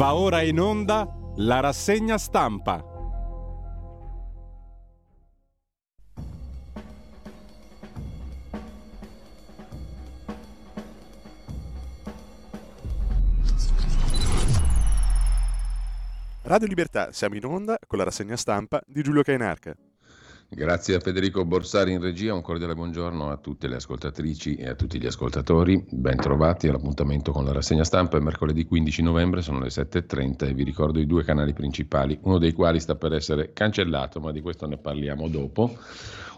Va ora in onda la rassegna stampa. Radio Libertà, siamo in onda con la rassegna stampa di Giulio Cainarca. Grazie a Federico Borsari in regia, un cordiale buongiorno a tutte le ascoltatrici e a tutti gli ascoltatori. Ben trovati all'appuntamento con la rassegna stampa. È mercoledì 15 novembre, sono le 7.30 e vi ricordo i due canali principali, uno dei quali sta per essere cancellato, ma di questo ne parliamo dopo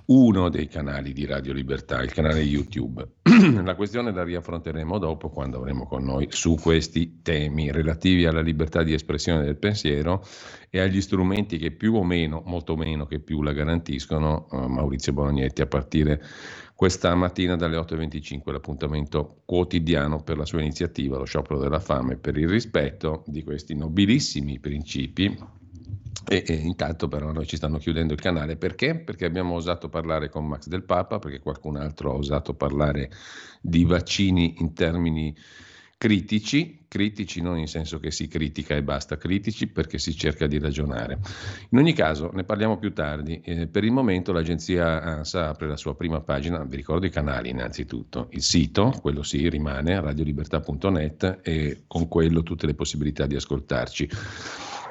uno dei canali di Radio Libertà, il canale YouTube. la questione la riaffronteremo dopo quando avremo con noi su questi temi relativi alla libertà di espressione del pensiero e agli strumenti che più o meno, molto meno che più la garantiscono uh, Maurizio Bolognetti a partire questa mattina dalle 8.25 l'appuntamento quotidiano per la sua iniziativa, lo sciopero della fame, per il rispetto di questi nobilissimi principi e, e, intanto però noi ci stanno chiudendo il canale perché? Perché abbiamo osato parlare con Max del Papa, perché qualcun altro ha osato parlare di vaccini in termini critici, critici non in senso che si critica e basta, critici perché si cerca di ragionare. In ogni caso ne parliamo più tardi. Eh, per il momento l'agenzia ANSA apre la sua prima pagina, vi ricordo i canali innanzitutto, il sito, quello sì, rimane radiolibertà.net e con quello tutte le possibilità di ascoltarci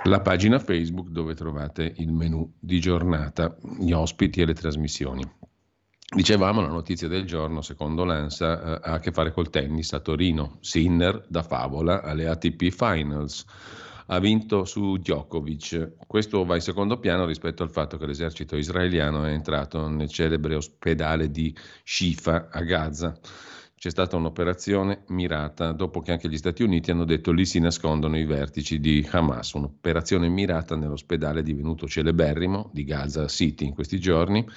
la pagina Facebook dove trovate il menu di giornata, gli ospiti e le trasmissioni. Dicevamo la notizia del giorno, secondo l'ANSA, eh, ha a che fare col tennis a Torino. Sinner da favola alle ATP Finals. Ha vinto su Djokovic. Questo va in secondo piano rispetto al fatto che l'esercito israeliano è entrato nel celebre ospedale di Shifa a Gaza c'è stata un'operazione mirata dopo che anche gli Stati Uniti hanno detto lì si nascondono i vertici di Hamas, un'operazione mirata nell'ospedale divenuto celeberrimo di Gaza City in questi giorni.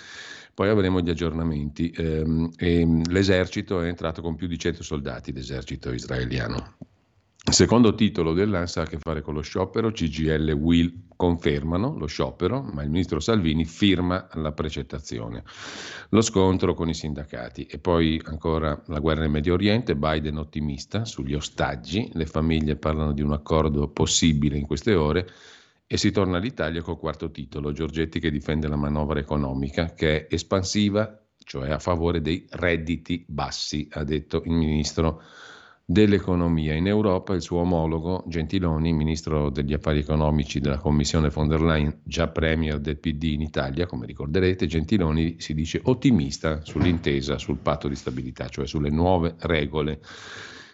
Poi avremo gli aggiornamenti. Ehm, l'esercito è entrato con più di 100 soldati, l'esercito israeliano. Secondo titolo dell'ANSA ha a che fare con lo sciopero, CGL Will confermano lo sciopero, ma il ministro Salvini firma la precettazione. Lo scontro con i sindacati e poi ancora la guerra nel Medio Oriente, Biden ottimista sugli ostaggi, le famiglie parlano di un accordo possibile in queste ore e si torna all'Italia col quarto titolo, Giorgetti che difende la manovra economica che è espansiva, cioè a favore dei redditi bassi, ha detto il ministro dell'economia. In Europa il suo omologo Gentiloni, ministro degli affari economici della Commissione von der Leyen, già premier del PD in Italia, come ricorderete, Gentiloni si dice ottimista sull'intesa sul patto di stabilità, cioè sulle nuove regole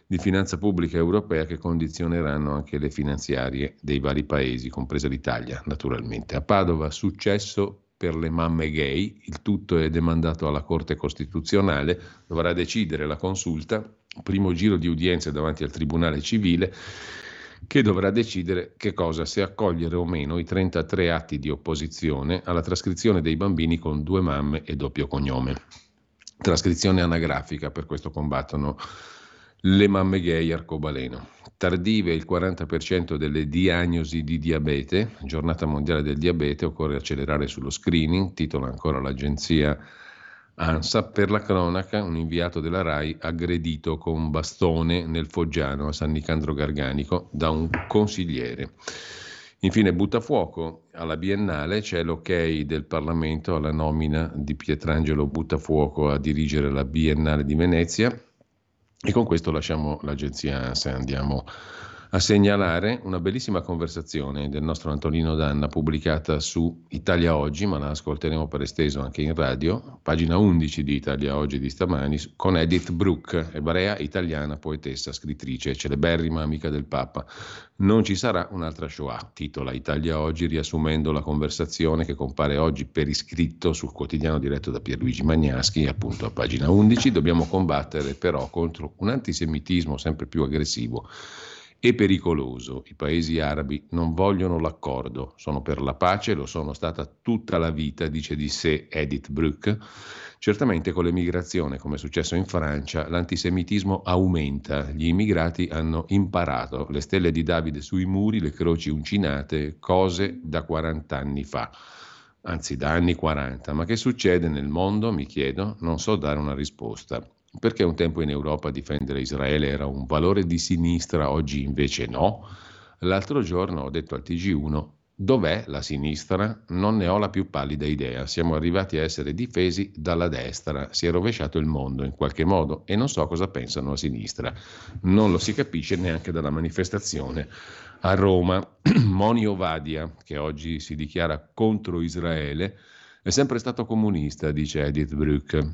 di finanza pubblica europea che condizioneranno anche le finanziarie dei vari paesi, compresa l'Italia naturalmente. A Padova successo per le mamme gay, il tutto è demandato alla Corte Costituzionale, dovrà decidere la consulta primo giro di udienze davanti al Tribunale Civile che dovrà decidere che cosa, se accogliere o meno i 33 atti di opposizione alla trascrizione dei bambini con due mamme e doppio cognome. Trascrizione anagrafica, per questo combattono le mamme gay arcobaleno. Tardive il 40% delle diagnosi di diabete, giornata mondiale del diabete, occorre accelerare sullo screening, titola ancora l'agenzia ANSA, per la cronaca, un inviato della RAI aggredito con bastone nel Foggiano a San Nicandro Garganico da un consigliere. Infine, Buttafuoco, alla Biennale c'è l'ok del Parlamento alla nomina di Pietrangelo Buttafuoco a dirigere la Biennale di Venezia e con questo lasciamo l'agenzia ANSA e andiamo a segnalare una bellissima conversazione del nostro Antonino Danna pubblicata su Italia Oggi, ma la ascolteremo per esteso anche in radio, pagina 11 di Italia Oggi di stamani, con Edith Brooke, ebrea italiana, poetessa, scrittrice, celeberrima amica del Papa. Non ci sarà un'altra Shoah, titola Italia Oggi, riassumendo la conversazione che compare oggi per iscritto sul quotidiano diretto da Pierluigi Magnaschi, appunto a pagina 11. Dobbiamo combattere però contro un antisemitismo sempre più aggressivo e pericoloso. I paesi arabi non vogliono l'accordo, sono per la pace, lo sono stata tutta la vita, dice di sé Edith Brooke. Certamente con l'emigrazione, come è successo in Francia, l'antisemitismo aumenta, gli immigrati hanno imparato le stelle di Davide sui muri, le croci uncinate, cose da 40 anni fa anzi da anni 40. Ma che succede nel mondo? Mi chiedo, non so dare una risposta. Perché un tempo in Europa difendere Israele era un valore di sinistra, oggi invece no? L'altro giorno ho detto al TG1 Dov'è la sinistra? Non ne ho la più pallida idea. Siamo arrivati a essere difesi dalla destra. Si è rovesciato il mondo in qualche modo e non so cosa pensano a sinistra. Non lo si capisce neanche dalla manifestazione a Roma. Moni Ovadia, che oggi si dichiara contro Israele, è sempre stato comunista, dice Edith Brück.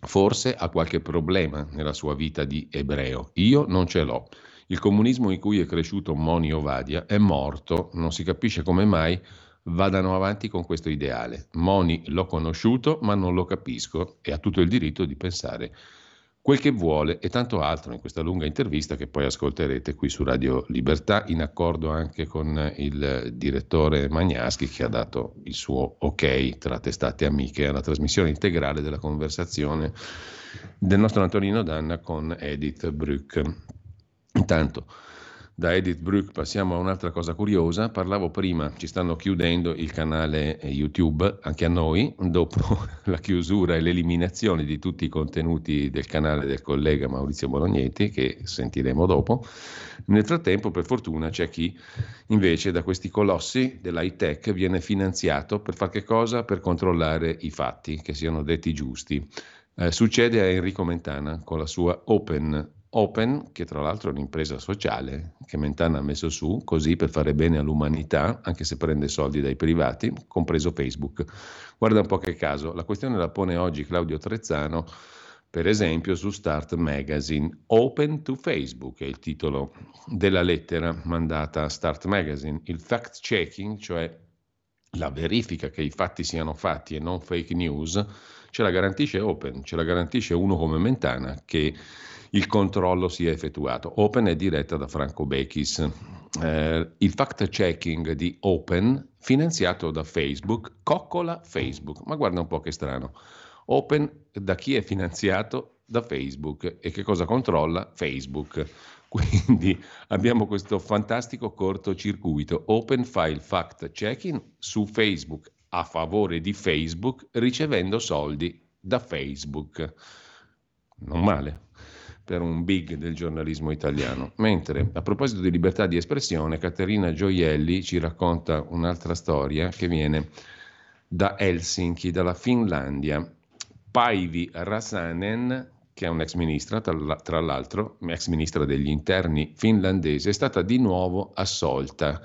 Forse ha qualche problema nella sua vita di ebreo. Io non ce l'ho. Il comunismo in cui è cresciuto Moni Ovadia è morto, non si capisce come mai vadano avanti con questo ideale. Moni l'ho conosciuto, ma non lo capisco e ha tutto il diritto di pensare quel che vuole e tanto altro in questa lunga intervista che poi ascolterete qui su Radio Libertà, in accordo anche con il direttore Magnaschi che ha dato il suo ok tra testate amiche alla trasmissione integrale della conversazione del nostro Antonino Danna con Edith Brück. Intanto, da Edith Brück passiamo a un'altra cosa curiosa. Parlavo prima, ci stanno chiudendo il canale YouTube anche a noi, dopo la chiusura e l'eliminazione di tutti i contenuti del canale del collega Maurizio Bolognetti, che sentiremo dopo. Nel frattempo, per fortuna, c'è chi invece da questi colossi dell'high tech viene finanziato per fare che cosa? Per controllare i fatti, che siano detti giusti. Eh, succede a Enrico Mentana con la sua Open Open, che tra l'altro è un'impresa sociale che Mentana ha messo su così per fare bene all'umanità, anche se prende soldi dai privati, compreso Facebook. Guarda un po' che caso, la questione la pone oggi Claudio Trezzano, per esempio su Start Magazine. Open to Facebook è il titolo della lettera mandata a Start Magazine. Il fact checking, cioè la verifica che i fatti siano fatti e non fake news, ce la garantisce Open, ce la garantisce uno come Mentana che il controllo sia effettuato. Open è diretta da Franco Bechis. Eh, il fact checking di Open, finanziato da Facebook, coccola Facebook. Ma guarda un po' che strano. Open da chi è finanziato? Da Facebook. E che cosa controlla? Facebook. Quindi abbiamo questo fantastico cortocircuito. Open file fact checking su Facebook a favore di Facebook ricevendo soldi da Facebook. Non male per un big del giornalismo italiano. Mentre a proposito di libertà di espressione, Caterina Gioielli ci racconta un'altra storia che viene da Helsinki, dalla Finlandia. Päivi Rasanen, che è un'ex ministra, tra l'altro, ex ministra degli interni finlandese, è stata di nuovo assolta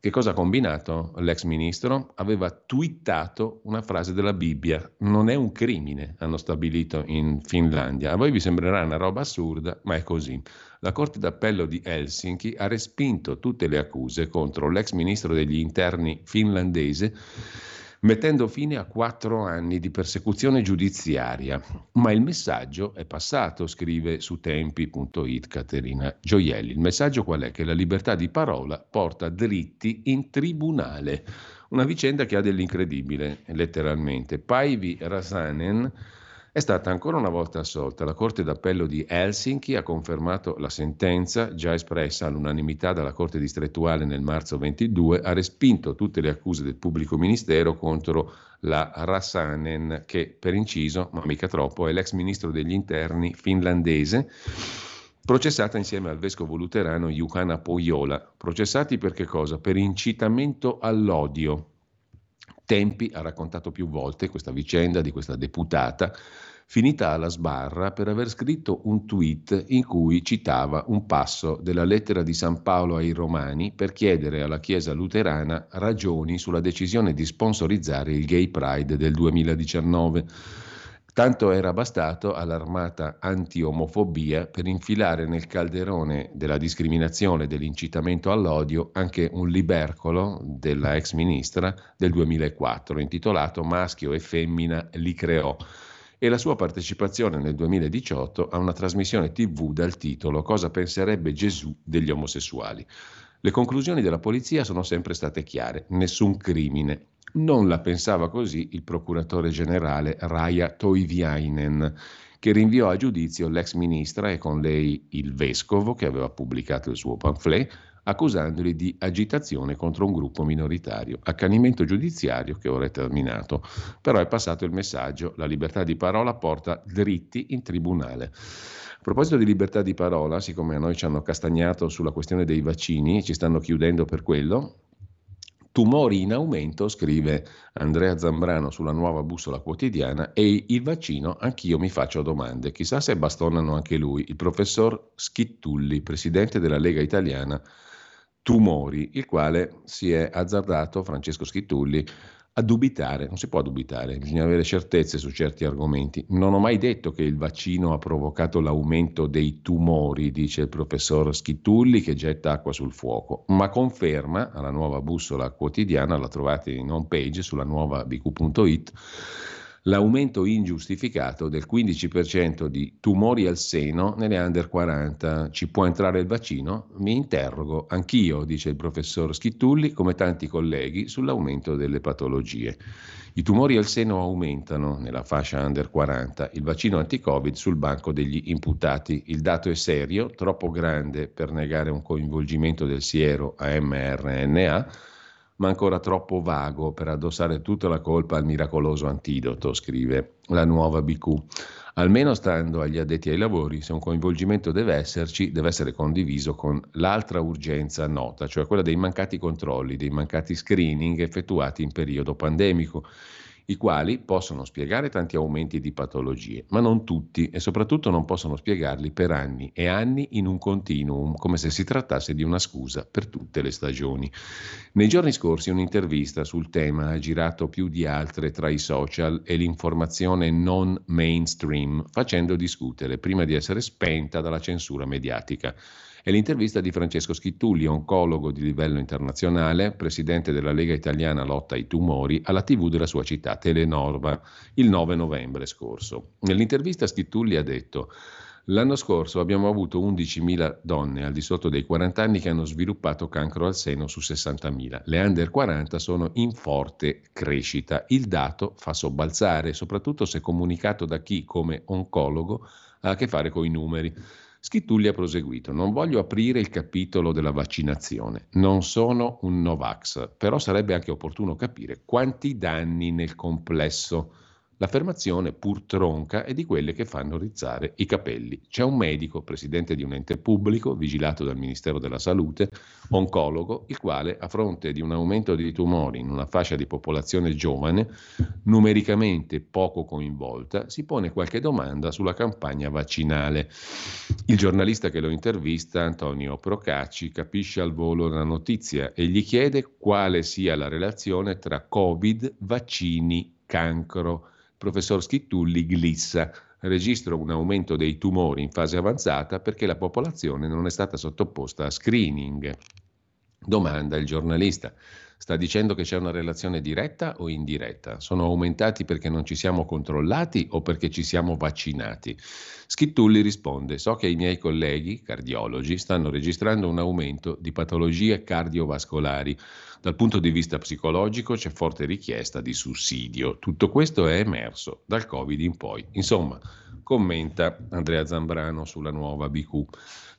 che cosa ha combinato l'ex ministro? Aveva twittato una frase della Bibbia. Non è un crimine, hanno stabilito in Finlandia. A voi vi sembrerà una roba assurda, ma è così. La Corte d'Appello di Helsinki ha respinto tutte le accuse contro l'ex ministro degli interni finlandese mettendo fine a quattro anni di persecuzione giudiziaria. Ma il messaggio è passato, scrive su tempi.it Caterina Gioielli. Il messaggio qual è? Che la libertà di parola porta dritti in tribunale. Una vicenda che ha dell'incredibile, letteralmente. Paivi Rasanen è stata ancora una volta assolta. La Corte d'Appello di Helsinki ha confermato la sentenza già espressa all'unanimità dalla Corte distrettuale nel marzo 22, ha respinto tutte le accuse del pubblico ministero contro la Rassanen, che per inciso, ma mica troppo, è l'ex ministro degli interni finlandese processata insieme al vescovo luterano Juhana Poiola. Processati per che cosa? Per incitamento all'odio, Tempi ha raccontato più volte questa vicenda di questa deputata finita alla sbarra per aver scritto un tweet in cui citava un passo della lettera di San Paolo ai Romani per chiedere alla Chiesa luterana ragioni sulla decisione di sponsorizzare il Gay Pride del 2019. Tanto era bastato all'armata anti-omofobia per infilare nel calderone della discriminazione e dell'incitamento all'odio anche un libercolo della ex ministra del 2004 intitolato Maschio e femmina li creò e la sua partecipazione nel 2018 a una trasmissione tv dal titolo Cosa penserebbe Gesù degli omosessuali. Le conclusioni della polizia sono sempre state chiare, nessun crimine, non la pensava così il procuratore generale Raja Toiviainen, che rinviò a giudizio l'ex ministra e con lei il vescovo che aveva pubblicato il suo pamphlet, accusandoli di agitazione contro un gruppo minoritario. Accanimento giudiziario che ora è terminato. Però è passato il messaggio, la libertà di parola porta dritti in tribunale. A proposito di libertà di parola, siccome a noi ci hanno castagnato sulla questione dei vaccini, ci stanno chiudendo per quello, Tumori in aumento, scrive Andrea Zambrano sulla nuova bussola quotidiana, e il vaccino anch'io mi faccio domande. Chissà se bastonano anche lui, il professor Schittulli, presidente della Lega Italiana Tumori, il quale si è azzardato, Francesco Schittulli, a dubitare, non si può dubitare, bisogna avere certezze su certi argomenti. Non ho mai detto che il vaccino ha provocato l'aumento dei tumori, dice il professor Schittulli che getta acqua sul fuoco, ma conferma alla nuova bussola quotidiana, la trovate in home page sulla nuova bq.it, l'aumento ingiustificato del 15% di tumori al seno nelle under 40. Ci può entrare il vaccino? Mi interrogo anch'io, dice il professor Schittulli, come tanti colleghi, sull'aumento delle patologie. I tumori al seno aumentano nella fascia under 40, il vaccino anti-Covid sul banco degli imputati. Il dato è serio, troppo grande per negare un coinvolgimento del siero a mRNA ma ancora troppo vago per addossare tutta la colpa al miracoloso antidoto, scrive la nuova BQ. Almeno stando agli addetti ai lavori, se un coinvolgimento deve esserci, deve essere condiviso con l'altra urgenza nota, cioè quella dei mancati controlli, dei mancati screening effettuati in periodo pandemico i quali possono spiegare tanti aumenti di patologie, ma non tutti e soprattutto non possono spiegarli per anni e anni in un continuum, come se si trattasse di una scusa per tutte le stagioni. Nei giorni scorsi un'intervista sul tema ha girato più di altre tra i social e l'informazione non mainstream, facendo discutere prima di essere spenta dalla censura mediatica. È l'intervista di Francesco Schittulli, oncologo di livello internazionale, presidente della Lega Italiana Lotta ai Tumori, alla TV della sua città, Telenorma, il 9 novembre scorso. Nell'intervista Schittulli ha detto L'anno scorso abbiamo avuto 11.000 donne al di sotto dei 40 anni che hanno sviluppato cancro al seno su 60.000. Le under 40 sono in forte crescita. Il dato fa sobbalzare, soprattutto se comunicato da chi, come oncologo, ha a che fare con i numeri. Schittulli ha proseguito, non voglio aprire il capitolo della vaccinazione, non sono un Novax, però sarebbe anche opportuno capire quanti danni nel complesso L'affermazione, pur tronca, è di quelle che fanno rizzare i capelli. C'è un medico, presidente di un ente pubblico, vigilato dal Ministero della Salute, oncologo, il quale, a fronte di un aumento di tumori in una fascia di popolazione giovane, numericamente poco coinvolta, si pone qualche domanda sulla campagna vaccinale. Il giornalista che lo intervista, Antonio Procacci, capisce al volo la notizia e gli chiede quale sia la relazione tra Covid, vaccini, cancro professor Schittulli glissa. Registra un aumento dei tumori in fase avanzata perché la popolazione non è stata sottoposta a screening. Domanda il giornalista. Sta dicendo che c'è una relazione diretta o indiretta? Sono aumentati perché non ci siamo controllati o perché ci siamo vaccinati? Schittulli risponde: So che i miei colleghi cardiologi stanno registrando un aumento di patologie cardiovascolari. Dal punto di vista psicologico c'è forte richiesta di sussidio. Tutto questo è emerso dal Covid in poi. Insomma, commenta Andrea Zambrano sulla nuova BQ.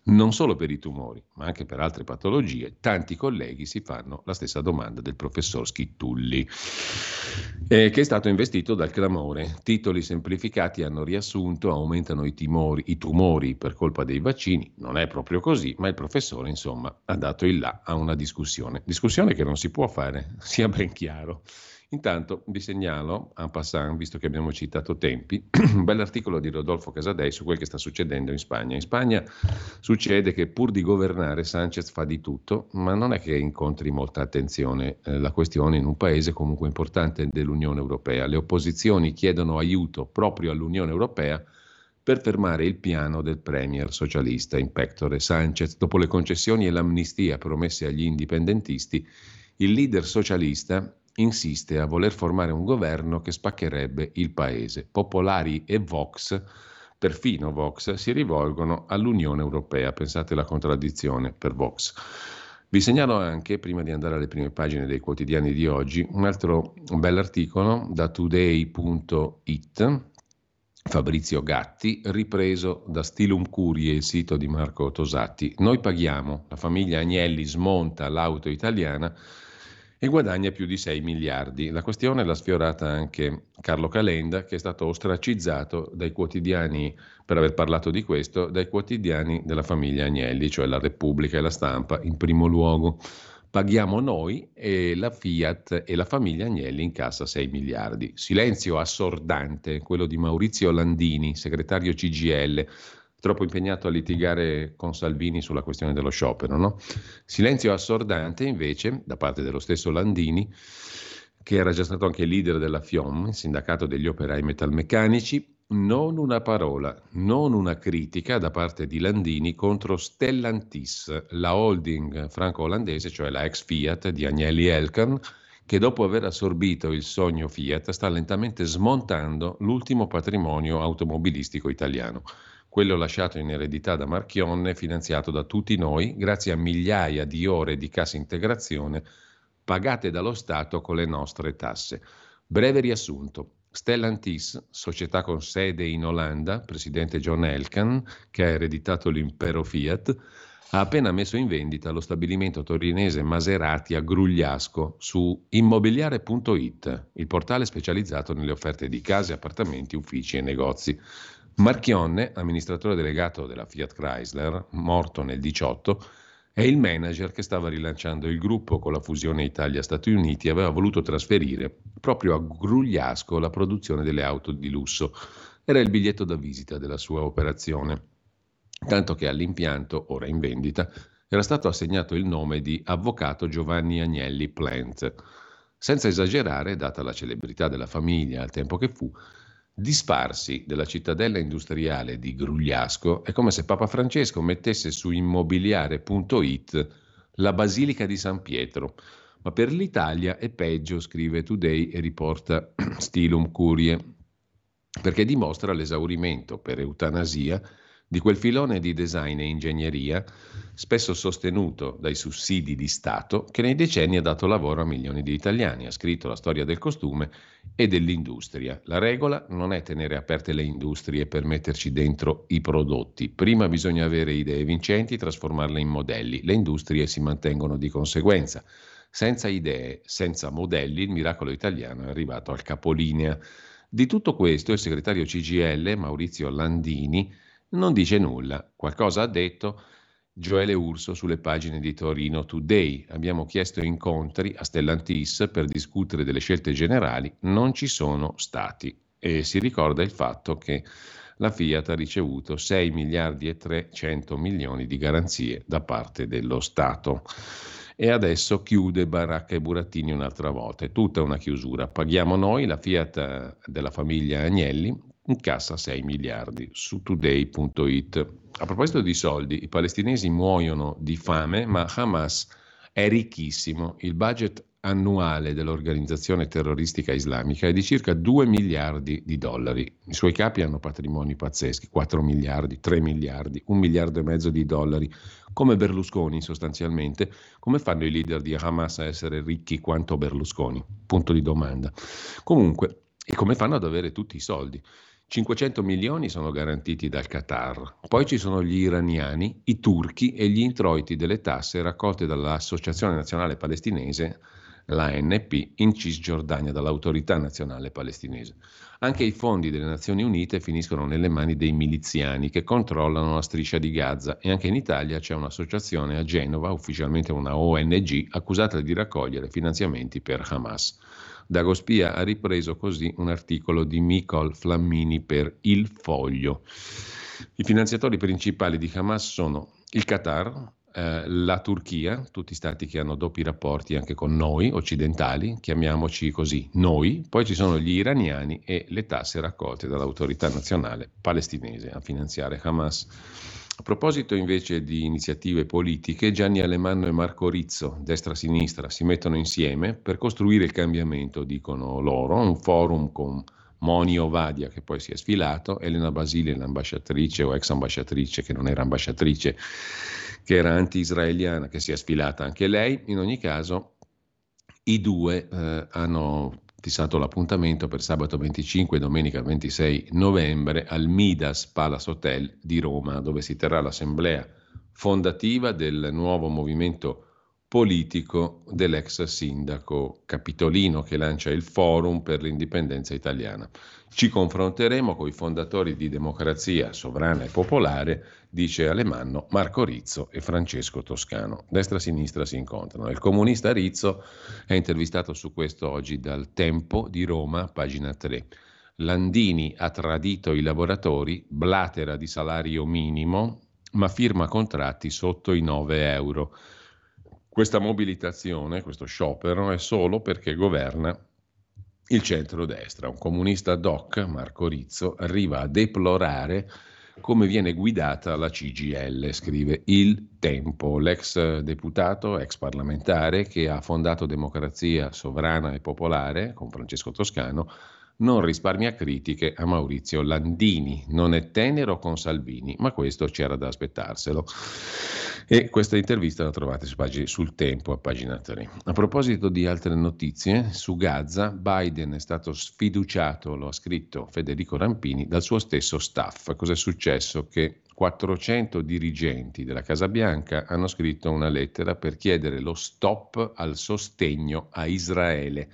Non solo per i tumori, ma anche per altre patologie, tanti colleghi si fanno la stessa domanda del professor Schittulli, eh, che è stato investito dal clamore. Titoli semplificati hanno riassunto, aumentano i, timori, i tumori per colpa dei vaccini. Non è proprio così, ma il professore, insomma, ha dato il là a una discussione. Discussione che non si può fare, sia ben chiaro. Intanto vi segnalo, en passant, visto che abbiamo citato tempi, un bell'articolo di Rodolfo Casadei su quel che sta succedendo in Spagna. In Spagna succede che pur di governare Sanchez fa di tutto, ma non è che incontri molta attenzione eh, la questione in un paese comunque importante dell'Unione Europea. Le opposizioni chiedono aiuto proprio all'Unione Europea per fermare il piano del premier socialista in pectore Sanchez. Dopo le concessioni e l'amnistia promesse agli indipendentisti, il leader socialista insiste a voler formare un governo che spaccherebbe il paese. Popolari e Vox, perfino Vox, si rivolgono all'Unione Europea. Pensate alla contraddizione per Vox. Vi segnalo anche, prima di andare alle prime pagine dei quotidiani di oggi, un altro bell'articolo da today.it, Fabrizio Gatti, ripreso da Stilum Curie, il sito di Marco Tosatti. Noi paghiamo, la famiglia Agnelli smonta l'auto italiana e guadagna più di 6 miliardi. La questione l'ha sfiorata anche Carlo Calenda, che è stato ostracizzato dai quotidiani, per aver parlato di questo, dai quotidiani della famiglia Agnelli, cioè la Repubblica e la Stampa, in primo luogo. Paghiamo noi e la Fiat e la famiglia Agnelli incassa 6 miliardi. Silenzio assordante, quello di Maurizio Landini, segretario CGL, troppo impegnato a litigare con Salvini sulla questione dello sciopero. No? Silenzio assordante invece da parte dello stesso Landini, che era già stato anche leader della FIOM, il sindacato degli operai metalmeccanici, non una parola, non una critica da parte di Landini contro Stellantis, la holding franco-olandese, cioè la ex Fiat di Agnelli Elkan, che dopo aver assorbito il sogno Fiat sta lentamente smontando l'ultimo patrimonio automobilistico italiano quello lasciato in eredità da Marchionne, finanziato da tutti noi, grazie a migliaia di ore di cassa integrazione pagate dallo Stato con le nostre tasse. Breve riassunto. Stellantis, società con sede in Olanda, presidente John Elkan, che ha ereditato l'impero Fiat, ha appena messo in vendita lo stabilimento torinese Maserati a Grugliasco su immobiliare.it, il portale specializzato nelle offerte di case, appartamenti, uffici e negozi. Marchionne, amministratore delegato della Fiat Chrysler, morto nel 18, è il manager che stava rilanciando il gruppo con la fusione Italia-Stati Uniti e aveva voluto trasferire proprio a Grugliasco la produzione delle auto di lusso. Era il biglietto da visita della sua operazione. Tanto che all'impianto, ora in vendita, era stato assegnato il nome di Avvocato Giovanni Agnelli Plant. Senza esagerare, data la celebrità della famiglia al tempo che fu, disfarsi della cittadella industriale di Grugliasco è come se Papa Francesco mettesse su immobiliare.it la Basilica di San Pietro. Ma per l'Italia è peggio, scrive Today e riporta Stilum Curie, perché dimostra l'esaurimento per eutanasia di quel filone di design e ingegneria, spesso sostenuto dai sussidi di Stato, che nei decenni ha dato lavoro a milioni di italiani, ha scritto la storia del costume e dell'industria. La regola non è tenere aperte le industrie per metterci dentro i prodotti. Prima bisogna avere idee vincenti trasformarle in modelli. Le industrie si mantengono di conseguenza. Senza idee, senza modelli, il miracolo italiano è arrivato al capolinea. Di tutto questo il segretario CGL, Maurizio Landini, non dice nulla. Qualcosa ha detto Gioele Urso sulle pagine di Torino Today. Abbiamo chiesto incontri a Stellantis per discutere delle scelte generali, non ci sono stati. E si ricorda il fatto che la Fiat ha ricevuto 6 miliardi e 300 milioni di garanzie da parte dello Stato. E adesso chiude Baracca e Burattini un'altra volta. È tutta una chiusura. Paghiamo noi, la Fiat della famiglia Agnelli, incassa 6 miliardi su today.it. A proposito di soldi, i palestinesi muoiono di fame, ma Hamas è ricchissimo. Il budget annuale dell'organizzazione terroristica islamica è di circa 2 miliardi di dollari. I suoi capi hanno patrimoni pazzeschi, 4 miliardi, 3 miliardi, 1 miliardo e mezzo di dollari, come Berlusconi sostanzialmente. Come fanno i leader di Hamas a essere ricchi quanto Berlusconi? Punto di domanda. Comunque, e come fanno ad avere tutti i soldi? 500 milioni sono garantiti dal Qatar, poi ci sono gli iraniani, i turchi e gli introiti delle tasse raccolte dall'Associazione Nazionale Palestinese, l'ANP, in Cisgiordania, dall'Autorità Nazionale Palestinese. Anche i fondi delle Nazioni Unite finiscono nelle mani dei miliziani che controllano la striscia di Gaza e anche in Italia c'è un'associazione a Genova, ufficialmente una ONG, accusata di raccogliere finanziamenti per Hamas. Dagospia ha ripreso così un articolo di Micol Flammini per Il Foglio. I finanziatori principali di Hamas sono il Qatar, eh, la Turchia, tutti stati che hanno doppi rapporti anche con noi occidentali, chiamiamoci così noi, poi ci sono gli iraniani e le tasse raccolte dall'autorità nazionale palestinese a finanziare Hamas. A proposito invece di iniziative politiche, Gianni Alemanno e Marco Rizzo, destra-sinistra, si mettono insieme per costruire il cambiamento, dicono loro, un forum con Moni Ovadia che poi si è sfilato, Elena Basile, l'ambasciatrice o ex ambasciatrice che non era ambasciatrice, che era anti-israeliana, che si è sfilata anche lei. In ogni caso, i due eh, hanno fissato l'appuntamento per sabato 25 e domenica 26 novembre al Midas Palace Hotel di Roma, dove si terrà l'assemblea fondativa del nuovo movimento politico dell'ex sindaco Capitolino che lancia il Forum per l'indipendenza italiana. Ci confronteremo con i fondatori di Democrazia Sovrana e Popolare, dice Alemanno, Marco Rizzo e Francesco Toscano. Destra e sinistra si incontrano. Il comunista Rizzo è intervistato su questo oggi dal Tempo di Roma, pagina 3. Landini ha tradito i lavoratori, blatera di salario minimo, ma firma contratti sotto i 9 euro. Questa mobilitazione, questo sciopero, è solo perché governa il centro-destra. Un comunista doc, Marco Rizzo, arriva a deplorare come viene guidata la CGL, scrive Il Tempo, l'ex deputato, ex parlamentare che ha fondato Democrazia Sovrana e Popolare con Francesco Toscano, non risparmia critiche a Maurizio Landini. Non è tenero con Salvini, ma questo c'era da aspettarselo. E questa intervista la trovate su pagine, sul tempo a pagina 3. A proposito di altre notizie, su Gaza Biden è stato sfiduciato, lo ha scritto Federico Rampini, dal suo stesso staff. Cos'è successo? Che 400 dirigenti della Casa Bianca hanno scritto una lettera per chiedere lo stop al sostegno a Israele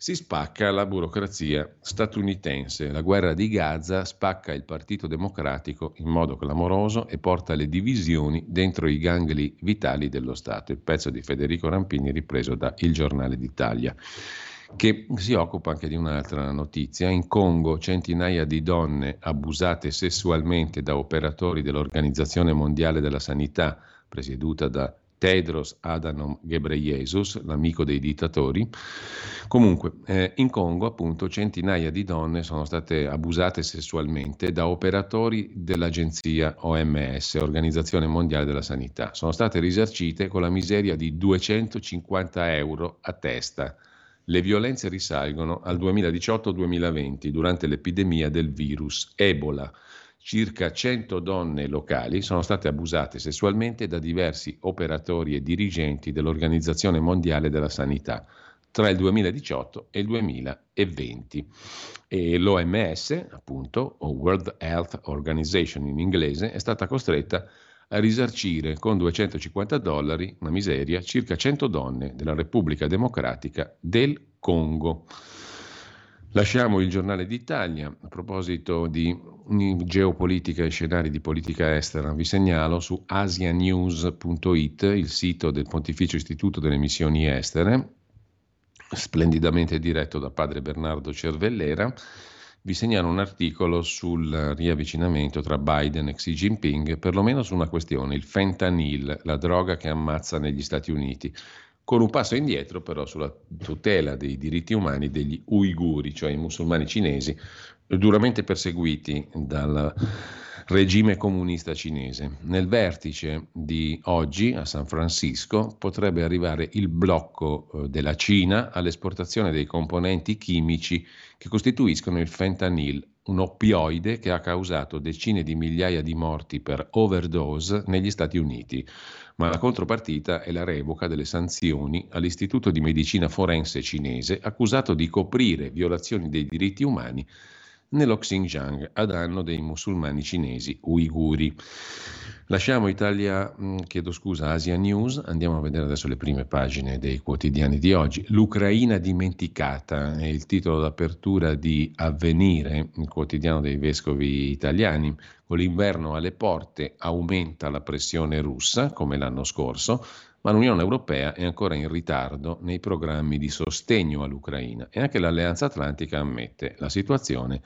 si spacca la burocrazia statunitense. La guerra di Gaza spacca il Partito Democratico in modo clamoroso e porta le divisioni dentro i gangli vitali dello Stato. Il pezzo di Federico Rampini ripreso da Il Giornale d'Italia che si occupa anche di un'altra notizia. In Congo centinaia di donne abusate sessualmente da operatori dell'Organizzazione Mondiale della Sanità, presieduta da Tedros Adhanom Ghebreyesus, l'amico dei dittatori. Comunque, eh, in Congo, appunto, centinaia di donne sono state abusate sessualmente da operatori dell'agenzia OMS, Organizzazione Mondiale della Sanità. Sono state risarcite con la miseria di 250 euro a testa. Le violenze risalgono al 2018-2020, durante l'epidemia del virus Ebola circa 100 donne locali sono state abusate sessualmente da diversi operatori e dirigenti dell'Organizzazione Mondiale della Sanità tra il 2018 e il 2020. E l'OMS, appunto, o World Health Organization in inglese, è stata costretta a risarcire con 250 dollari, una miseria, circa 100 donne della Repubblica Democratica del Congo. Lasciamo il giornale d'Italia. A proposito di geopolitica e scenari di politica estera, vi segnalo su asianews.it, il sito del Pontificio Istituto delle Missioni Estere, splendidamente diretto da padre Bernardo Cervellera. Vi segnalo un articolo sul riavvicinamento tra Biden e Xi Jinping, perlomeno su una questione, il fentanyl, la droga che ammazza negli Stati Uniti con un passo indietro però sulla tutela dei diritti umani degli uiguri, cioè i musulmani cinesi, duramente perseguiti dal regime comunista cinese. Nel vertice di oggi a San Francisco potrebbe arrivare il blocco eh, della Cina all'esportazione dei componenti chimici che costituiscono il fentanyl, un oppioide che ha causato decine di migliaia di morti per overdose negli Stati Uniti. Ma la contropartita è la revoca delle sanzioni all'Istituto di Medicina Forense cinese accusato di coprire violazioni dei diritti umani nello Xinjiang a danno dei musulmani cinesi uiguri. Lasciamo Italia, mm, chiedo scusa, Asia News, andiamo a vedere adesso le prime pagine dei quotidiani di oggi. L'Ucraina dimenticata è il titolo d'apertura di Avvenire, il quotidiano dei vescovi italiani. Con l'inverno alle porte aumenta la pressione russa, come l'anno scorso, ma l'Unione Europea è ancora in ritardo nei programmi di sostegno all'Ucraina e anche l'Alleanza Atlantica ammette la situazione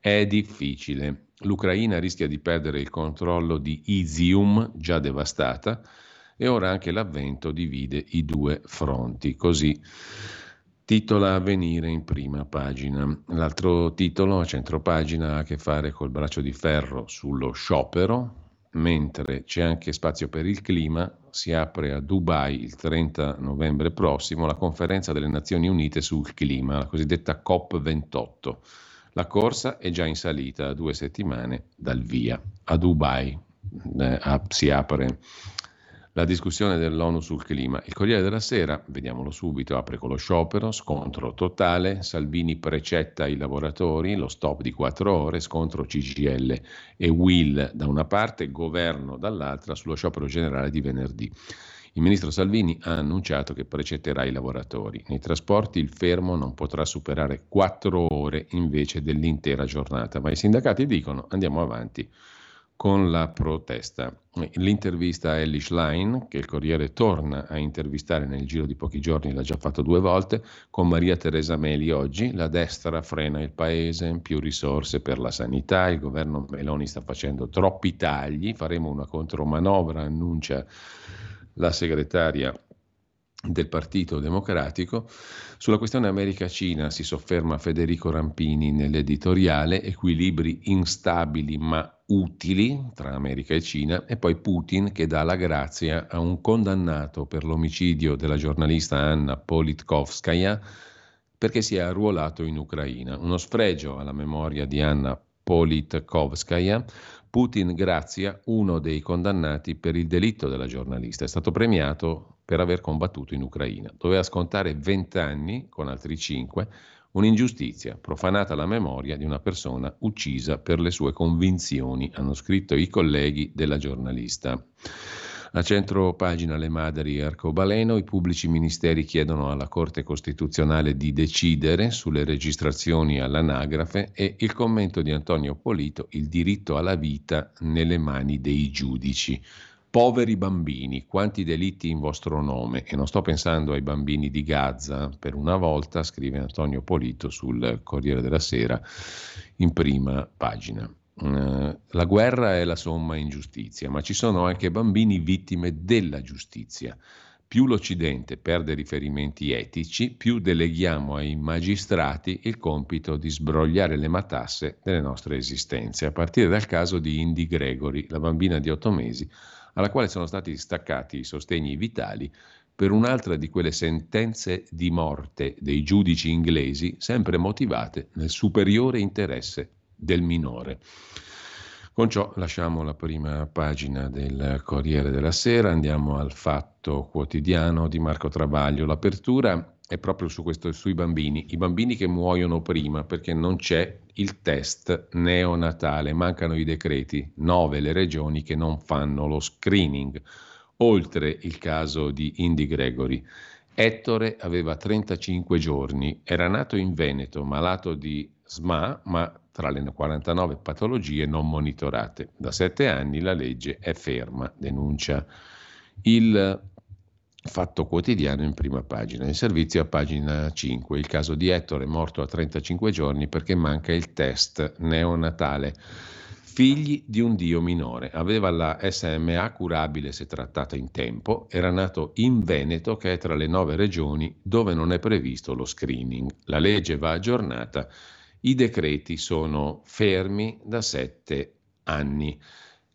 è difficile. L'Ucraina rischia di perdere il controllo di Izium, già devastata, e ora anche l'avvento divide i due fronti. Così titola Avvenire in prima pagina. L'altro titolo a centro pagina ha a che fare col braccio di ferro sullo sciopero, mentre c'è anche spazio per il clima, si apre a Dubai il 30 novembre prossimo la conferenza delle Nazioni Unite sul clima, la cosiddetta COP28 la corsa è già in salita a due settimane dal via. A Dubai eh, si apre la discussione dell'ONU sul clima. Il Corriere della Sera, vediamolo subito, apre con lo sciopero, scontro totale, Salvini precetta i lavoratori, lo stop di quattro ore, scontro CGL e Will da una parte, governo dall'altra sullo sciopero generale di venerdì. Il ministro Salvini ha annunciato che precetterà i lavoratori. Nei trasporti il fermo non potrà superare quattro ore invece dell'intera giornata, ma i sindacati dicono andiamo avanti con la protesta. L'intervista a Ellie Schlein, che il Corriere torna a intervistare nel giro di pochi giorni, l'ha già fatto due volte, con Maria Teresa Meli oggi, la destra frena il paese, più risorse per la sanità, il governo Meloni sta facendo troppi tagli, faremo una contromanovra, annuncia la segretaria del Partito Democratico. Sulla questione America-Cina si sofferma Federico Rampini nell'editoriale Equilibri instabili ma utili tra America e Cina e poi Putin che dà la grazia a un condannato per l'omicidio della giornalista Anna Politkovskaya perché si è arruolato in Ucraina. Uno sfregio alla memoria di Anna Politkovskaya Putin grazia uno dei condannati per il delitto della giornalista. È stato premiato per aver combattuto in Ucraina. Doveva scontare 20 anni con altri 5, un'ingiustizia, profanata la memoria di una persona uccisa per le sue convinzioni, hanno scritto i colleghi della giornalista. A centro pagina Le Madri Arcobaleno, i pubblici ministeri chiedono alla Corte Costituzionale di decidere sulle registrazioni all'anagrafe e il commento di Antonio Polito, il diritto alla vita nelle mani dei giudici. Poveri bambini, quanti delitti in vostro nome? E non sto pensando ai bambini di Gaza, per una volta, scrive Antonio Polito sul Corriere della Sera, in prima pagina. Eh, la guerra è la somma ingiustizia, ma ci sono anche bambini vittime della giustizia. Più l'Occidente perde riferimenti etici, più deleghiamo ai magistrati il compito di sbrogliare le matasse delle nostre esistenze, a partire dal caso di Indy Gregory, la bambina di otto mesi, alla quale sono stati staccati i sostegni vitali per un'altra di quelle sentenze di morte dei giudici inglesi, sempre motivate nel superiore interesse del minore. Con ciò lasciamo la prima pagina del Corriere della Sera, andiamo al fatto quotidiano di Marco Travaglio. L'apertura è proprio su questo, sui bambini, i bambini che muoiono prima perché non c'è il test neonatale, mancano i decreti, nove le regioni che non fanno lo screening, oltre il caso di Indy Gregory. Ettore aveva 35 giorni, era nato in Veneto, malato di SMA, ma tra le 49 patologie non monitorate. Da sette anni la legge è ferma, denuncia il Fatto quotidiano in prima pagina. Il servizio a pagina 5. Il caso di Ettore morto a 35 giorni perché manca il test neonatale. Figli di un dio minore. Aveva la SMA curabile se trattata in tempo. Era nato in Veneto, che è tra le nove regioni dove non è previsto lo screening. La legge va aggiornata i decreti sono fermi da sette anni.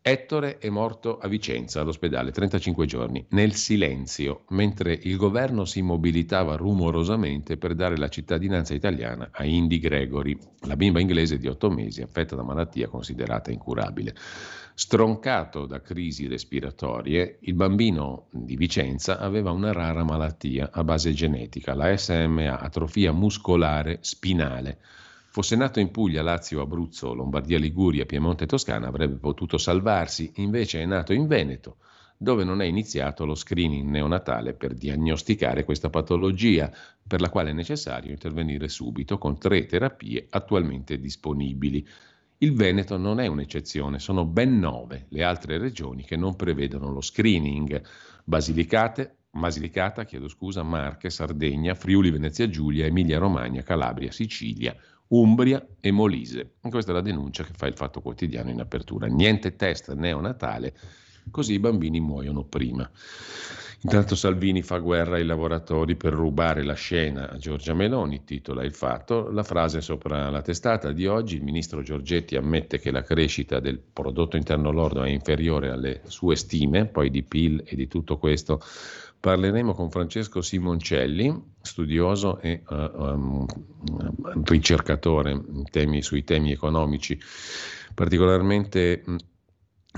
Ettore è morto a Vicenza, all'ospedale, 35 giorni, nel silenzio, mentre il governo si mobilitava rumorosamente per dare la cittadinanza italiana a Indy Gregory, la bimba inglese di 8 mesi affetta da malattia considerata incurabile. Stroncato da crisi respiratorie, il bambino di Vicenza aveva una rara malattia a base genetica, la SMA, atrofia muscolare spinale Fosse nato in Puglia, Lazio, Abruzzo, Lombardia, Liguria, Piemonte e Toscana avrebbe potuto salvarsi, invece è nato in Veneto, dove non è iniziato lo screening neonatale per diagnosticare questa patologia, per la quale è necessario intervenire subito con tre terapie attualmente disponibili. Il Veneto non è un'eccezione, sono ben nove le altre regioni che non prevedono lo screening. Basilicate, Basilicata, chiedo scusa, Marche, Sardegna, Friuli, Venezia Giulia, Emilia Romagna, Calabria, Sicilia, Umbria e Molise. Questa è la denuncia che fa il Fatto Quotidiano in apertura. Niente test neonatale, così i bambini muoiono prima. Intanto Salvini fa guerra ai lavoratori per rubare la scena a Giorgia Meloni, titola il fatto. La frase sopra la testata di oggi, il ministro Giorgetti ammette che la crescita del prodotto interno lordo è inferiore alle sue stime, poi di PIL e di tutto questo parleremo con Francesco Simoncelli, studioso e uh, um, ricercatore temi, sui temi economici particolarmente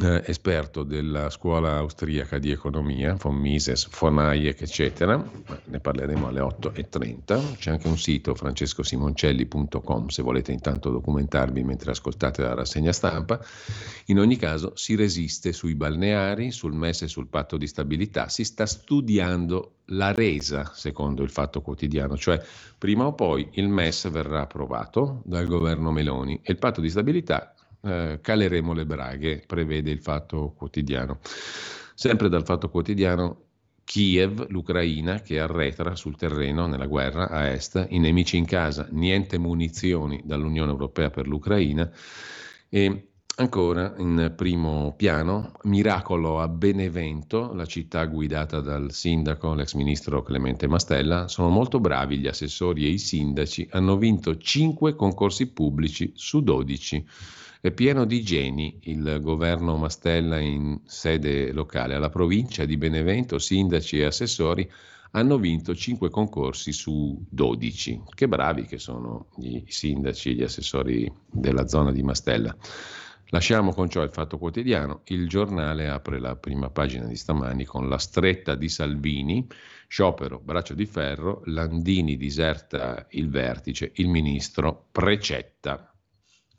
eh, esperto della scuola austriaca di economia, von Mises, von Hayek, eccetera. Ne parleremo alle 8.30. C'è anche un sito francescosimoncelli.com se volete intanto documentarvi mentre ascoltate la rassegna stampa. In ogni caso si resiste sui balneari, sul MES e sul patto di stabilità. Si sta studiando la resa, secondo il Fatto Quotidiano, cioè prima o poi il MES verrà approvato dal governo Meloni e il patto di stabilità eh, caleremo le braghe, prevede il Fatto Quotidiano. Sempre dal Fatto Quotidiano, Kiev, l'Ucraina, che arretra sul terreno nella guerra a est, i nemici in casa, niente munizioni dall'Unione Europea per l'Ucraina e Ancora in primo piano, miracolo a Benevento, la città guidata dal sindaco, l'ex ministro Clemente Mastella, sono molto bravi gli assessori e i sindaci, hanno vinto 5 concorsi pubblici su 12. È pieno di geni il governo Mastella in sede locale. Alla provincia di Benevento sindaci e assessori hanno vinto 5 concorsi su 12. Che bravi che sono i sindaci e gli assessori della zona di Mastella. Lasciamo con ciò il fatto quotidiano. Il giornale apre la prima pagina di stamani con la stretta di Salvini, sciopero, braccio di ferro, Landini diserta il vertice, il ministro precetta.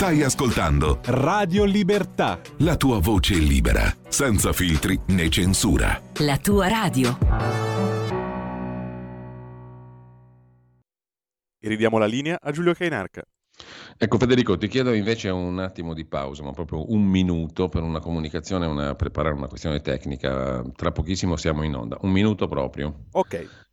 Stai ascoltando Radio Libertà. La tua voce libera, senza filtri né censura. La tua radio. E ridiamo la linea a Giulio Cainarca. Ecco Federico, ti chiedo invece un attimo di pausa, ma proprio un minuto per una comunicazione, una, preparare una questione tecnica. Tra pochissimo siamo in onda. Un minuto proprio. Ok.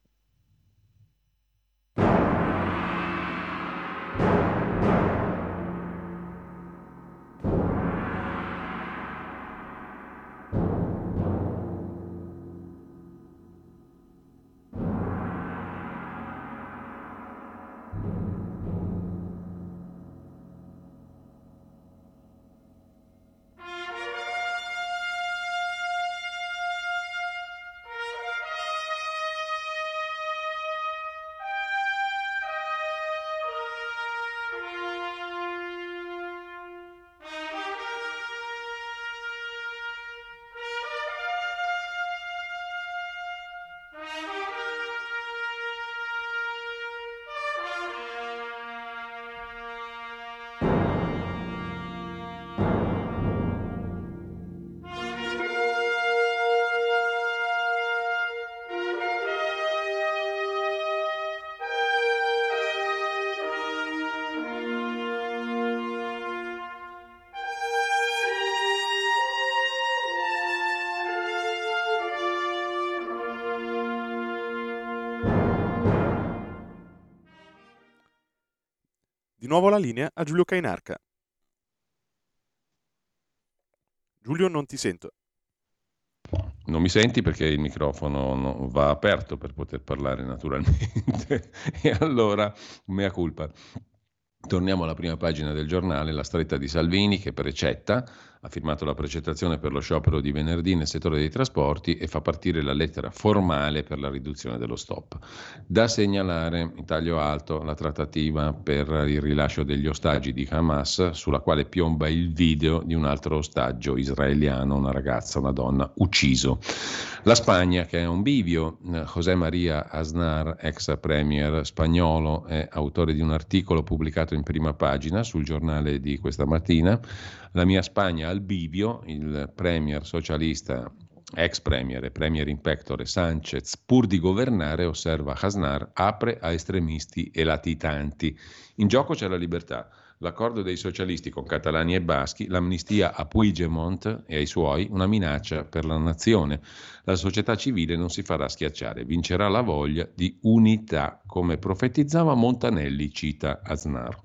Linea a Giulio Cainarca. Giulio, non ti sento. Non mi senti perché il microfono va aperto per poter parlare naturalmente. e allora, mea culpa. Torniamo alla prima pagina del giornale, la stretta di Salvini che precetta ha firmato la precettazione per lo sciopero di venerdì nel settore dei trasporti e fa partire la lettera formale per la riduzione dello stop. Da segnalare in taglio alto la trattativa per il rilascio degli ostaggi di Hamas, sulla quale piomba il video di un altro ostaggio israeliano, una ragazza, una donna, ucciso. La Spagna, che è un bivio, José María Aznar, ex premier spagnolo, è autore di un articolo pubblicato in prima pagina sul giornale di questa mattina la mia Spagna al bivio, il premier socialista, ex premier e premier in pectore Sanchez, pur di governare, osserva Hasnar, apre a estremisti e latitanti. In gioco c'è la libertà. L'accordo dei socialisti con catalani e baschi, l'amnistia a Puigdemont e ai suoi, una minaccia per la nazione. La società civile non si farà schiacciare, vincerà la voglia di unità, come profetizzava Montanelli, cita Aznar.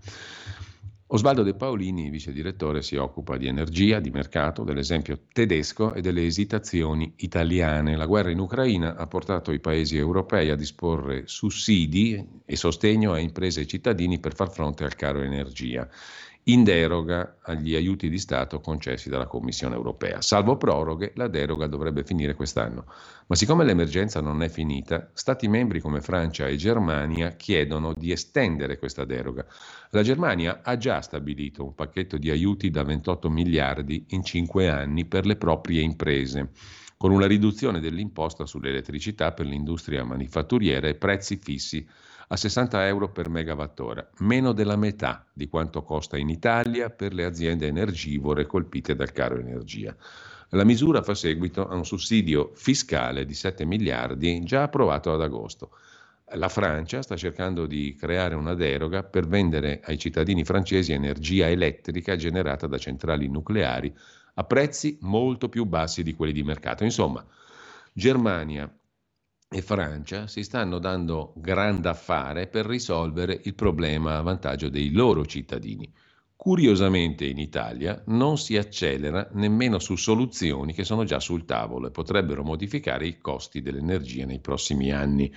Osvaldo De Paolini, vice direttore, si occupa di energia, di mercato, dell'esempio tedesco e delle esitazioni italiane. La guerra in Ucraina ha portato i paesi europei a disporre sussidi e sostegno a imprese e cittadini per far fronte al caro energia in deroga agli aiuti di Stato concessi dalla Commissione europea. Salvo proroghe, la deroga dovrebbe finire quest'anno. Ma siccome l'emergenza non è finita, Stati membri come Francia e Germania chiedono di estendere questa deroga. La Germania ha già stabilito un pacchetto di aiuti da 28 miliardi in 5 anni per le proprie imprese con una riduzione dell'imposta sull'elettricità per l'industria manifatturiera e prezzi fissi a 60 euro per megawattora, meno della metà di quanto costa in Italia per le aziende energivore colpite dal caro energia. La misura fa seguito a un sussidio fiscale di 7 miliardi già approvato ad agosto. La Francia sta cercando di creare una deroga per vendere ai cittadini francesi energia elettrica generata da centrali nucleari a prezzi molto più bassi di quelli di mercato. Insomma, Germania, e Francia si stanno dando grande affare per risolvere il problema a vantaggio dei loro cittadini. Curiosamente in Italia non si accelera nemmeno su soluzioni che sono già sul tavolo e potrebbero modificare i costi dell'energia nei prossimi anni.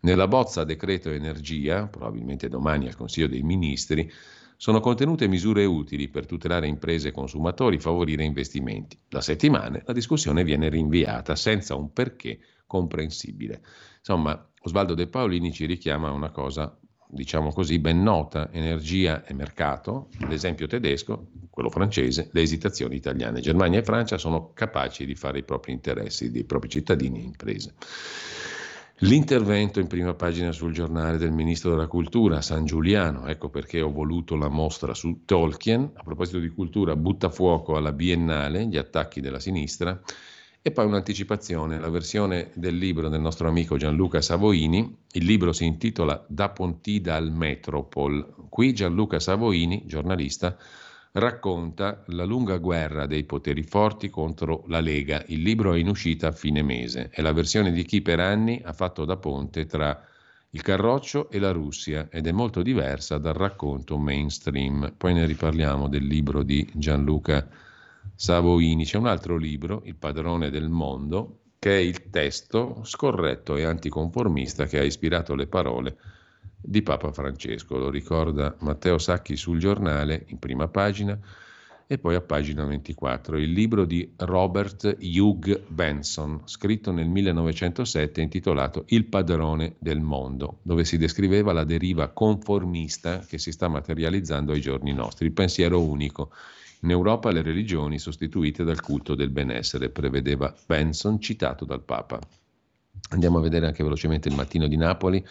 Nella bozza decreto energia, probabilmente domani al Consiglio dei Ministri, sono contenute misure utili per tutelare imprese e consumatori, favorire investimenti. Da settimane la discussione viene rinviata senza un perché comprensibile. Insomma, Osvaldo De Paolini ci richiama a una cosa, diciamo così, ben nota, energia e mercato, l'esempio tedesco, quello francese, le esitazioni italiane. Germania e Francia sono capaci di fare i propri interessi dei propri cittadini e imprese. L'intervento in prima pagina sul giornale del ministro della cultura, San Giuliano, ecco perché ho voluto la mostra su Tolkien, a proposito di cultura, butta fuoco alla biennale, gli attacchi della sinistra, e poi un'anticipazione, la versione del libro del nostro amico Gianluca Savoini. Il libro si intitola Da Pontida al Metropol. Qui Gianluca Savoini, giornalista, racconta la lunga guerra dei poteri forti contro la Lega. Il libro è in uscita a fine mese. È la versione di chi per anni ha fatto da ponte tra il Carroccio e la Russia ed è molto diversa dal racconto mainstream. Poi ne riparliamo del libro di Gianluca Savoini. Savoini. C'è un altro libro, Il padrone del mondo, che è il testo scorretto e anticonformista che ha ispirato le parole di Papa Francesco. Lo ricorda Matteo Sacchi sul giornale in prima pagina e poi a pagina 24 il libro di Robert Hugh Benson, scritto nel 1907 intitolato Il padrone del mondo, dove si descriveva la deriva conformista che si sta materializzando ai giorni nostri, il pensiero unico in Europa le religioni sostituite dal culto del benessere, prevedeva Benson, citato dal Papa. Andiamo a vedere anche velocemente il mattino di Napoli.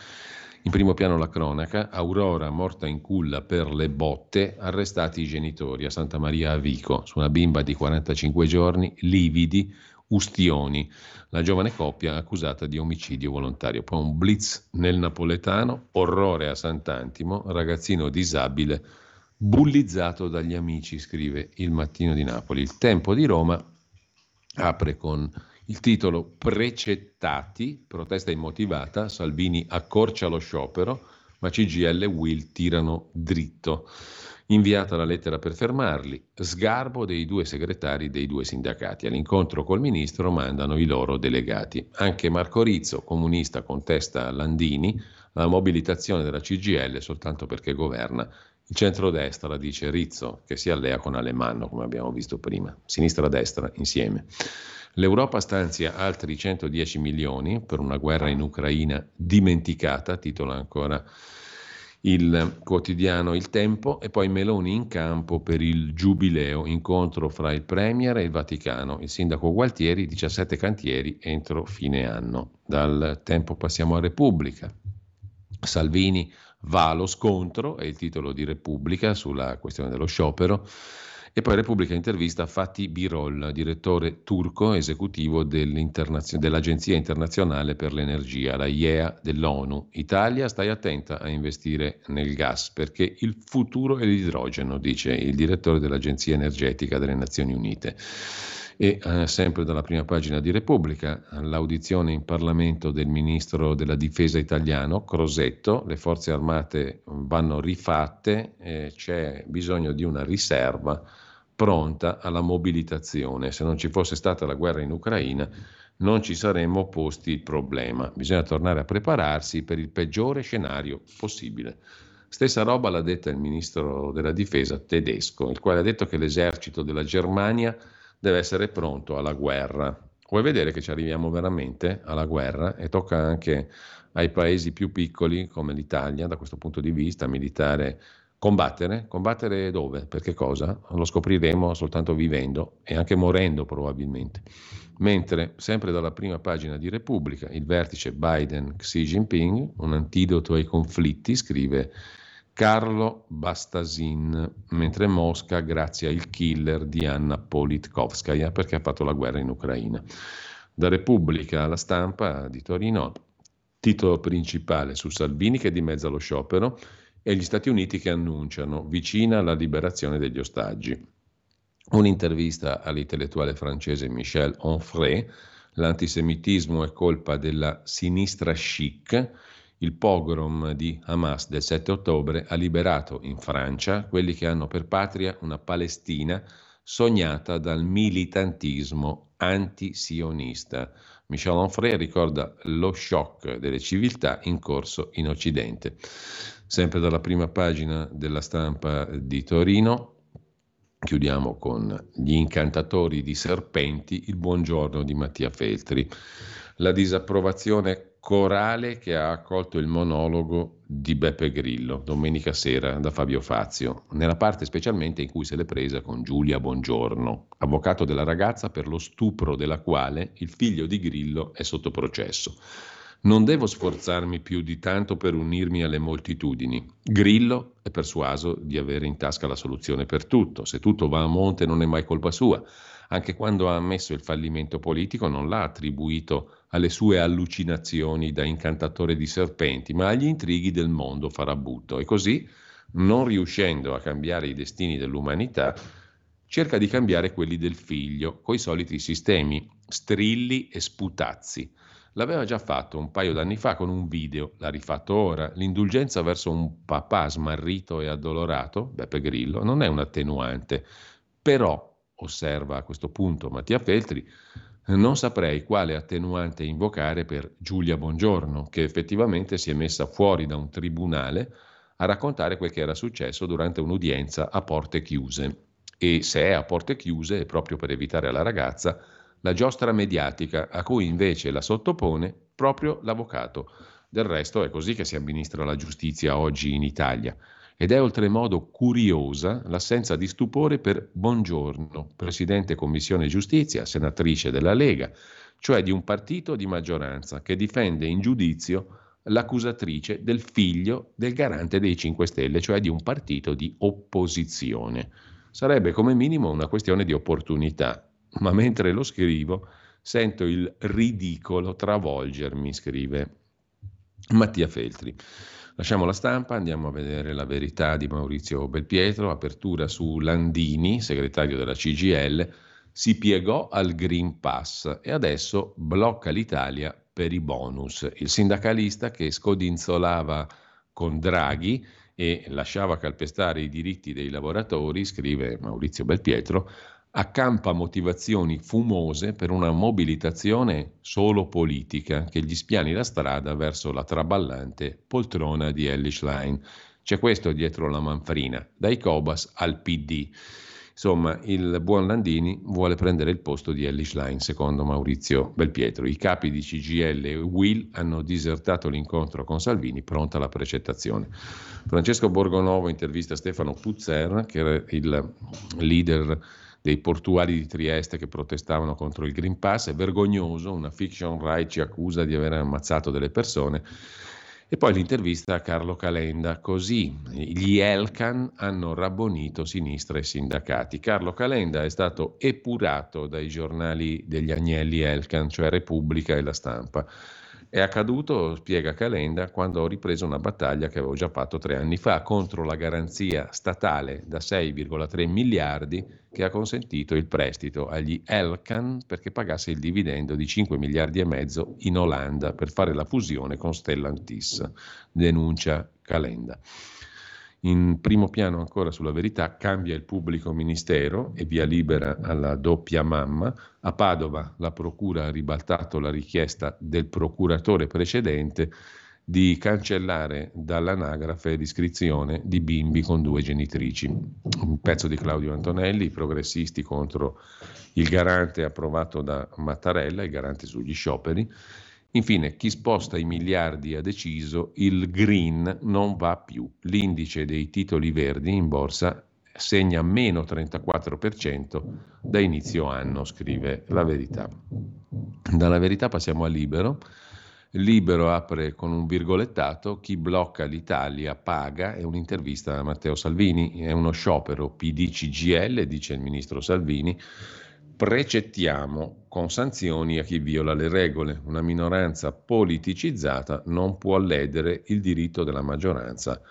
In primo piano la cronaca, Aurora morta in culla per le botte, arrestati i genitori a Santa Maria a Vico, su una bimba di 45 giorni, lividi, ustioni, la giovane coppia accusata di omicidio volontario. Poi un blitz nel napoletano, orrore a Sant'Antimo, ragazzino disabile bullizzato dagli amici, scrive il Mattino di Napoli. Il Tempo di Roma apre con il titolo Precettati, protesta immotivata, Salvini accorcia lo sciopero, ma CGL e Will tirano dritto. Inviata la lettera per fermarli, sgarbo dei due segretari dei due sindacati. All'incontro col ministro mandano i loro delegati. Anche Marco Rizzo, comunista, contesta Landini la mobilitazione della CGL soltanto perché governa il centrodestra, dice Rizzo, che si allea con Alemanno, come abbiamo visto prima, sinistra-destra insieme. L'Europa stanzia altri 110 milioni per una guerra in Ucraina dimenticata, titola ancora il quotidiano Il Tempo, e poi Meloni in campo per il giubileo, incontro fra il Premier e il Vaticano. Il sindaco Gualtieri, 17 cantieri entro fine anno. Dal Tempo passiamo a Repubblica. Salvini va allo scontro, è il titolo di Repubblica sulla questione dello sciopero. E poi Repubblica intervista Fatih Birol, direttore turco esecutivo dell'Agenzia internazionale per l'energia, la IEA dell'ONU. Italia, stai attenta a investire nel gas perché il futuro è l'idrogeno, dice il direttore dell'Agenzia energetica delle Nazioni Unite. E eh, sempre dalla prima pagina di Repubblica, l'audizione in Parlamento del ministro della difesa italiano, Crosetto, le forze armate vanno rifatte, eh, c'è bisogno di una riserva pronta alla mobilitazione. Se non ci fosse stata la guerra in Ucraina non ci saremmo posti il problema. Bisogna tornare a prepararsi per il peggiore scenario possibile. Stessa roba l'ha detta il ministro della difesa tedesco, il quale ha detto che l'esercito della Germania deve essere pronto alla guerra. Vuoi vedere che ci arriviamo veramente alla guerra? E tocca anche ai paesi più piccoli come l'Italia, da questo punto di vista militare, combattere. Combattere dove? Per che cosa? Lo scopriremo soltanto vivendo e anche morendo probabilmente. Mentre, sempre dalla prima pagina di Repubblica, il vertice Biden-Xi Jinping, un antidoto ai conflitti, scrive Carlo Bastasin, mentre Mosca grazie al killer di Anna Politkovskaya perché ha fatto la guerra in Ucraina. Da Repubblica alla stampa di Torino, titolo principale su Salvini che dimezza lo sciopero e gli Stati Uniti che annunciano vicina la liberazione degli ostaggi. Un'intervista all'intellettuale francese Michel Onfray, l'antisemitismo è colpa della sinistra chic, il pogrom di Hamas del 7 ottobre ha liberato in Francia quelli che hanno per patria una Palestina sognata dal militantismo anti-sionista. Michel Onfray ricorda lo shock delle civiltà in corso in Occidente. Sempre dalla prima pagina della stampa di Torino, chiudiamo con gli incantatori di serpenti, il buongiorno di Mattia Feltri. La disapprovazione corale che ha accolto il monologo di Beppe Grillo domenica sera da Fabio Fazio, nella parte specialmente in cui se l'è presa con Giulia Bongiorno, avvocato della ragazza per lo stupro della quale il figlio di Grillo è sotto processo. Non devo sforzarmi più di tanto per unirmi alle moltitudini. Grillo è persuaso di avere in tasca la soluzione per tutto. Se tutto va a monte non è mai colpa sua. Anche quando ha ammesso il fallimento politico non l'ha attribuito alle sue allucinazioni da incantatore di serpenti, ma agli intrighi del mondo farabutto. E così, non riuscendo a cambiare i destini dell'umanità, cerca di cambiare quelli del figlio, coi soliti sistemi strilli e sputazzi. L'aveva già fatto un paio d'anni fa con un video, l'ha rifatto ora. L'indulgenza verso un papà smarrito e addolorato, Beppe Grillo, non è un attenuante. Però, osserva a questo punto Mattia Feltri, non saprei quale attenuante invocare per Giulia Bongiorno, che effettivamente si è messa fuori da un tribunale a raccontare quel che era successo durante un'udienza a porte chiuse. E se è a porte chiuse è proprio per evitare alla ragazza la giostra mediatica a cui invece la sottopone proprio l'avvocato. Del resto è così che si amministra la giustizia oggi in Italia ed è oltremodo curiosa l'assenza di stupore per Bongiorno, Presidente Commissione Giustizia, senatrice della Lega, cioè di un partito di maggioranza che difende in giudizio l'accusatrice del figlio del garante dei 5 Stelle, cioè di un partito di opposizione. Sarebbe come minimo una questione di opportunità, ma mentre lo scrivo sento il ridicolo travolgermi, scrive Mattia Feltri. Lasciamo la stampa, andiamo a vedere la verità di Maurizio Belpietro, apertura su Landini, segretario della CGL, si piegò al Green Pass e adesso blocca l'Italia per i bonus. Il sindacalista che scodinzolava con Draghi e lasciava calpestare i diritti dei lavoratori, scrive Maurizio Belpietro, accampa motivazioni fumose per una mobilitazione solo politica che gli spiani la strada verso la traballante poltrona di Ellis Line. C'è questo dietro la manfrina, dai Cobas al PD. Insomma, il buon Landini vuole prendere il posto di Ellis Line, secondo Maurizio Belpietro. I capi di CGL e Will hanno disertato l'incontro con Salvini, pronta la precettazione. Francesco Borgonovo intervista Stefano Puzzer, che era il leader dei portuali di Trieste che protestavano contro il Green Pass, è vergognoso, una fiction right ci accusa di aver ammazzato delle persone. E poi l'intervista a Carlo Calenda, così gli Elcan hanno rabbonito sinistra e sindacati. Carlo Calenda è stato epurato dai giornali degli agnelli Elcan, cioè Repubblica e La Stampa. È accaduto, spiega Calenda, quando ho ripreso una battaglia che avevo già fatto tre anni fa contro la garanzia statale da 6,3 miliardi che ha consentito il prestito agli Elkan perché pagasse il dividendo di 5 miliardi e mezzo in Olanda per fare la fusione con Stellantis, denuncia Calenda. In primo piano ancora sulla verità cambia il pubblico ministero e via libera alla doppia mamma. A Padova la procura ha ribaltato la richiesta del procuratore precedente di cancellare dall'anagrafe l'iscrizione di bimbi con due genitrici. Un pezzo di Claudio Antonelli, i progressisti contro il garante approvato da Mattarella, il garante sugli scioperi. Infine, chi sposta i miliardi ha deciso, il green non va più. L'indice dei titoli verdi in borsa segna meno 34% da inizio anno, scrive la verità. Dalla verità passiamo a Libero. Libero apre con un virgolettato, chi blocca l'Italia paga, è un'intervista a Matteo Salvini, è uno sciopero PD-CGL, dice il ministro Salvini, precettiamo con sanzioni a chi viola le regole. Una minoranza politicizzata non può ledere il diritto della maggioranza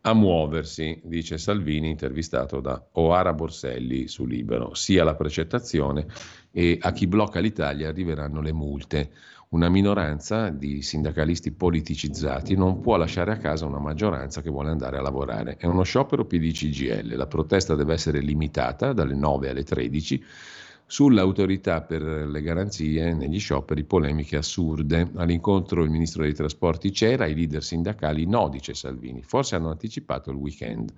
a muoversi, dice Salvini, intervistato da Oara Borselli su Libero. Sia la precettazione e a chi blocca l'Italia arriveranno le multe. Una minoranza di sindacalisti politicizzati non può lasciare a casa una maggioranza che vuole andare a lavorare. È uno sciopero PDCGL. La protesta deve essere limitata dalle 9 alle 13 sull'autorità per le garanzie negli scioperi, polemiche assurde. All'incontro il ministro dei trasporti c'era, i leader sindacali no, dice Salvini. Forse hanno anticipato il weekend.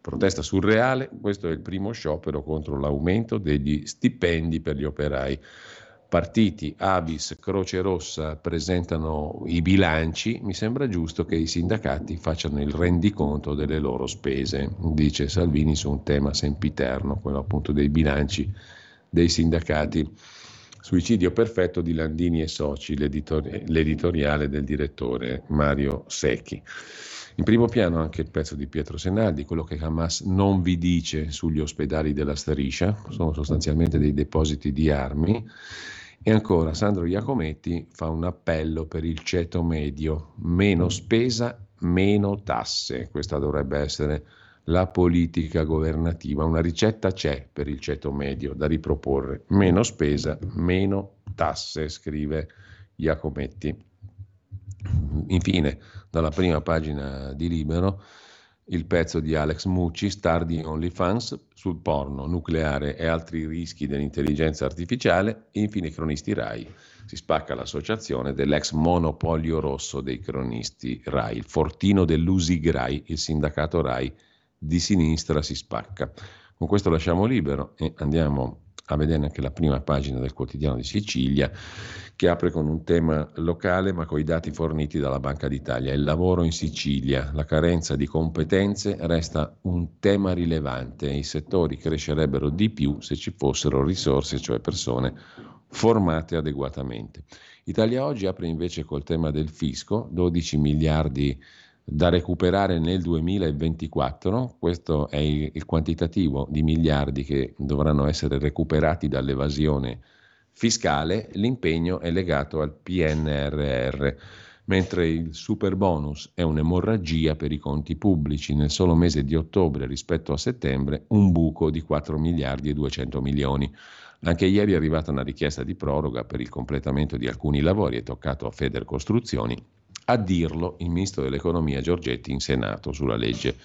Protesta surreale, questo è il primo sciopero contro l'aumento degli stipendi per gli operai. Partiti, Avis, Croce Rossa presentano i bilanci, mi sembra giusto che i sindacati facciano il rendiconto delle loro spese, dice Salvini su un tema sempiterno, quello appunto dei bilanci dei sindacati. Suicidio perfetto di Landini e Soci, l'editori- l'editoriale del direttore Mario Secchi. In primo piano anche il pezzo di Pietro Senaldi, quello che Hamas non vi dice sugli ospedali della Striscia, sono sostanzialmente dei depositi di armi. E ancora Sandro Iacometti fa un appello per il ceto medio, meno spesa, meno tasse. Questa dovrebbe essere la politica governativa. Una ricetta c'è per il ceto medio da riproporre. Meno spesa, meno tasse, scrive Iacometti. Infine, dalla prima pagina di Libero, il pezzo di Alex Mucci, star di OnlyFans, sul porno nucleare e altri rischi dell'intelligenza artificiale. Infine, cronisti RAI. Si spacca l'associazione dell'ex monopolio rosso dei cronisti RAI, il fortino dell'Usigrai, il sindacato RAI di sinistra si spacca. Con questo lasciamo libero e andiamo a vedere anche la prima pagina del quotidiano di Sicilia che apre con un tema locale ma con i dati forniti dalla Banca d'Italia. Il lavoro in Sicilia, la carenza di competenze resta un tema rilevante. I settori crescerebbero di più se ci fossero risorse, cioè persone formate adeguatamente. Italia Oggi apre invece col tema del fisco, 12 miliardi di da recuperare nel 2024, questo è il, il, quantitativo di miliardi che dovranno essere recuperati dall'evasione fiscale, l'impegno è legato al PNRR, mentre il super bonus è un'emorragia per i conti pubblici. Nel solo mese di ottobre rispetto a settembre un buco di 4 miliardi e 200 milioni. Anche ieri è arrivata una richiesta di proroga per il completamento di alcuni lavori, è toccato a Feder Costruzioni a dirlo il ministro dell'economia Giorgetti in Senato sulla legge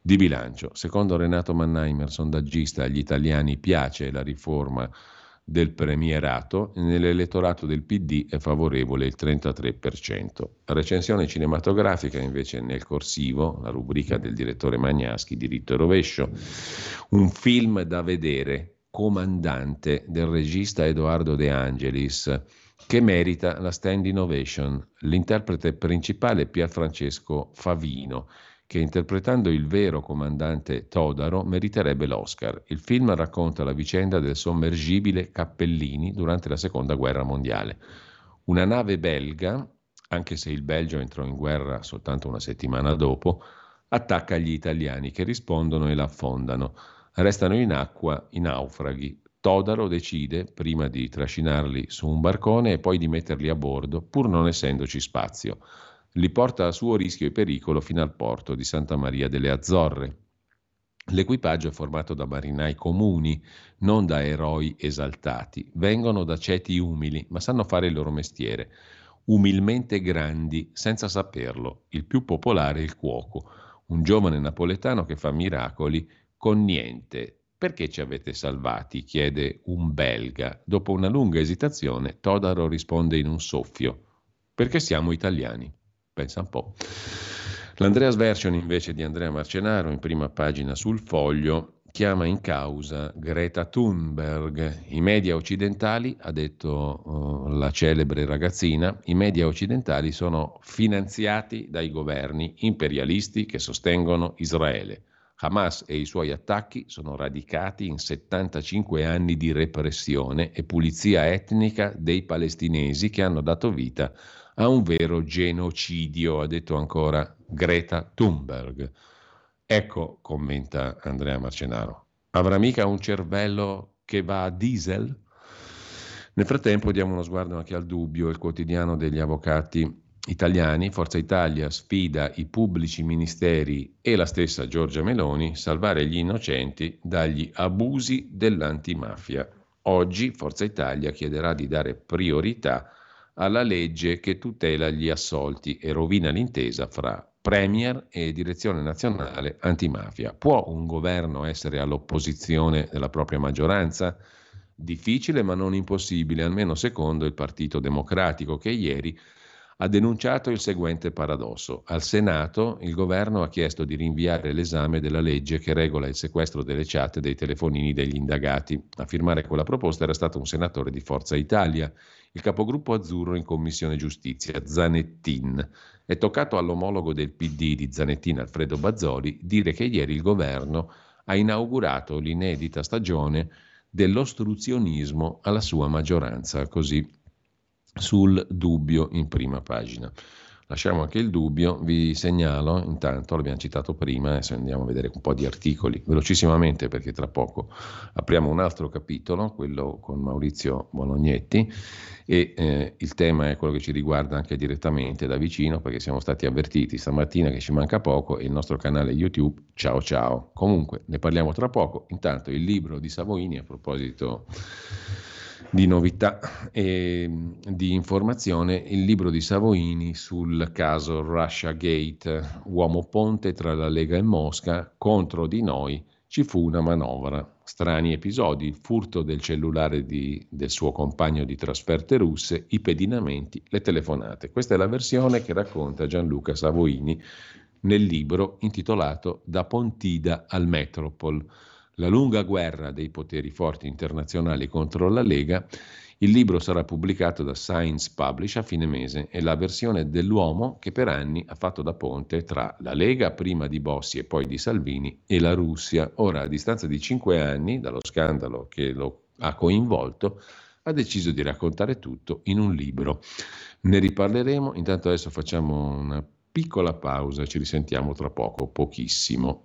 di bilancio. Secondo Renato Mannheimer, sondaggista, agli italiani piace la riforma del premierato, nell'elettorato del PD è favorevole il 33%. Recensione cinematografica invece nel corsivo, la rubrica del direttore Magnaschi, diritto e rovescio, un film da vedere, Comandante del regista Edoardo De Angelis che merita la stand ovation. L'interprete principale è Pierfrancesco Favino, che interpretando il vero comandante Todaro meriterebbe l'Oscar. Il film racconta la vicenda del sommergibile Cappellini durante la Seconda Guerra Mondiale. Una nave belga, anche se il Belgio entrò in guerra soltanto una settimana dopo, attacca gli italiani che rispondono e la affondano. Restano in acqua i naufraghi, Todaro decide, prima di trascinarli su un barcone e poi di metterli a bordo, pur non essendoci spazio. Li porta a suo rischio e pericolo fino al porto di Santa Maria delle Azzorre. L'equipaggio è formato da marinai comuni, non da eroi esaltati. Vengono da ceti umili, ma sanno fare il loro mestiere. Umilmente grandi, senza saperlo. Il più popolare è il cuoco, un giovane napoletano che fa miracoli con niente, perché ci avete salvati? chiede un belga. Dopo una lunga esitazione, Todaro risponde in un soffio. Perché siamo italiani. Pensa un po'. L'Andreas Version invece di Andrea Marcenaro, in prima pagina sul foglio, chiama in causa Greta Thunberg. I media occidentali, ha detto uh, la celebre ragazzina, i media occidentali sono finanziati dai governi imperialisti che sostengono Israele. Hamas e i suoi attacchi sono radicati in 75 anni di repressione e pulizia etnica dei palestinesi che hanno dato vita a un vero genocidio, ha detto ancora Greta Thunberg. Ecco, commenta Andrea Marcenaro, avrà mica un cervello che va a diesel? Nel frattempo diamo uno sguardo anche al dubbio, il quotidiano degli avvocati italiani, Forza Italia sfida i pubblici ministeri e la stessa Giorgia Meloni salvare gli innocenti dagli abusi dell'antimafia. Oggi Forza Italia chiederà di dare priorità alla legge che tutela gli assolti e rovina l'intesa fra Premier e Direzione Nazionale Antimafia. Può un governo essere all'opposizione della propria maggioranza? Difficile ma non impossibile, almeno secondo il Partito Democratico che ieri ha denunciato il seguente paradosso. Al Senato il governo ha chiesto di rinviare l'esame della legge che regola il sequestro delle chat dei telefonini degli indagati. A firmare quella proposta era stato un senatore di Forza Italia, il capogruppo azzurro in Commissione Giustizia, Zanettin. È toccato all'omologo del PD di Zanettin, Alfredo Bazzoli, dire che ieri il governo ha inaugurato l'inedita stagione dell'ostruzionismo alla sua maggioranza, così sul dubbio in prima pagina. Lasciamo anche il dubbio, vi segnalo intanto, l'abbiamo citato prima, adesso andiamo a vedere un po' di articoli velocissimamente perché tra poco apriamo un altro capitolo, quello con Maurizio Bolognetti e eh, il tema è quello che ci riguarda anche direttamente da vicino perché siamo stati avvertiti stamattina che ci manca poco e il nostro canale YouTube, ciao ciao. Comunque ne parliamo tra poco, intanto il libro di Savoini a proposito di novità e di informazione il libro di Savoini sul caso Russia Gate, uomo ponte tra la Lega e Mosca, contro di noi ci fu una manovra. Strani episodi, il furto del cellulare di, del suo compagno di trasferte russe, i pedinamenti, le telefonate. Questa è la versione che racconta Gianluca Savoini nel libro intitolato Da Pontida al Metropol la lunga guerra dei poteri forti internazionali contro la Lega, il libro sarà pubblicato da Science Publish a fine mese e la versione dell'uomo che per anni ha fatto da ponte tra la Lega, prima di Bossi e poi di Salvini, e la Russia. Ora, a distanza di cinque anni dallo scandalo che lo ha coinvolto, ha deciso di raccontare tutto in un libro. Ne riparleremo, intanto adesso facciamo una piccola pausa, ci risentiamo tra poco, pochissimo.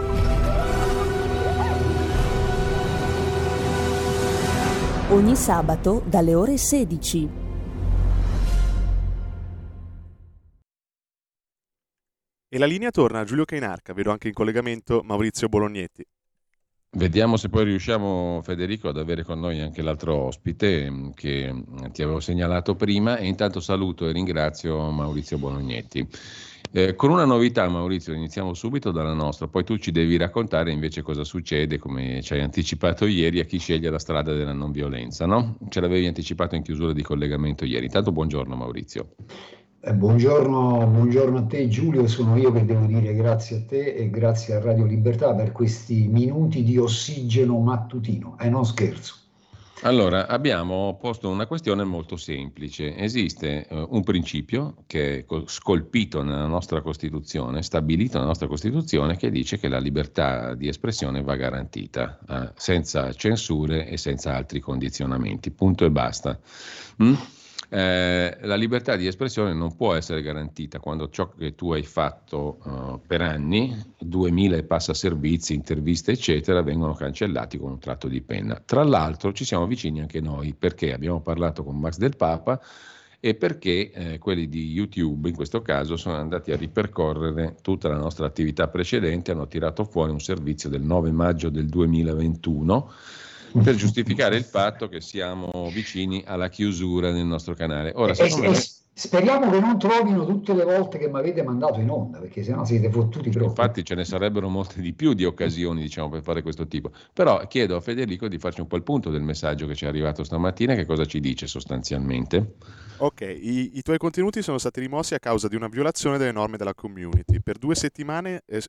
Ogni sabato dalle ore 16. E la linea torna a Giulio Cainarca, vedo anche in collegamento Maurizio Bolognetti. Vediamo se poi riusciamo, Federico, ad avere con noi anche l'altro ospite mm, che mm, ti avevo segnalato prima e intanto saluto e ringrazio Maurizio Bolognetti. Eh, con una novità, Maurizio, iniziamo subito dalla nostra, poi tu ci devi raccontare invece cosa succede, come ci hai anticipato ieri, a chi sceglie la strada della non violenza, no? Ce l'avevi anticipato in chiusura di collegamento ieri. Intanto buongiorno Maurizio. Eh, buongiorno, buongiorno, a te Giulio, sono io che devo dire grazie a te e grazie a Radio Libertà per questi minuti di ossigeno mattutino, e eh, non scherzo. Allora, abbiamo posto una questione molto semplice. Esiste eh, un principio che è scolpito nella nostra Costituzione, stabilito nella nostra Costituzione, che dice che la libertà di espressione va garantita, eh, senza censure e senza altri condizionamenti. Punto e basta. Mm? Eh, la libertà di espressione non può essere garantita quando ciò che tu hai fatto uh, per anni, 2000 e passa servizi, interviste, eccetera, vengono cancellati con un tratto di penna. Tra l'altro ci siamo vicini anche noi perché abbiamo parlato con Max del Papa e perché eh, quelli di YouTube in questo caso sono andati a ripercorrere tutta la nostra attività precedente, hanno tirato fuori un servizio del 9 maggio del 2021 per giustificare il fatto che siamo vicini alla chiusura del nostro canale. Ora, e, me... speriamo che non trovino tutte le volte che mi avete mandato in onda, perché sennò siete fottuti proprio. Infatti ce ne sarebbero molte di più di occasioni, diciamo, per fare questo tipo. Però chiedo a Federico di farci un po' il punto del messaggio che ci è arrivato stamattina, che cosa ci dice sostanzialmente. Ok, I, i, tuoi contenuti sono stati rimossi a causa di una violazione delle norme della community. Per due settimane, eh,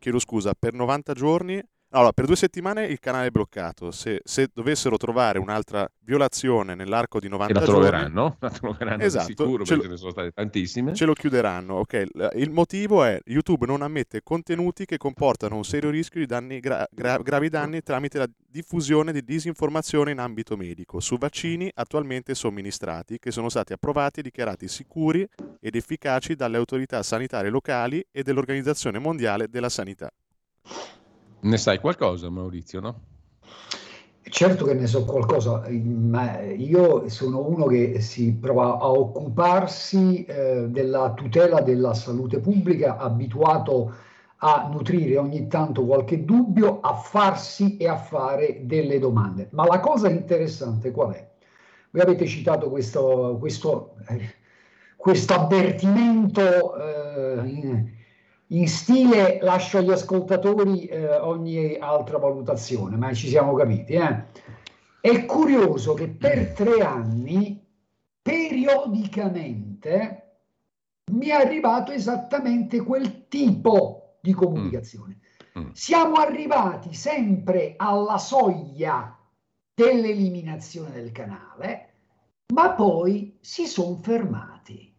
chiedo scusa, per 90 giorni allora, per due settimane il canale è bloccato. Se, se dovessero trovare un'altra violazione nell'arco di 90 giorni... la troveranno, la troveranno esatto, sicuro perché ce ne sono state tantissime. Ce lo chiuderanno, ok. Il motivo è YouTube non ammette contenuti che comportano un serio rischio di danni gra- gra- gravi danni tramite la diffusione di disinformazione in ambito medico su vaccini attualmente somministrati che sono stati approvati e dichiarati sicuri ed efficaci dalle autorità sanitarie locali e dell'Organizzazione Mondiale della Sanità. Ne sai qualcosa, Maurizio, no? Certo che ne so qualcosa, ma io sono uno che si prova a occuparsi eh, della tutela della salute pubblica, abituato a nutrire ogni tanto qualche dubbio, a farsi e a fare delle domande. Ma la cosa interessante qual è? Voi avete citato questo, questo, eh, avvertimento eh, in, stile lascio agli ascoltatori eh, ogni altra valutazione, ma ci siamo capiti. Eh? È curioso che per tre anni, periodicamente, mi è arrivato esattamente quel tipo di comunicazione. Mm. Mm. Siamo arrivati sempre alla soglia dell'eliminazione del canale, ma poi si sono fermati.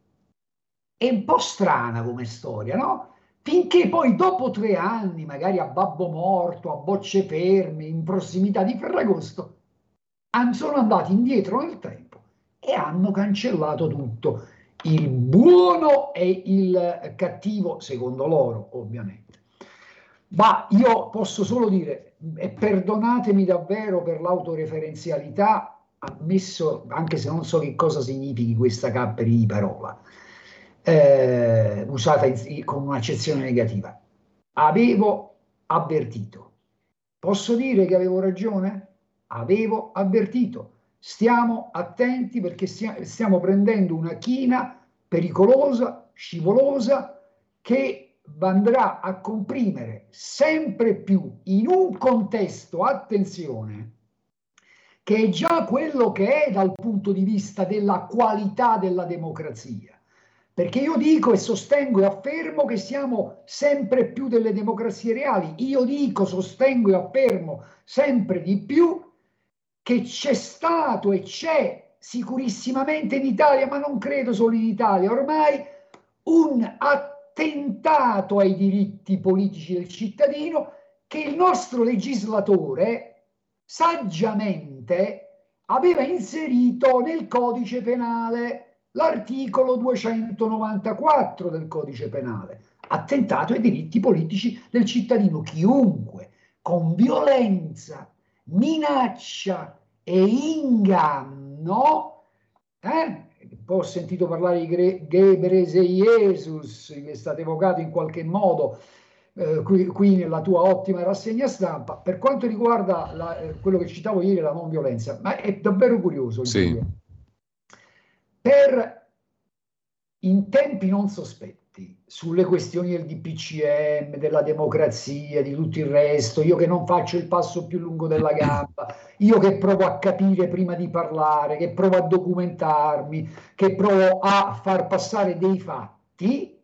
È un po' strana come storia, no? Finché poi dopo tre anni, magari a Babbo Morto, a Bocce Ferme, in prossimità di Ferragosto, sono andati indietro nel tempo e hanno cancellato tutto, il buono e il cattivo, secondo loro ovviamente. Ma io posso solo dire, e perdonatemi davvero per l'autoreferenzialità, ammesso, anche se non so che cosa significhi questa capperi di parola, eh, usata in, con un'accezione negativa. Avevo avvertito. Posso dire che avevo ragione? Avevo avvertito. Stiamo attenti perché stiamo prendendo una china pericolosa, scivolosa, che andrà a comprimere sempre più in un contesto, attenzione, che è già quello che è dal punto di vista della qualità della democrazia perché io dico e sostengo e affermo che siamo sempre più delle democrazie reali. Io dico, sostengo e affermo sempre di più che c'è stato e c'è sicurissimamente in Italia, ma non credo solo in Italia, ormai un attentato ai diritti politici del cittadino che il nostro legislatore saggiamente aveva inserito nel codice penale l'articolo 294 del codice penale, attentato ai diritti politici del cittadino. Chiunque con violenza, minaccia e inganno, eh? ho sentito parlare di Gebrese Jesus, che è stato evocato in qualche modo eh, qui, qui, nella tua ottima rassegna stampa. Per quanto riguarda la, eh, quello che citavo ieri, la non violenza, ma è davvero curioso. Sì. Per in tempi non sospetti sulle questioni del DPCM, della democrazia, di tutto il resto, io che non faccio il passo più lungo della gamba, io che provo a capire prima di parlare, che provo a documentarmi, che provo a far passare dei fatti,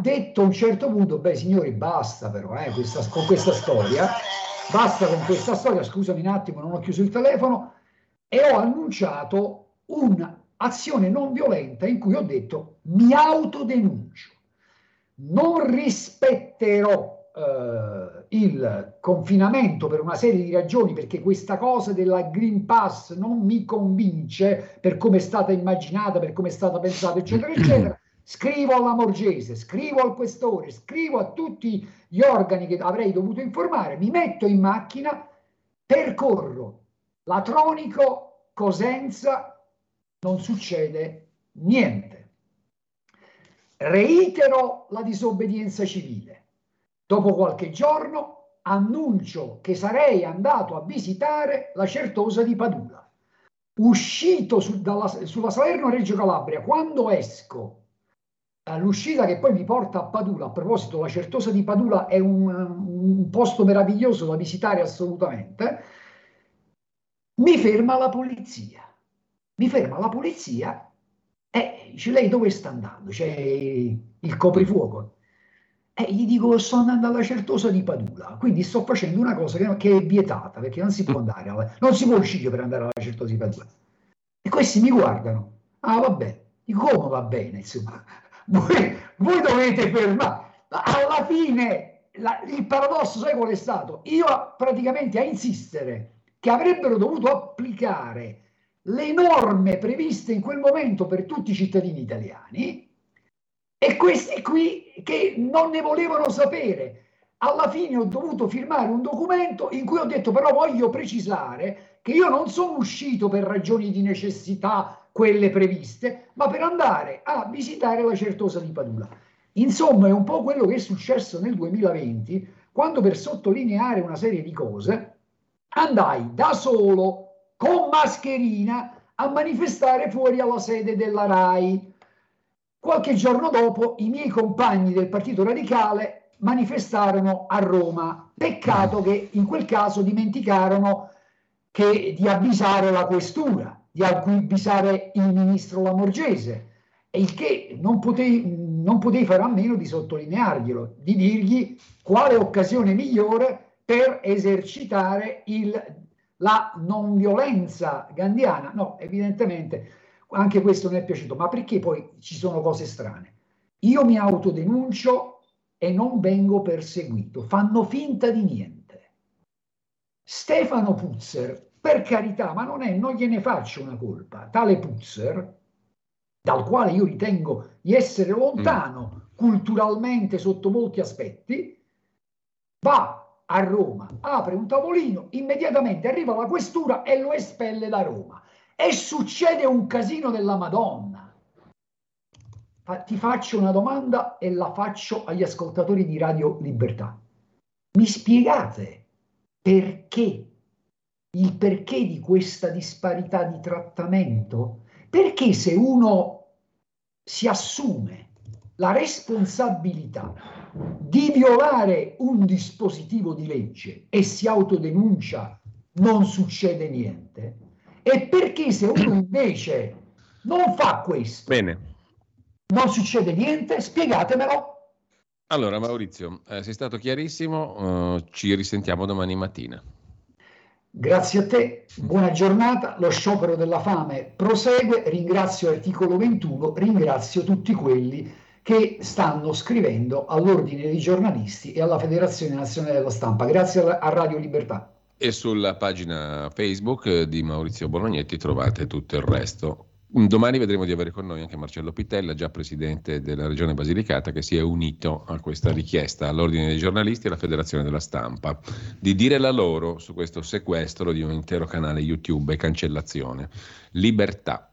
detto a un certo punto, beh signori, basta però eh, questa, con questa storia, basta con questa storia, scusami un attimo, non ho chiuso il telefono, e ho annunciato un'azione non violenta in cui ho detto mi autodenuncio, non rispetterò eh, il confinamento per una serie di ragioni, perché questa cosa della Green Pass non mi convince per come è stata immaginata, per come è stata pensata, eccetera, eccetera. Scrivo alla Morgese, scrivo al questore, scrivo a tutti gli organi che avrei dovuto informare, mi metto in macchina, percorro Latronico, Cosenza, non succede niente. Reitero la disobbedienza civile. Dopo qualche giorno annuncio che sarei andato a visitare la Certosa di Padula. Uscito su, dalla, sulla Salerno-Reggio Calabria, quando esco l'uscita che poi mi porta a Padula, a proposito, la Certosa di Padula è un, un posto meraviglioso da visitare assolutamente, mi ferma la polizia. Mi ferma la polizia e dice lei dove sta andando? C'è il coprifuoco. E gli dico sto andando alla Certosa di Padula, quindi sto facendo una cosa che, che è vietata perché non si può andare, alla, non si può uscire per andare alla Certosa di Padula. E questi mi guardano. Ah vabbè, dico come va bene, insomma voi, voi dovete fermare. Alla fine, la, il paradosso, sai qual è stato? Io praticamente a insistere che avrebbero dovuto applicare le norme previste in quel momento per tutti i cittadini italiani e questi qui che non ne volevano sapere. Alla fine ho dovuto firmare un documento in cui ho detto però voglio precisare che io non sono uscito per ragioni di necessità quelle previste, ma per andare a visitare la Certosa di Padula. Insomma, è un po' quello che è successo nel 2020, quando per sottolineare una serie di cose andai da solo, con mascherina, a manifestare fuori alla sede della RAI. Qualche giorno dopo i miei compagni del Partito Radicale manifestarono a Roma. Peccato che in quel caso dimenticarono che, di avvisare la questura di avvisare il ministro Lamorgese, il che non potei, non potei fare a meno di sottolinearglielo, di dirgli quale occasione migliore per esercitare il, la non violenza gandiana. No, evidentemente anche questo non è piaciuto, ma perché poi ci sono cose strane? Io mi autodenuncio e non vengo perseguito, fanno finta di niente. Stefano Puzzer per carità, ma non, è, non gliene faccio una colpa. Tale Puzzer, dal quale io ritengo di essere lontano mm. culturalmente sotto molti aspetti, va a Roma, apre un tavolino, immediatamente arriva la questura e lo espelle da Roma. E succede un casino della Madonna. Ti faccio una domanda e la faccio agli ascoltatori di Radio Libertà. Mi spiegate perché il perché di questa disparità di trattamento? Perché se uno si assume la responsabilità di violare un dispositivo di legge e si autodenuncia, non succede niente? E perché se uno invece non fa questo, Bene. Non succede niente, spiegatemelo. Allora Maurizio, eh, sei stato chiarissimo, uh, ci risentiamo domani mattina. Grazie a te, buona giornata, lo sciopero della fame prosegue, ringrazio Articolo 21, ringrazio tutti quelli che stanno scrivendo all'Ordine dei giornalisti e alla Federazione Nazionale della Stampa. Grazie a Radio Libertà. E sulla pagina Facebook di Maurizio Bolognetti trovate tutto il resto. Domani vedremo di avere con noi anche Marcello Pitella, già presidente della Regione Basilicata, che si è unito a questa richiesta all'Ordine dei giornalisti e alla Federazione della Stampa di dire la loro su questo sequestro di un intero canale YouTube e cancellazione. Libertà.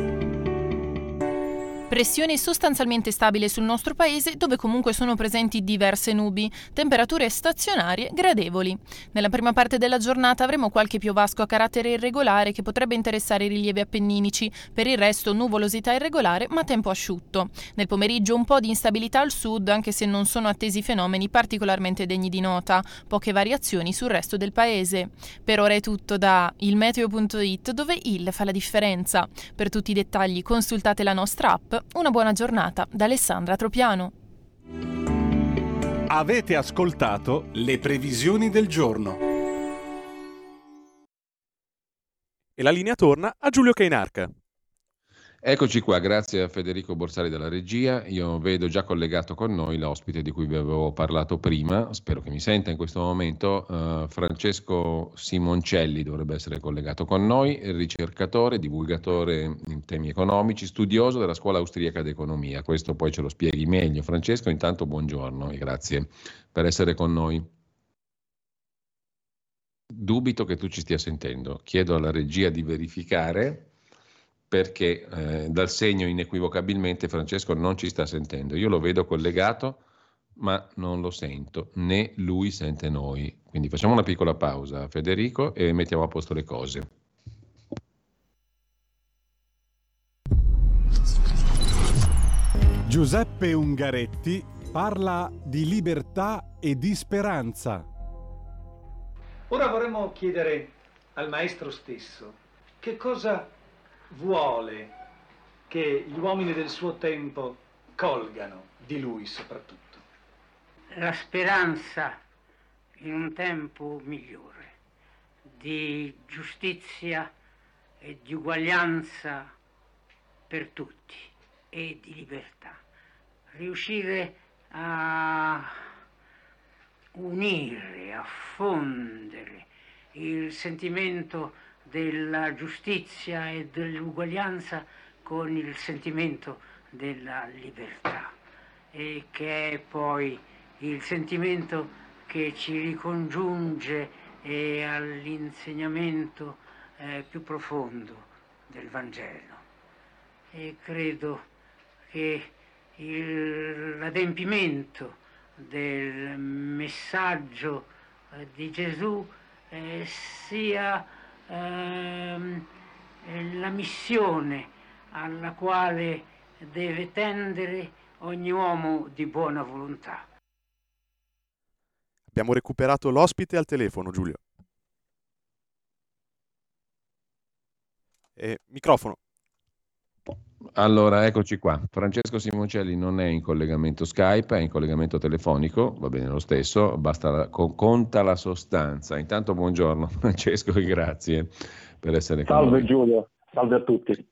Pressione sostanzialmente stabile sul nostro paese dove comunque sono presenti diverse nubi, temperature stazionarie gradevoli. Nella prima parte della giornata avremo qualche piovasco a carattere irregolare che potrebbe interessare i rilievi appenninici, per il resto nuvolosità irregolare ma tempo asciutto. Nel pomeriggio un po' di instabilità al sud anche se non sono attesi fenomeni particolarmente degni di nota, poche variazioni sul resto del paese. Per ora è tutto da ilmeteo.it dove il fa la differenza. Per tutti i dettagli consultate la nostra app una buona giornata da Alessandra Tropiano. Avete ascoltato le previsioni del giorno. E la linea torna a Giulio Cainarca. Eccoci qua, grazie a Federico Borsari della regia. Io vedo già collegato con noi l'ospite di cui vi avevo parlato prima, spero che mi senta in questo momento. Uh, Francesco Simoncelli dovrebbe essere collegato con noi, ricercatore, divulgatore in temi economici, studioso della scuola austriaca d'economia. Questo poi ce lo spieghi meglio. Francesco, intanto buongiorno e grazie per essere con noi. Dubito che tu ci stia sentendo. Chiedo alla regia di verificare perché eh, dal segno inequivocabilmente Francesco non ci sta sentendo. Io lo vedo collegato, ma non lo sento, né lui sente noi. Quindi facciamo una piccola pausa, Federico, e mettiamo a posto le cose. Giuseppe Ungaretti parla di libertà e di speranza. Ora vorremmo chiedere al maestro stesso che cosa vuole che gli uomini del suo tempo colgano di lui soprattutto? La speranza in un tempo migliore, di giustizia e di uguaglianza per tutti e di libertà. Riuscire a unire, a fondere il sentimento della giustizia e dell'uguaglianza con il sentimento della libertà e che è poi il sentimento che ci ricongiunge all'insegnamento eh, più profondo del Vangelo. E credo che l'adempimento del messaggio eh, di Gesù eh, sia ehm, la missione alla quale deve tendere ogni uomo di buona volontà. Abbiamo recuperato l'ospite al telefono, Giulio. Eh, microfono. Allora, eccoci qua. Francesco Simoncelli non è in collegamento Skype, è in collegamento telefonico, va bene lo stesso, basta la, con, conta la sostanza. Intanto buongiorno Francesco e grazie per essere noi. Salve Giulio, salve a tutti.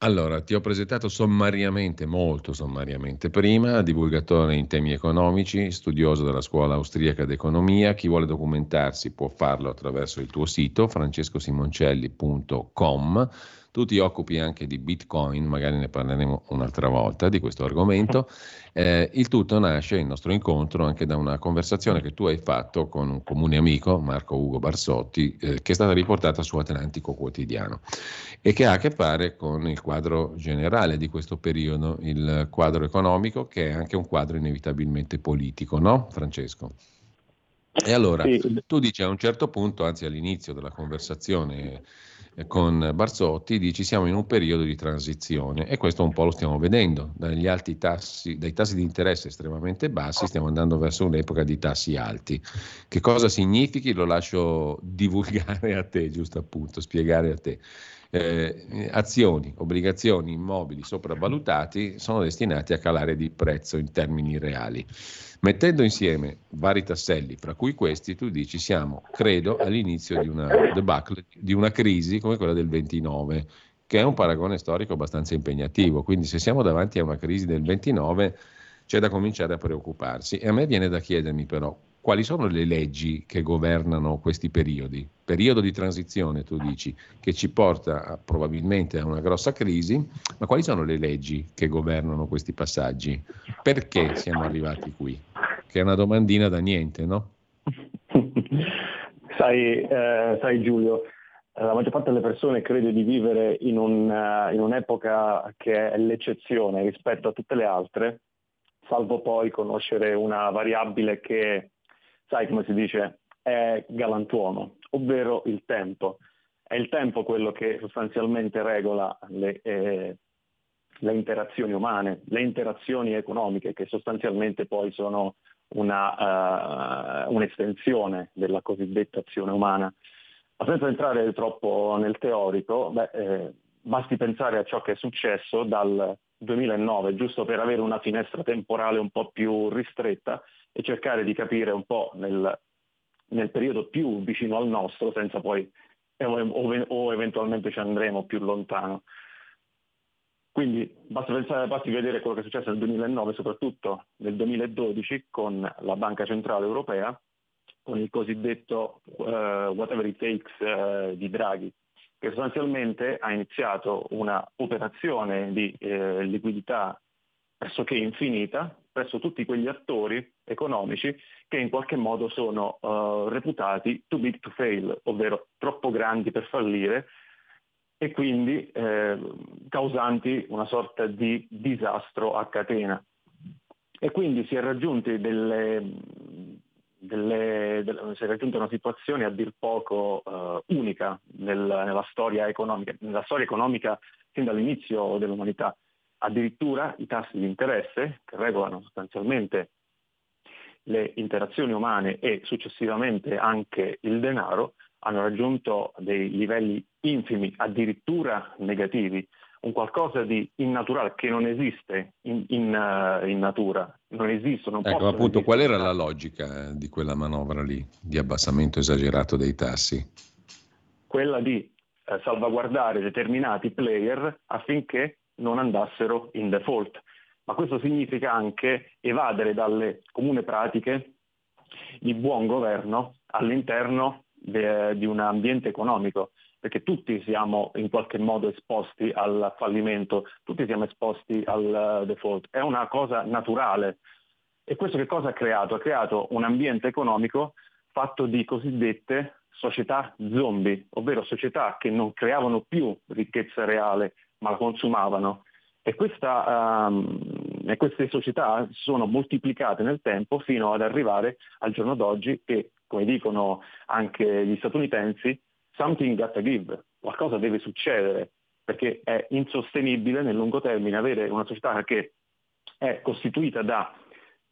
Allora, ti ho presentato sommariamente, molto sommariamente prima, divulgatore in temi economici, studioso della scuola austriaca d'economia. Chi vuole documentarsi può farlo attraverso il tuo sito francescosimoncelli.com tu ti occupi anche di Bitcoin, magari ne parleremo un'altra volta di questo argomento. Eh, il tutto nasce, il nostro incontro, anche da una conversazione che tu hai fatto con un comune amico, Marco Ugo Barsotti, eh, che è stata riportata su Atlantico Quotidiano e che ha a che fare con il quadro generale di questo periodo, il quadro economico, che è anche un quadro inevitabilmente politico, no, Francesco? E allora, sì. tu dici a un certo punto, anzi all'inizio della conversazione, con Barzotti, dici siamo in un periodo di transizione e questo un po' lo stiamo vedendo, dagli alti tassi, dai tassi di interesse estremamente bassi stiamo andando verso un'epoca di tassi alti. Che cosa significhi lo lascio divulgare a te, giusto appunto, spiegare a te. Eh, azioni, obbligazioni, immobili sopravvalutati sono destinati a calare di prezzo in termini reali. Mettendo insieme vari tasselli, fra cui questi, tu dici siamo, credo, all'inizio di una debacle, di una crisi come quella del 29, che è un paragone storico abbastanza impegnativo. Quindi se siamo davanti a una crisi del 29 c'è da cominciare a preoccuparsi. E a me viene da chiedermi però quali sono le leggi che governano questi periodi? Periodo di transizione, tu dici, che ci porta a, probabilmente a una grossa crisi, ma quali sono le leggi che governano questi passaggi? Perché siamo arrivati qui? Che è una domandina da niente, no? sai, eh, sai Giulio, la maggior parte delle persone crede di vivere in, un, uh, in un'epoca che è l'eccezione rispetto a tutte le altre, salvo poi conoscere una variabile che sai come si dice, è galantuomo, ovvero il tempo. È il tempo quello che sostanzialmente regola le, eh, le interazioni umane, le interazioni economiche, che sostanzialmente poi sono una, uh, un'estensione della cosiddetta azione umana. Ma senza entrare troppo nel teorico, beh, eh, basti pensare a ciò che è successo dal 2009, giusto per avere una finestra temporale un po' più ristretta e cercare di capire un po' nel, nel periodo più vicino al nostro, senza poi o, o, eventualmente ci andremo più lontano. Quindi basta, pensare, basti vedere quello che è successo nel 2009, soprattutto nel 2012 con la Banca Centrale Europea, con il cosiddetto uh, whatever it takes uh, di Draghi, che sostanzialmente ha iniziato una operazione di eh, liquidità pressoché infinita presso tutti quegli attori economici che in qualche modo sono uh, reputati too big to fail, ovvero troppo grandi per fallire e quindi eh, causanti una sorta di disastro a catena. E quindi si è delle, delle, delle, si è raggiunta una situazione a dir poco uh, unica nel, nella storia economica, nella storia economica fin dall'inizio dell'umanità. Addirittura i tassi di interesse, che regolano sostanzialmente le interazioni umane e successivamente anche il denaro, hanno raggiunto dei livelli infimi, addirittura negativi, un qualcosa di innaturale che non esiste in, in, uh, in natura. Non esistono. ecco, appunto, qual era la logica di quella manovra lì, di abbassamento esagerato dei tassi? Quella di eh, salvaguardare determinati player affinché non andassero in default. Ma questo significa anche evadere dalle comune pratiche di buon governo all'interno de, di un ambiente economico perché tutti siamo in qualche modo esposti al fallimento, tutti siamo esposti al default, è una cosa naturale. E questo che cosa ha creato? Ha creato un ambiente economico fatto di cosiddette società zombie, ovvero società che non creavano più ricchezza reale, ma la consumavano. E, questa, um, e queste società sono moltiplicate nel tempo fino ad arrivare al giorno d'oggi che, come dicono anche gli statunitensi, something gotta give, qualcosa deve succedere, perché è insostenibile nel lungo termine avere una società che è costituita da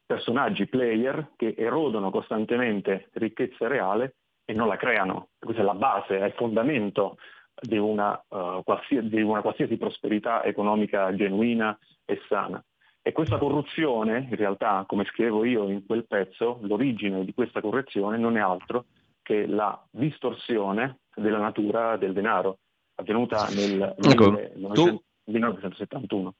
personaggi player che erodono costantemente ricchezza reale e non la creano. Questa è la base, è il fondamento di una, uh, qualsiasi, di una qualsiasi prosperità economica genuina e sana. E questa corruzione, in realtà, come scrivevo io in quel pezzo, l'origine di questa corruzione non è altro che la distorsione della natura del denaro, avvenuta nel ecco, 1971.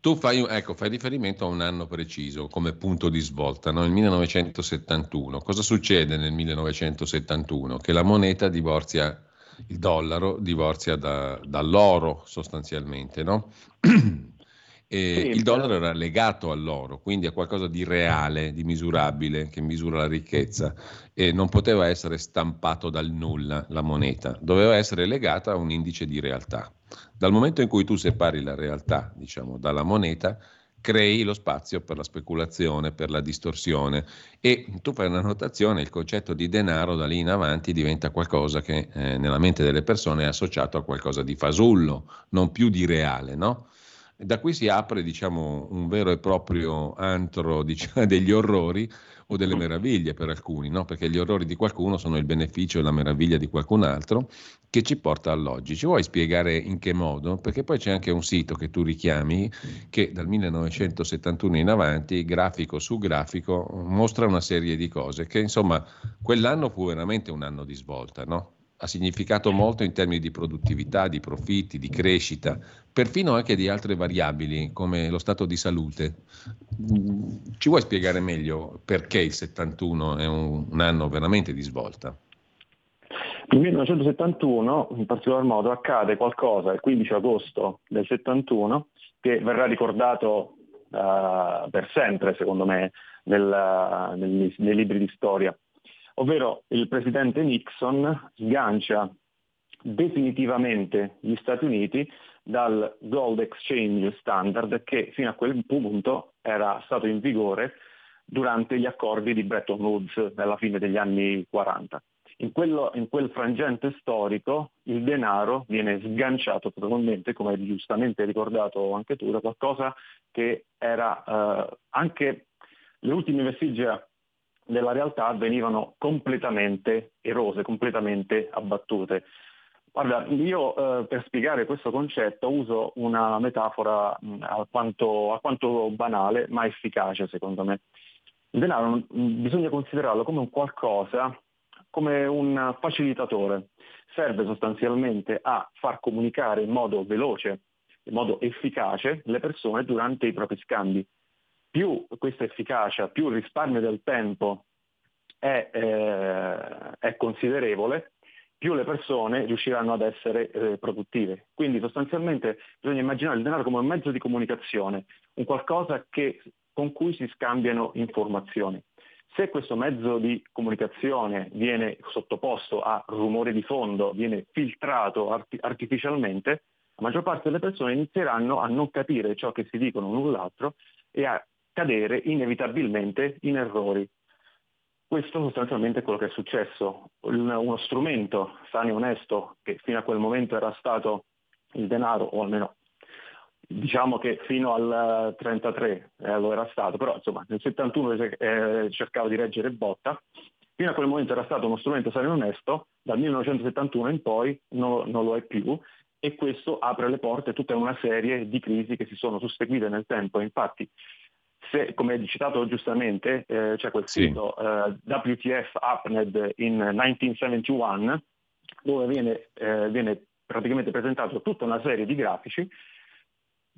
Tu fai, ecco, fai, riferimento a un anno preciso come punto di svolta, no? il 1971. Cosa succede nel 1971? Che la moneta divorzia, il dollaro divorzia da, dall'oro sostanzialmente, no? E sì, il dollaro era legato all'oro, quindi a qualcosa di reale, di misurabile, che misura la ricchezza e non poteva essere stampato dal nulla la moneta, doveva essere legata a un indice di realtà. Dal momento in cui tu separi la realtà, diciamo, dalla moneta, crei lo spazio per la speculazione, per la distorsione e tu fai una notazione, il concetto di denaro da lì in avanti diventa qualcosa che eh, nella mente delle persone è associato a qualcosa di fasullo, non più di reale, no? Da qui si apre diciamo, un vero e proprio antro diciamo, degli orrori o delle meraviglie per alcuni, no? perché gli orrori di qualcuno sono il beneficio e la meraviglia di qualcun altro che ci porta all'oggi. Ci vuoi spiegare in che modo? Perché poi c'è anche un sito che tu richiami che dal 1971 in avanti, grafico su grafico, mostra una serie di cose che insomma quell'anno fu veramente un anno di svolta, no? Ha significato molto in termini di produttività, di profitti, di crescita, perfino anche di altre variabili come lo stato di salute. Ci vuoi spiegare meglio perché il 71 è un, un anno veramente di svolta? Nel 1971, in particolar modo, accade qualcosa il 15 agosto del 71 che verrà ricordato uh, per sempre, secondo me, nel, nel, nei libri di storia ovvero il presidente Nixon sgancia definitivamente gli Stati Uniti dal Gold Exchange Standard che fino a quel punto era stato in vigore durante gli accordi di Bretton Woods nella fine degli anni 40. In, quello, in quel frangente storico il denaro viene sganciato totalmente, come hai giustamente ricordato anche tu, da qualcosa che era eh, anche le ultime vestiggia della realtà venivano completamente erose, completamente abbattute. Guarda, io eh, per spiegare questo concetto uso una metafora mh, alquanto, alquanto banale ma efficace secondo me. Il denaro mh, bisogna considerarlo come un qualcosa, come un facilitatore. Serve sostanzialmente a far comunicare in modo veloce, in modo efficace le persone durante i propri scambi più questa efficacia, più il risparmio del tempo è, eh, è considerevole, più le persone riusciranno ad essere eh, produttive. Quindi sostanzialmente bisogna immaginare il denaro come un mezzo di comunicazione, un qualcosa che, con cui si scambiano informazioni. Se questo mezzo di comunicazione viene sottoposto a rumore di fondo, viene filtrato art- artificialmente, la maggior parte delle persone inizieranno a non capire ciò che si dicono null'altro e a cadere inevitabilmente in errori. Questo sostanzialmente è quello che è successo. Uno strumento sano e onesto che fino a quel momento era stato il denaro, o almeno diciamo che fino al 33 eh, lo era stato, però insomma nel 71 eh, cercava di reggere botta, fino a quel momento era stato uno strumento sano e onesto, dal 1971 in poi non, non lo è più e questo apre le porte a tutta una serie di crisi che si sono susseguite nel tempo. Infatti se, come hai citato giustamente, eh, c'è quel sì. sito eh, WTF Upned in 1971, dove viene, eh, viene praticamente presentato tutta una serie di grafici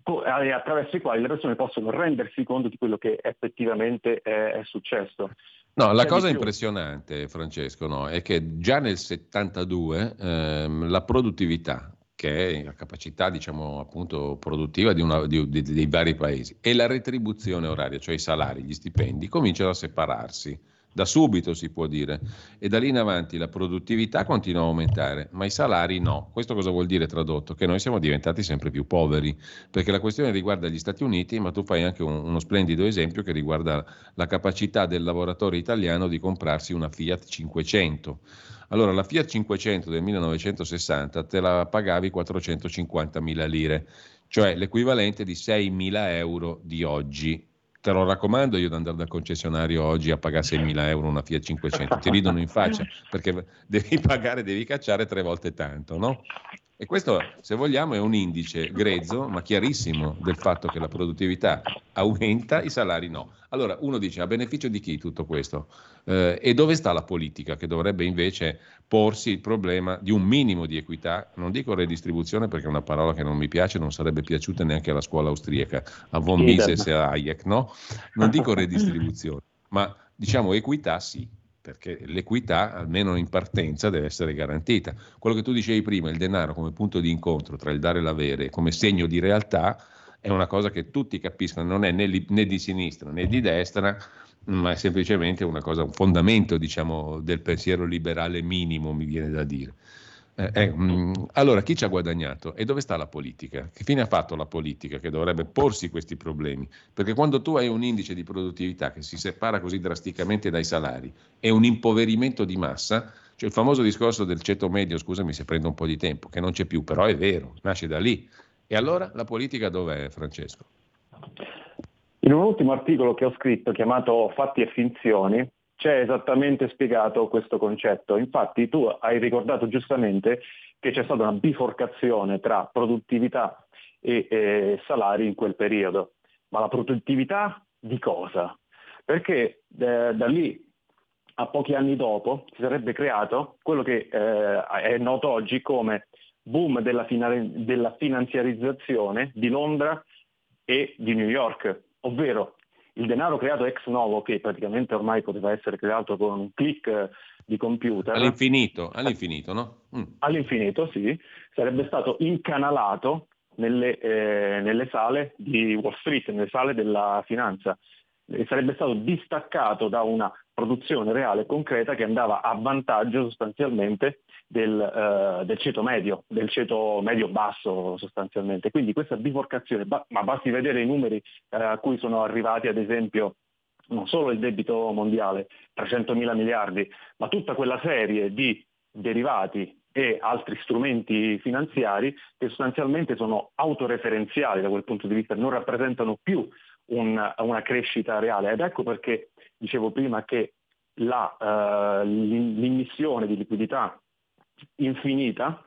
attraverso i quali le persone possono rendersi conto di quello che effettivamente è, è successo. No, la cosa impressionante, Francesco, no, è che già nel 72 ehm, la produttività che è la capacità, diciamo, appunto, produttiva di una, di, di, dei vari paesi e la retribuzione oraria, cioè i salari, gli stipendi, cominciano a separarsi. Da subito si può dire, e da lì in avanti la produttività continua a aumentare, ma i salari no. Questo cosa vuol dire tradotto? Che noi siamo diventati sempre più poveri, perché la questione riguarda gli Stati Uniti, ma tu fai anche un, uno splendido esempio che riguarda la capacità del lavoratore italiano di comprarsi una Fiat 500 allora, la Fiat 500 del 1960 te la pagavi 450.000 lire, cioè l'equivalente di 6.000 euro di oggi. te lo raccomando io di andare dal concessionario oggi a pagare 6.000 euro una Fiat 500, ti ridono in faccia perché devi pagare, devi cacciare tre volte tanto, no? E questo, se vogliamo, è un indice grezzo, ma chiarissimo, del fatto che la produttività aumenta, i salari no. Allora, uno dice, a beneficio di chi tutto questo? Eh, e dove sta la politica che dovrebbe invece porsi il problema di un minimo di equità? Non dico redistribuzione perché è una parola che non mi piace, non sarebbe piaciuta neanche alla scuola austriaca, a von Mises e a Hayek, no? Non dico redistribuzione, ma diciamo equità sì perché l'equità, almeno in partenza, deve essere garantita. Quello che tu dicevi prima, il denaro come punto di incontro tra il dare e l'avere, come segno di realtà, è una cosa che tutti capiscono, non è né, li, né di sinistra né di destra, ma è semplicemente una cosa, un fondamento diciamo, del pensiero liberale minimo, mi viene da dire. Eh, eh, mm, allora, chi ci ha guadagnato? E dove sta la politica? Che fine ha fatto la politica che dovrebbe porsi questi problemi? Perché quando tu hai un indice di produttività che si separa così drasticamente dai salari e un impoverimento di massa, cioè il famoso discorso del ceto medio, scusami se prendo un po' di tempo, che non c'è più, però è vero, nasce da lì. E allora la politica dov'è, Francesco? In un ultimo articolo che ho scritto chiamato Fatti e finzioni, c'è esattamente spiegato questo concetto. Infatti tu hai ricordato giustamente che c'è stata una biforcazione tra produttività e, e salari in quel periodo. Ma la produttività di cosa? Perché eh, da lì a pochi anni dopo si sarebbe creato quello che eh, è noto oggi come boom della, della finanziarizzazione di Londra e di New York, ovvero il denaro creato ex novo, che praticamente ormai poteva essere creato con un click di computer. All'infinito, all'infinito, no? Mm. All'infinito, sì, sarebbe stato incanalato nelle, eh, nelle, sale di Wall Street, nelle sale della finanza. E sarebbe stato distaccato da una produzione reale concreta che andava a vantaggio sostanzialmente del, uh, del, ceto medio, del ceto medio-basso sostanzialmente. Quindi questa biforcazione, ma basti vedere i numeri uh, a cui sono arrivati ad esempio non solo il debito mondiale, 300 mila miliardi, ma tutta quella serie di derivati e altri strumenti finanziari che sostanzialmente sono autoreferenziali da quel punto di vista, non rappresentano più un, una crescita reale. Ed ecco perché dicevo prima che la, uh, l'immissione di liquidità infinita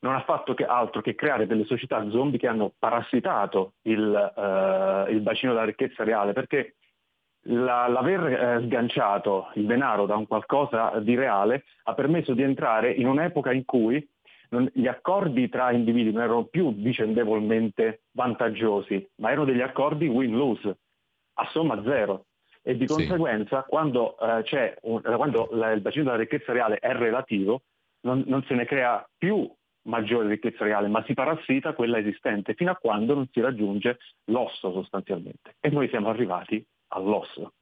non ha fatto che altro che creare delle società zombie che hanno parassitato il, uh, il bacino della ricchezza reale, perché la, l'aver eh, sganciato il denaro da un qualcosa di reale ha permesso di entrare in un'epoca in cui non, gli accordi tra individui non erano più vicendevolmente vantaggiosi, ma erano degli accordi win-lose, a somma zero. E di conseguenza sì. quando, eh, un, quando la, il bacino della ricchezza reale è relativo, non, non se ne crea più maggiore ricchezza reale, ma si parassita quella esistente fino a quando non si raggiunge l'osso sostanzialmente. E noi siamo arrivati all'osso.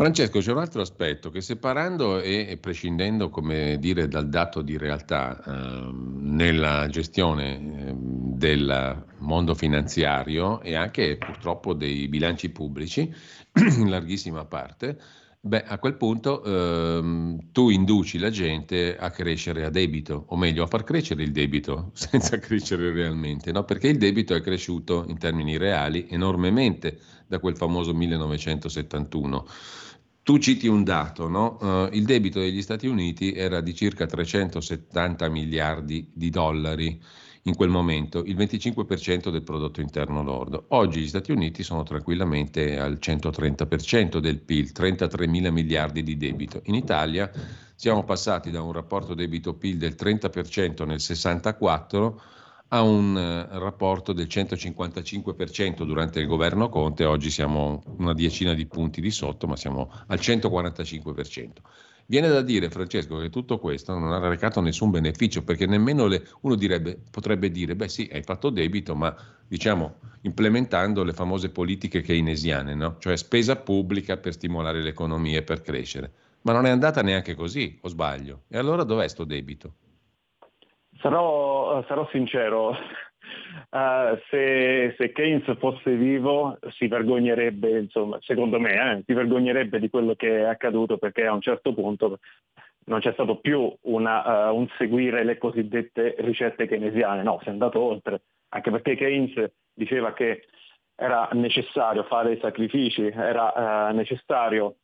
Francesco, c'è un altro aspetto che separando e prescindendo, dire, dal dato di realtà eh, nella gestione eh, del mondo finanziario e anche purtroppo dei bilanci pubblici, in larghissima parte, Beh, a quel punto ehm, tu induci la gente a crescere a debito, o meglio, a far crescere il debito senza crescere realmente, no? perché il debito è cresciuto in termini reali enormemente da quel famoso 1971. Tu citi un dato, no? uh, il debito degli Stati Uniti era di circa 370 miliardi di dollari in quel momento il 25% del prodotto interno lordo. Oggi gli Stati Uniti sono tranquillamente al 130% del PIL, 33 mila miliardi di debito. In Italia siamo passati da un rapporto debito-PIL del 30% nel 64 a un uh, rapporto del 155% durante il governo Conte, oggi siamo una decina di punti di sotto, ma siamo al 145%. Viene da dire, Francesco, che tutto questo non ha recato nessun beneficio, perché nemmeno le, uno direbbe, potrebbe dire, beh sì, hai fatto debito, ma diciamo implementando le famose politiche keynesiane, no? cioè spesa pubblica per stimolare l'economia e per crescere. Ma non è andata neanche così, o sbaglio? E allora dov'è sto debito? Sarò, sarò sincero, Uh, se, se, Keynes fosse vivo si vergognerebbe, insomma, secondo me, eh, si vergognerebbe di quello che è accaduto perché a un certo punto non c'è stato più una, uh, un seguire le cosiddette ricette keynesiane, no, si è andato oltre, anche perché Keynes diceva che era necessario fare sacrifici, era eh, necessario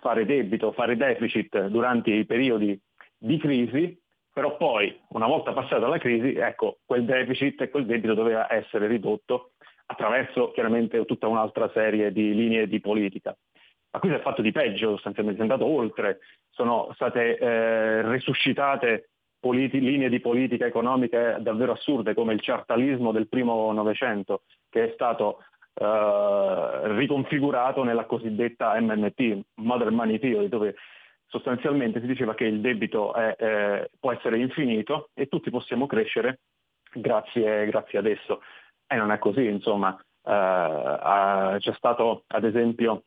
fare debito, fare deficit durante i periodi di crisi, però poi, una volta passata la crisi, ecco, quel deficit e quel debito doveva essere ridotto attraverso chiaramente tutta un'altra serie di linee di politica. Ma qui si è fatto di peggio, sostanzialmente è andato oltre, sono state eh, resuscitate politi- linee di politica economica davvero assurde come il chartalismo del primo Novecento, che è stato eh, riconfigurato nella cosiddetta MMT, Modern Money Theory, dove sostanzialmente si diceva che il debito è, eh, può essere infinito e tutti possiamo crescere grazie, grazie ad esso. E non è così, insomma. Eh, c'è stato ad esempio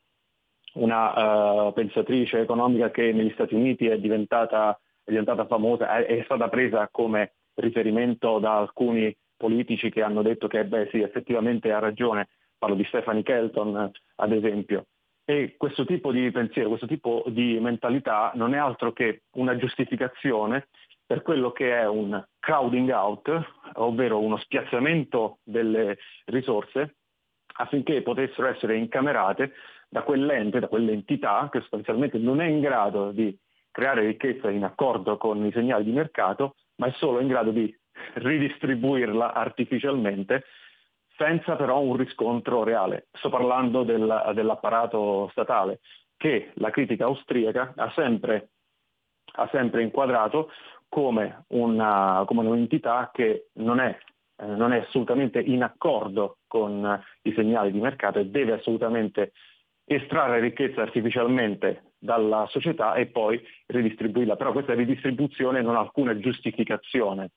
una uh, pensatrice economica che negli Stati Uniti è diventata, è diventata famosa, è, è, stata presa come riferimento da alcuni politici che hanno detto che beh sì, effettivamente ha ragione, parlo di Stephanie Kelton ad esempio. E questo tipo di pensiero, questo tipo di mentalità non è altro che una giustificazione per quello che è un crowding out, ovvero uno spiazzamento delle risorse affinché potessero essere incamerate da quell'ente, da quell'entità che sostanzialmente non è in grado di creare ricchezza in accordo con i segnali di mercato, ma è solo in grado di ridistribuirla artificialmente senza però un riscontro reale. Sto parlando del, dell'apparato statale che la critica austriaca ha sempre, ha sempre inquadrato come, una, come, un'entità che non è, eh, non è assolutamente in accordo con i segnali di mercato e deve assolutamente estrarre ricchezza artificialmente dalla società e poi ridistribuirla. Però questa ridistribuzione non ha alcuna giustificazione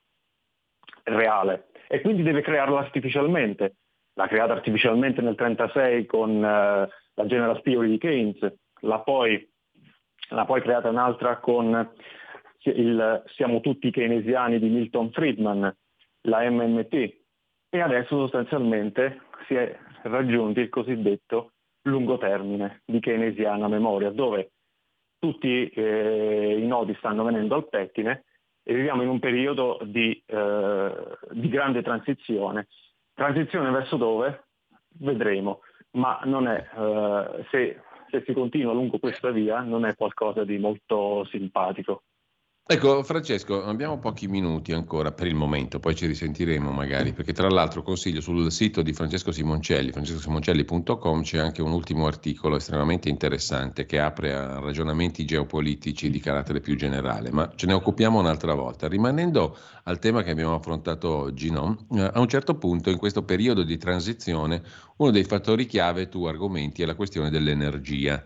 reale. E quindi deve crearla artificialmente. L'ha creata artificialmente nel 1936 con uh, la General Theory di Keynes, l'ha poi, l'ha poi creata un'altra con il Siamo tutti keynesiani di Milton Friedman, la MMT, e adesso sostanzialmente si è raggiunto il cosiddetto lungo termine di keynesiana memoria, dove tutti eh, i nodi stanno venendo al pettine e viviamo in un periodo di, eh, di grande transizione. Transizione verso dove? Vedremo, ma non è, eh, se, se si continua lungo questa via non è qualcosa di molto simpatico. Ecco, Francesco, abbiamo pochi minuti ancora per il momento, poi ci risentiremo magari, perché tra l'altro consiglio sul sito di Francesco Simoncelli, francescosimoncelli.com, c'è anche un ultimo articolo estremamente interessante che apre a ragionamenti geopolitici di carattere più generale, ma ce ne occupiamo un'altra volta. Rimanendo al tema che abbiamo affrontato oggi, no? Eh, a un certo punto in questo periodo di transizione uno dei fattori chiave, tu argomenti, è la questione dell'energia.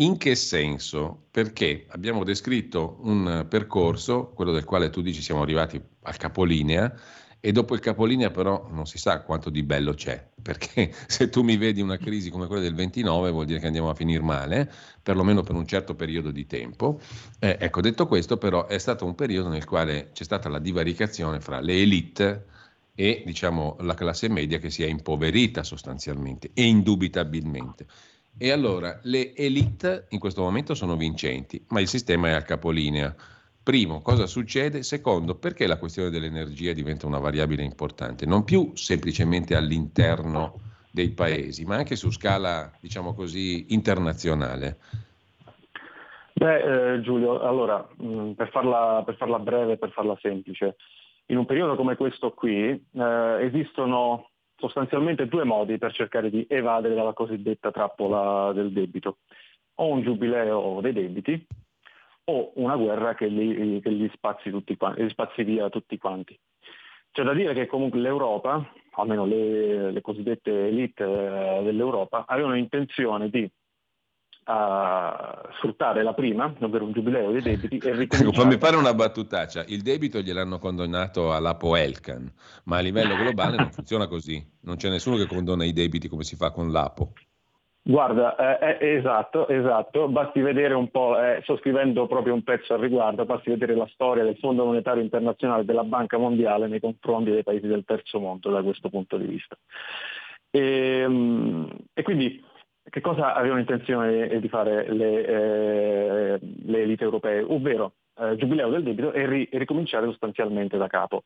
In che senso? Perché abbiamo descritto un percorso, quello del quale tu dici siamo arrivati al capolinea, e dopo il capolinea però non si sa quanto di bello c'è, perché se tu mi vedi una crisi come quella del 29 vuol dire che andiamo a finire male, perlomeno per un certo periodo di tempo. Eh, ecco, detto questo però è stato un periodo nel quale c'è stata la divaricazione fra le elite e diciamo la classe media che si è impoverita sostanzialmente e indubitabilmente. E allora le elite in questo momento sono vincenti, ma il sistema è a capolinea. Primo, cosa succede? Secondo, perché la questione dell'energia diventa una variabile importante? Non più semplicemente all'interno dei paesi, ma anche su scala, diciamo così, internazionale. Beh, eh, Giulio, allora, mh, mm, per, farla, per, farla, breve, per farla semplice, in un periodo come questo qui eh, esistono sostanzialmente due modi per cercare di evadere dalla cosiddetta trappola del debito. O un giubileo dei debiti o una guerra che li, che li, spazi, tutti, li spazi via tutti quanti. C'è da dire che comunque l'Europa, almeno le, le cosiddette elite eh, dell'Europa, avevano intenzione di a sfruttare la prima, ovvero un giubileo dei debiti, e ricominciare... Ecco, fammi fare una battutaccia. Il debito gliel'hanno condonato all'Apo Elkan, ma a livello globale non funziona così. Non c'è nessuno che condona i debiti come si fa con l'Apo. Guarda, eh, eh, esatto, esatto, basti vedere un po', eh, sto scrivendo proprio un pezzo al riguardo, basti vedere la storia del Fondo Monetario Internazionale della Banca Mondiale nei confronti dei paesi del terzo mondo da questo punto di vista. E, ehm, e quindi che cosa avevano intenzione di fare le, eh, le elite europee? Ovvero eh, giubileo del debito e, ri, e ricominciare sostanzialmente da capo,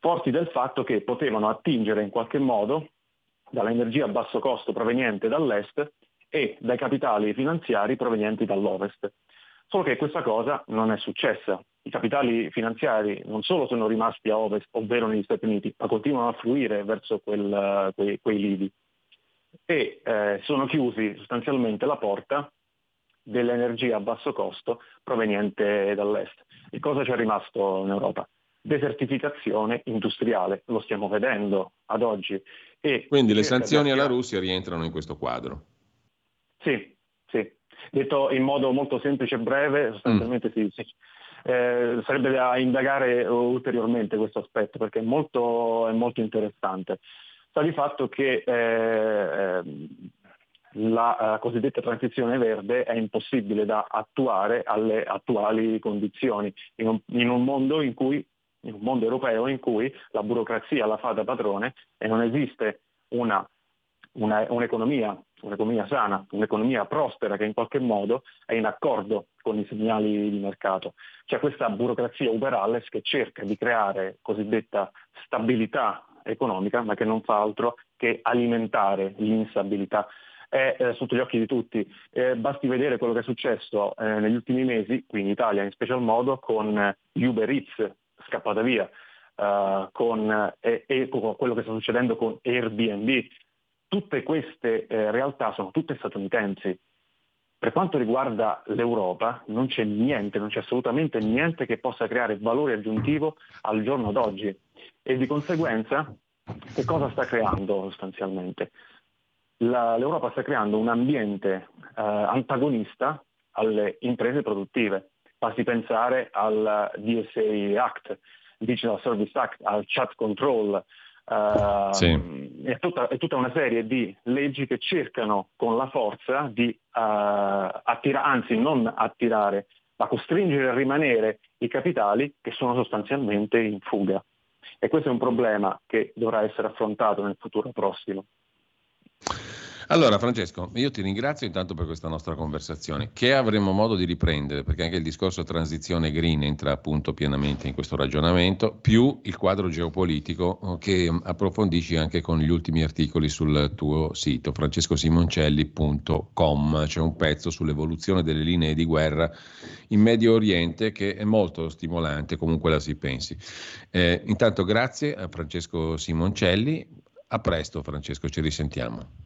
forti del fatto che potevano attingere in qualche modo dall'energia a basso costo proveniente dall'est e dai capitali finanziari provenienti dall'ovest. Solo che questa cosa non è successa. I capitali finanziari non solo sono rimasti a ovest, ovvero negli Stati Uniti, ma continuano a fluire verso quel, quei, quei lidi e eh, sono chiusi sostanzialmente la porta dell'energia a basso costo proveniente dall'est. E cosa c'è rimasto in Europa? Desertificazione industriale, lo stiamo vedendo ad oggi. E Quindi le sanzioni alla Russia rientrano in questo quadro? Sì, sì. Detto in modo molto semplice e breve, sostanzialmente mm. sì, sì. Eh, sarebbe da indagare ulteriormente questo aspetto perché è molto, è molto interessante. Sta di fatto che eh, la uh, cosiddetta transizione verde è impossibile da attuare alle attuali condizioni, in un, in un mondo in cui in un mondo europeo in cui la burocrazia la fa da padrone e non esiste una, una, un'economia, un'economia sana, un'economia prospera che in qualche modo è in accordo con i segnali di mercato. C'è questa burocrazia uberales che cerca di creare cosiddetta stabilità economica, ma che non fa altro che alimentare l'instabilità è eh, sotto gli occhi di tutti. Eh, basti vedere quello che è successo eh, negli ultimi mesi, qui in Italia in special modo, con Uber Eats scappata via, eh, con, e, con quello che sta succedendo con Airbnb. Tutte queste eh, realtà sono tutte statunitensi. Per quanto riguarda l'Europa non c'è niente, non c'è assolutamente niente che possa creare valore aggiuntivo al giorno d'oggi e di conseguenza che cosa sta creando sostanzialmente? la, l'Europa sta creando un ambiente eh, antagonista alle imprese produttive. Basti pensare al DSA Act, Digital Service Act, al chat control, Uh, sì. è, tutta, è, tutta, una serie di leggi che cercano con la forza di uh, attirare, anzi non attirare, ma costringere a rimanere i capitali che sono sostanzialmente in fuga. E questo è un problema che dovrà essere affrontato nel futuro prossimo. Allora Francesco, io ti ringrazio intanto per questa nostra conversazione, che avremo modo di riprendere, perché anche il discorso transizione green entra appunto pienamente in questo ragionamento, più il quadro geopolitico oh, che approfondisci anche con gli ultimi articoli sul tuo sito, francescosimoncelli.com. C'è un pezzo sull'evoluzione delle linee di guerra in Medio Oriente che è molto stimolante, comunque la si pensi. Eh, intanto grazie a Francesco Simoncelli, a presto Francesco, ci risentiamo.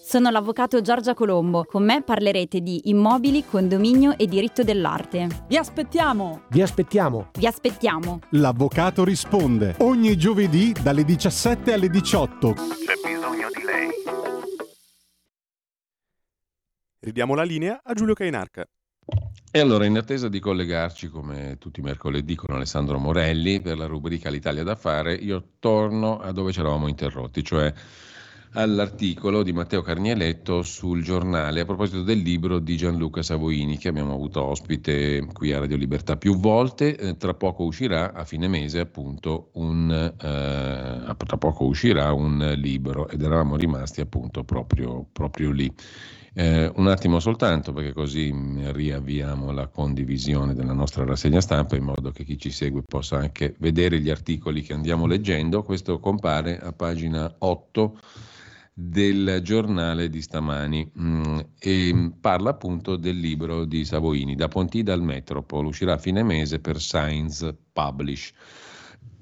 Sono l'avvocato Giorgia Colombo. Con me parlerete di immobili, condominio e diritto dell'arte. Vi aspettiamo! Vi aspettiamo! Vi aspettiamo! L'avvocato risponde ogni giovedì dalle 17 alle 18. C'è bisogno di lei. Ridiamo la linea a Giulio Cainarca. E allora, in attesa di collegarci come tutti i mercoledì con Alessandro Morelli per la rubrica L'Italia da fare, io torno a dove ci eravamo interrotti, cioè all'articolo di Matteo Carnieletto sul giornale a proposito del libro di Gianluca Savoini che abbiamo avuto ospite qui a Radio Libertà più volte. Eh, tra poco uscirà a fine mese appunto un, eh, uscirà un libro ed eravamo rimasti appunto proprio, proprio lì. Eh, un attimo soltanto perché così riavviamo la condivisione della nostra rassegna stampa in modo che chi ci segue possa anche vedere gli articoli che andiamo leggendo. Questo compare a pagina 8 del giornale di stamani mm, e parla appunto del libro di Savoini, Da Pontida al Metropol, uscirà a fine mese per Science Publish.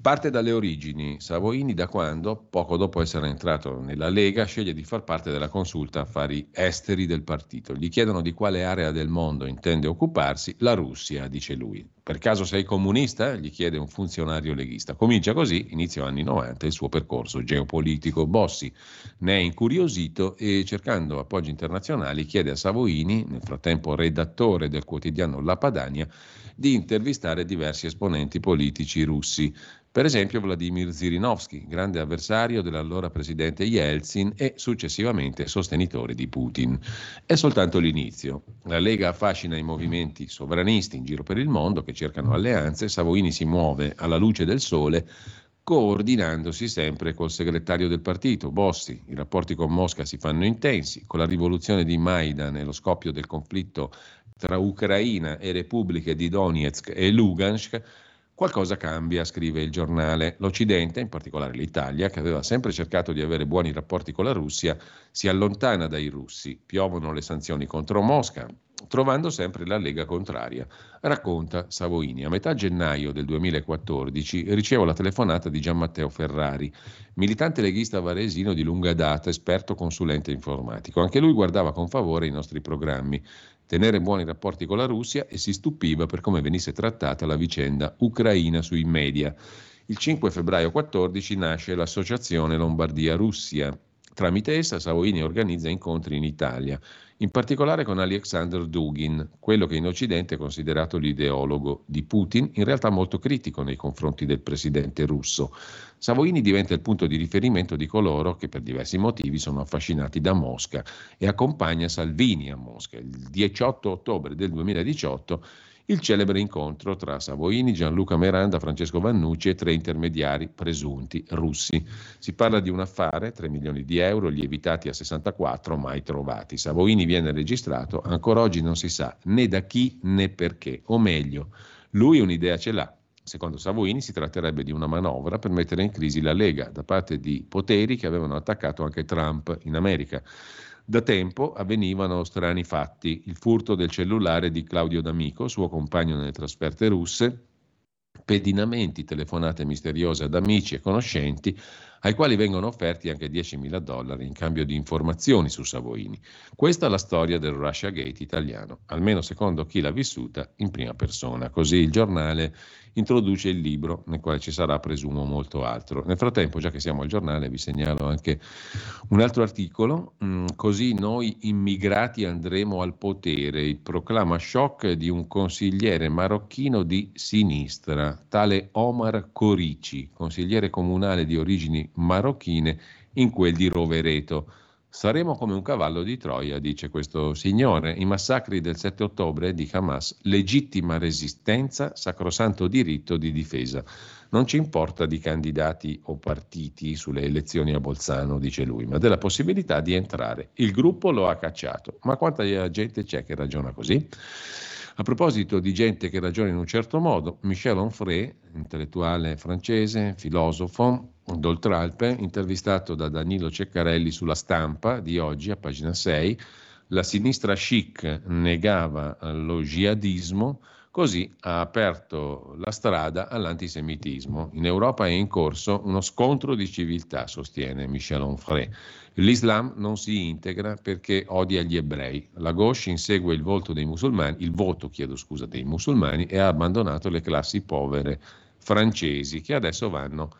Parte dalle origini. Savoini, da quando, poco dopo essere entrato nella Lega, sceglie di far parte della consulta affari esteri del partito. Gli chiedono di quale area del mondo intende occuparsi. La Russia, dice lui. Per caso sei comunista? gli chiede un funzionario leghista. Comincia così, inizio anni 90, il suo percorso geopolitico. Bossi ne è incuriosito e cercando appoggi internazionali chiede a Savoini, nel frattempo redattore del quotidiano La Padania, di intervistare diversi esponenti politici russi. Per esempio Vladimir Zirinovsky, grande avversario dell'allora presidente Yeltsin e successivamente sostenitore di Putin. È soltanto l'inizio. La Lega affascina i movimenti sovranisti in giro per il mondo che cercano alleanze, Savoini si muove alla luce del sole coordinandosi sempre col segretario del partito, Bossi. I rapporti con Mosca si fanno intensi, con la rivoluzione di Maidan e lo scoppio del conflitto tra Ucraina e repubbliche di Donetsk e Lugansk, Qualcosa cambia, scrive il giornale. L'Occidente, in particolare l'Italia, che aveva sempre cercato di avere buoni rapporti con la Russia, si allontana dai russi. Piovono le sanzioni contro Mosca, trovando sempre la Lega contraria. Racconta Savoini. A metà gennaio del 2014 ricevo la telefonata di Gian Matteo Ferrari, militante leghista varesino di lunga data, esperto consulente informatico. Anche lui guardava con favore i nostri programmi tenere buoni rapporti con la Russia e si stupiva per come venisse trattata la vicenda ucraina sui media. Il 5 febbraio 14 nasce l'associazione Lombardia-Russia. Tramite essa Savoini organizza incontri in Italia in particolare con Alexander Dugin, quello che in Occidente è considerato l'ideologo di Putin, in realtà molto critico nei confronti del presidente russo. Savoini diventa il punto di riferimento di coloro che per diversi motivi sono affascinati da Mosca e accompagna Salvini a Mosca. Il 18 ottobre del 2018 il celebre incontro tra Savoini, Gianluca Miranda, Francesco Vannucci e tre intermediari presunti russi. Si parla di un affare, 3 milioni di euro, lievitati a 64, mai trovati. Savoini viene registrato, ancora oggi non si sa né da chi né perché, o meglio, lui un'idea ce l'ha. Secondo Savoini si tratterebbe di una manovra per mettere in crisi la Lega da parte di poteri che avevano attaccato anche Trump in America. Da tempo avvenivano strani fatti, il furto del cellulare di Claudio D'Amico, suo compagno nelle trasferte russe, pedinamenti, telefonate misteriose ad amici e conoscenti, ai quali vengono offerti anche 10.000 dollari in cambio di informazioni su Savoini. Questa è la storia del Russia Gate italiano, almeno secondo chi l'ha vissuta in prima persona. Così il giornale introduce il libro, nel quale ci sarà, presumo, molto altro. Nel frattempo, già che siamo al giornale, vi segnalo anche un altro articolo, mm, così noi immigrati andremo al potere, il proclama shock di un consigliere marocchino di sinistra, tale Omar Corici, consigliere comunale di origini marocchine in quel di Rovereto. Saremo come un cavallo di Troia, dice questo signore. I massacri del 7 ottobre di Hamas, legittima resistenza, sacrosanto diritto di difesa. Non ci importa di candidati o partiti sulle elezioni a Bolzano, dice lui, ma della possibilità di entrare. Il gruppo lo ha cacciato. Ma quanta gente c'è che ragiona così? A proposito di gente che ragiona in un certo modo, Michel Onfray, intellettuale francese, filosofo d'Oltralpe, intervistato da Danilo Ceccarelli sulla stampa di oggi a pagina 6, la sinistra chic negava lo jihadismo, Così ha aperto la strada all'antisemitismo. In Europa è in corso uno scontro di civiltà, sostiene Michel Onfray. L'Islam non si integra perché odia gli ebrei. La Gauche insegue il, voto dei musulmani, il voto chiedo scusa, dei musulmani e ha abbandonato le classi povere francesi che adesso vanno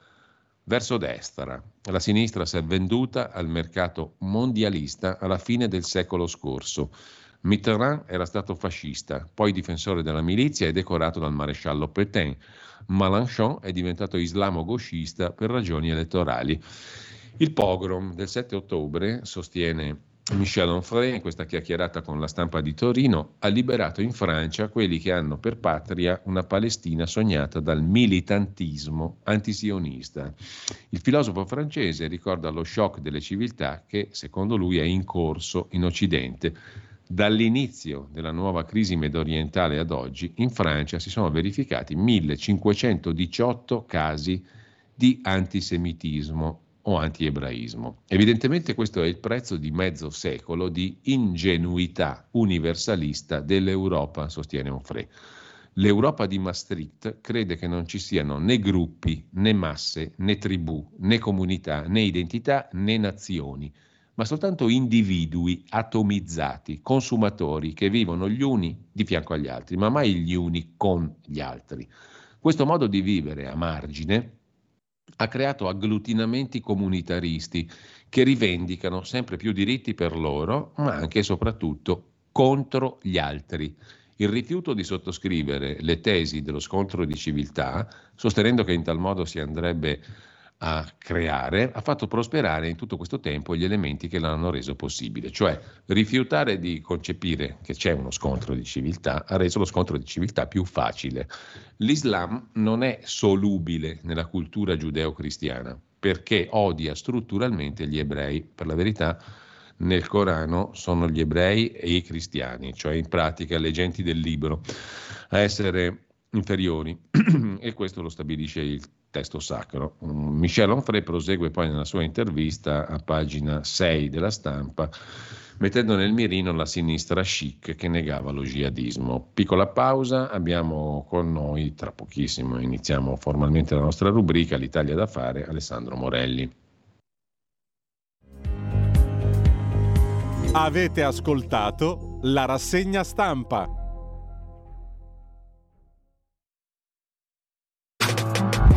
verso destra. La sinistra si è venduta al mercato mondialista alla fine del secolo scorso. Mitterrand era stato fascista, poi difensore della milizia e decorato dal maresciallo Pétain. Mélenchon è diventato islamo-gauchista per ragioni elettorali. Il pogrom del 7 ottobre, sostiene Michel Onfray, in questa chiacchierata con la stampa di Torino, ha liberato in Francia quelli che hanno per patria una Palestina sognata dal militantismo antisionista. Il filosofo francese ricorda lo shock delle civiltà che, secondo lui, è in corso in Occidente Dall'inizio della nuova crisi mediorientale ad oggi, in Francia si sono verificati 1518 casi di antisemitismo o antiebraismo. Evidentemente questo è il prezzo di mezzo secolo di ingenuità universalista dell'Europa, sostiene Onfray. L'Europa di Maastricht crede che non ci siano né gruppi, né masse, né tribù, né comunità, né identità, né nazioni, ma soltanto individui atomizzati, consumatori che vivono gli uni di fianco agli altri, ma mai gli uni con gli altri. Questo modo di vivere a margine ha creato agglutinamenti comunitaristi che rivendicano sempre più diritti per loro, ma anche e soprattutto contro gli altri. Il rifiuto di sottoscrivere le tesi dello scontro di civiltà, sostenendo che in tal modo si andrebbe a creare, ha fatto prosperare in tutto questo tempo gli elementi che l'hanno reso possibile, cioè rifiutare di concepire che c'è uno scontro di civiltà ha reso lo scontro di civiltà più facile. L'Islam non è solubile nella cultura giudeo-cristiana perché odia strutturalmente gli ebrei, per la verità nel Corano sono gli ebrei e i cristiani, cioè in pratica le genti del libro, a essere inferiori e questo lo stabilisce il testo sacro. Michel Onfray prosegue poi nella sua intervista a pagina 6 della stampa mettendo nel mirino la sinistra chic che negava lo jihadismo. Piccola pausa, abbiamo con noi, tra pochissimo iniziamo formalmente la nostra rubrica L'Italia da fare, Alessandro Morelli. Avete ascoltato la rassegna stampa.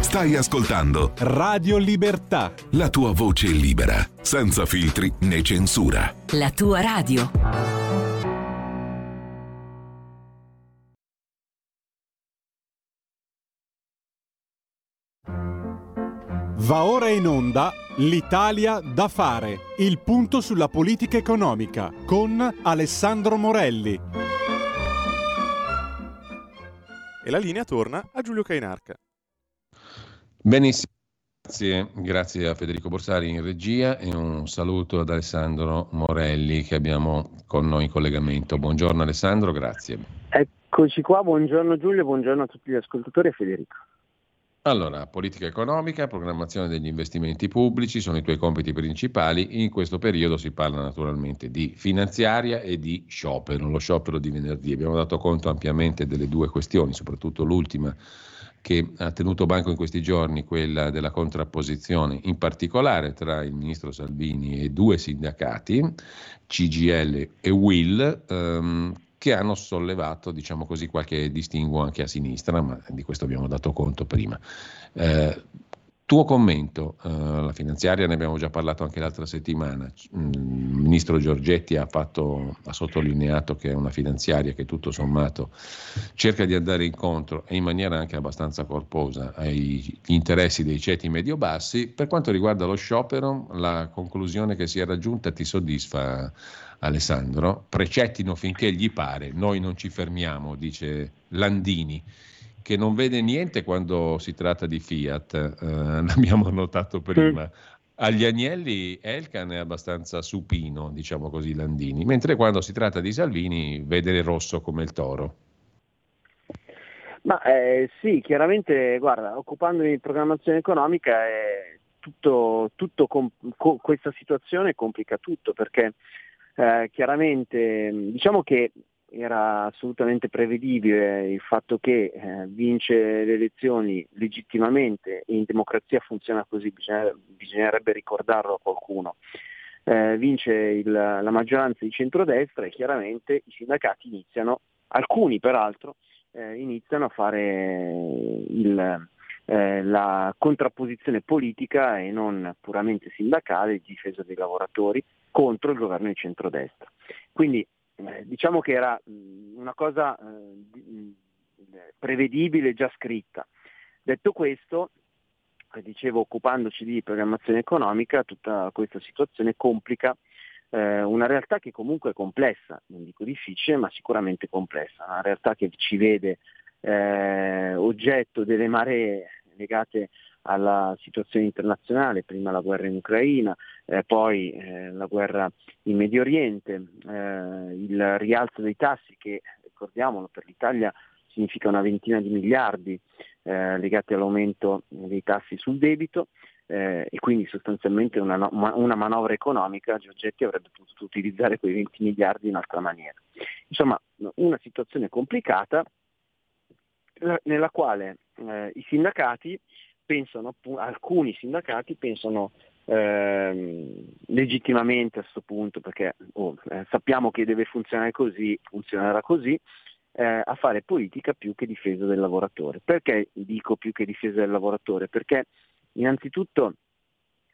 Stai ascoltando Radio Libertà. La tua voce libera, senza filtri né censura. La tua radio. Va ora in onda L'Italia da fare, il punto sulla politica economica con Alessandro Morelli. E la linea torna a Giulio Cainarca. Benissimo. Grazie, grazie a Federico Borsari in regia e un saluto ad Alessandro Morelli che abbiamo con noi in collegamento. Buongiorno Alessandro, grazie. Eccoci qua, buongiorno Giulio, buongiorno a tutti gli ascoltatori e Federico. Allora, politica economica, programmazione degli investimenti pubblici sono i tuoi compiti principali. In questo periodo si parla naturalmente di finanziaria e di sciopero, lo sciopero di venerdì. Abbiamo dato conto ampiamente delle due questioni, soprattutto l'ultima che ha tenuto banco in questi giorni, quella della contrapposizione, in particolare tra il ministro Salvini e due sindacati, CGL e Will, ehm, che hanno sollevato, diciamo così, qualche distinguo anche a sinistra, ma di questo abbiamo dato conto prima. Eh, tuo commento, uh, la finanziaria ne abbiamo già parlato anche l'altra settimana, mm, il ministro Giorgetti ha, fatto, ha, sottolineato che è una finanziaria che tutto sommato cerca di andare incontro e in maniera anche abbastanza corposa agli interessi dei ceti medio-bassi. Per quanto riguarda lo sciopero, la conclusione che si è raggiunta ti soddisfa Alessandro? Precettino finché gli pare, noi non ci fermiamo, dice Landini che non vede niente quando si tratta di Fiat, eh, l'abbiamo notato prima. Agli agnelli Elkan è abbastanza supino, diciamo così, Landini, mentre quando si tratta di Salvini vede il rosso come il toro. Ma eh, sì, chiaramente, guarda, occupandomi di programmazione economica, eh, tutto, tutto com- co- questa situazione complica tutto perché eh, chiaramente diciamo che era assolutamente prevedibile il fatto che eh, vince le elezioni legittimamente in democrazia funziona così, bisogna, bisognerebbe ricordarlo a qualcuno. Eh, vince il, la maggioranza di centrodestra e chiaramente i sindacati iniziano, alcuni peraltro, eh, iniziano a fare il, eh, la contrapposizione politica e non puramente sindacale, difesa dei lavoratori contro il governo di centrodestra. Quindi diciamo che era mh, una cosa eh, mh, prevedibile, già scritta. Detto questo, eh, dicevo, occupandoci di programmazione economica, tutta questa situazione complica eh, una realtà che comunque è complessa, non dico difficile, ma sicuramente complessa, una realtà che ci vede eh, oggetto delle maree legate alla situazione internazionale, prima la guerra in Ucraina, eh, poi eh, la guerra in Medio Oriente, eh, il rialzo dei tassi che, ricordiamolo, per l'Italia significa una ventina di miliardi eh, legati all'aumento dei tassi sul debito eh, e quindi sostanzialmente una, una, manovra economica, Giorgetti avrebbe potuto utilizzare quei 20 miliardi in altra maniera. Insomma, una situazione complicata nella quale i sindacati pensano, alcuni sindacati pensano eh, legittimamente a questo punto, perché oh, eh, sappiamo che deve funzionare così, funzionerà così, eh, a fare politica più che difesa del lavoratore. Perché dico più che difesa del lavoratore? Perché innanzitutto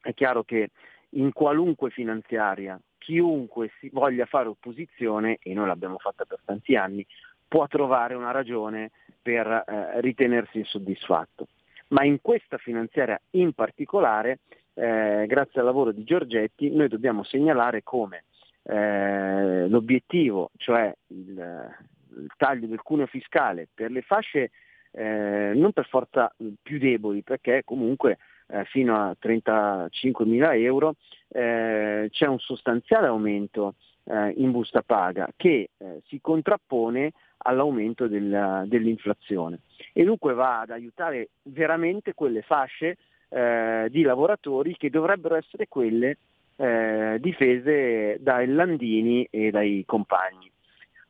è chiaro che in qualunque finanziaria chiunque si voglia fare opposizione, e noi l'abbiamo fatta per tanti anni, può trovare una ragione per eh, ritenersi insoddisfatto. Ma in questa finanziaria in particolare, eh, grazie al lavoro di Giorgetti, noi dobbiamo segnalare come eh, l'obiettivo, cioè il, il, taglio del cuneo fiscale per le fasce eh, non per forza più deboli, perché comunque eh, fino a 35 mila euro eh, c'è un sostanziale aumento eh, in busta paga che si contrappone all'aumento del, dell'inflazione. E dunque va ad aiutare veramente quelle fasce eh, di lavoratori che dovrebbero essere quelle eh, difese dai Landini e dai compagni.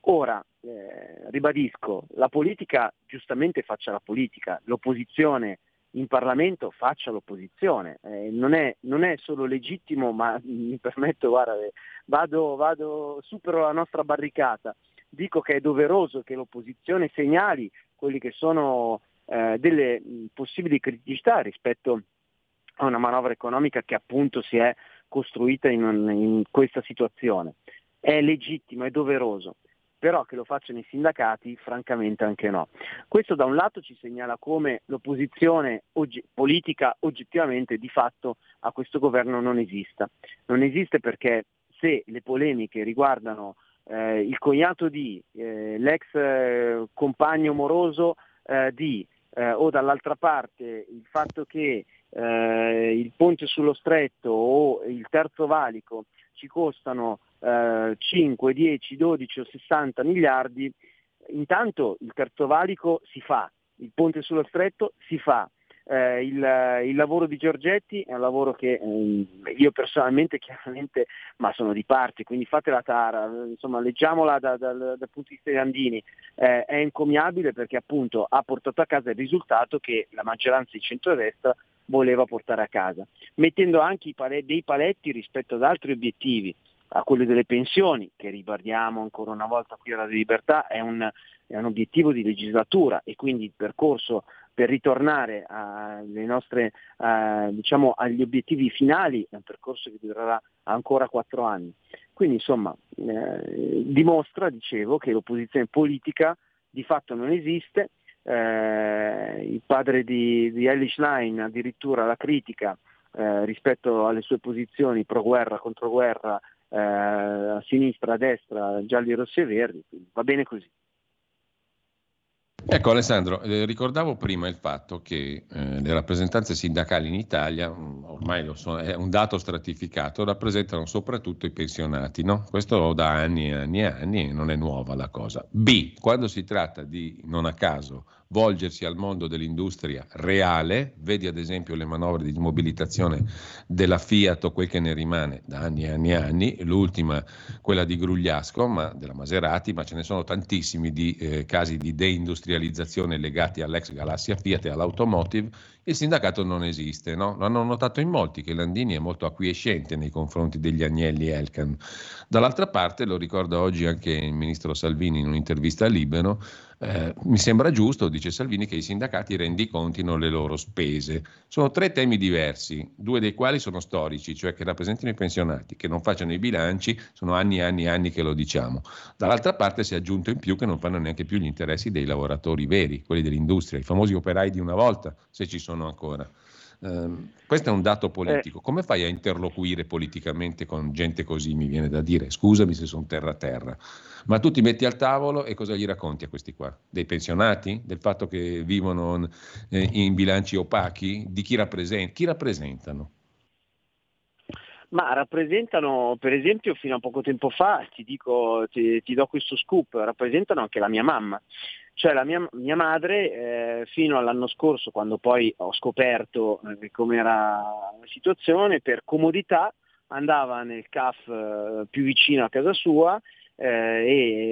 Ora, eh, ribadisco, la politica giustamente faccia la politica, l'opposizione in Parlamento faccia l'opposizione. Eh, non, è, non, è, solo legittimo, ma mi permetto, guarda, vado, vado, supero la nostra barricata. Dico che è doveroso che l'opposizione segnali quelli che sono eh, delle possibili criticità rispetto a una manovra economica che appunto si è costruita in, in questa situazione. È legittimo, è doveroso però che lo facciano i sindacati francamente anche no. Questo da un lato ci segnala come l'opposizione oggi, politica oggettivamente di fatto a questo governo non esista. Non esiste perché se le polemiche riguardano eh, il cognato di, eh, l'ex eh, compagno moroso eh, di, eh, o dall'altra parte il fatto che eh, il ponte sullo stretto o il terzo valico ci costano eh, 5, 10, 12 o 60 miliardi, intanto il terzo valico si fa, il ponte sullo stretto si fa, eh, il, il, lavoro di Giorgetti è un lavoro che eh, io personalmente chiaramente, ma sono di parte, quindi fate la tara, insomma leggiamola da, da, dal punto di vista di Andini, eh, è encomiabile perché appunto ha portato a casa il risultato che la maggioranza di centrodestra voleva portare a casa, mettendo anche paletti, dei paletti rispetto ad altri obiettivi, a quelli delle pensioni, che ribadiamo ancora una volta qui alla Libertà, è un, è un obiettivo di legislatura e quindi il percorso per ritornare nostre, uh, diciamo, agli obiettivi finali è un percorso che durerà ancora quattro anni. Quindi insomma eh, dimostra, dicevo, che l'opposizione politica di fatto non esiste, eh, il padre di, di Elish Line addirittura la critica eh, rispetto alle sue posizioni pro guerra, contro guerra, eh, a sinistra, a destra, gialli, rossi e verdi, va bene così. Ecco Alessandro, eh, ricordavo prima il fatto che eh, le rappresentanze sindacali in Italia, mm, ormai lo so, è un dato stratificato, rappresentano soprattutto i pensionati, no? Questo da anni e anni e anni e non è nuova la cosa. B, quando si tratta di, non a caso, volgersi al mondo dell'industria reale, vedi ad esempio le manovre di mobilitazione della Fiat o quel che ne rimane da anni e anni e anni, l'ultima quella di Grugliasco, ma della Maserati, ma ce ne sono tantissimi di eh, casi di deindustrializzazione legati all'ex galassia Fiat e all'automotive, il sindacato non esiste, no? Hanno notato in molti che Landini è molto acquiescente nei confronti degli Agnelli Elkan. Dall'altra parte, lo ricorda oggi anche il ministro Salvini in un'intervista a Libero, eh, mi sembra giusto, dice Salvini, che i sindacati rendicontino le loro spese. Sono tre temi diversi, due dei quali sono storici, cioè che rappresentino i pensionati, che non facciano i bilanci, sono anni e anni e anni che lo diciamo. Dall'altra parte si è aggiunto in più che non fanno neanche più gli interessi dei lavoratori veri, quelli dell'industria, i famosi operai di una volta, se ci sono ancora. Um, questo è un dato politico. Come fai a interloquire politicamente con gente così? Mi viene da dire, scusami se sono terra a terra. Ma tu ti metti al tavolo e cosa gli racconti a questi qua? Dei pensionati? Del fatto che vivono eh, in bilanci opachi? Di chi, rappresent- chi rappresentano? Ma rappresentano, per esempio, fino a poco tempo fa, ti, dico, ti, ti do questo scoop, rappresentano anche la mia mamma. Cioè la mia, mia madre eh, fino all'anno scorso, quando poi ho scoperto eh, com'era la situazione, per comodità andava nel CAF eh, più vicino a casa sua eh,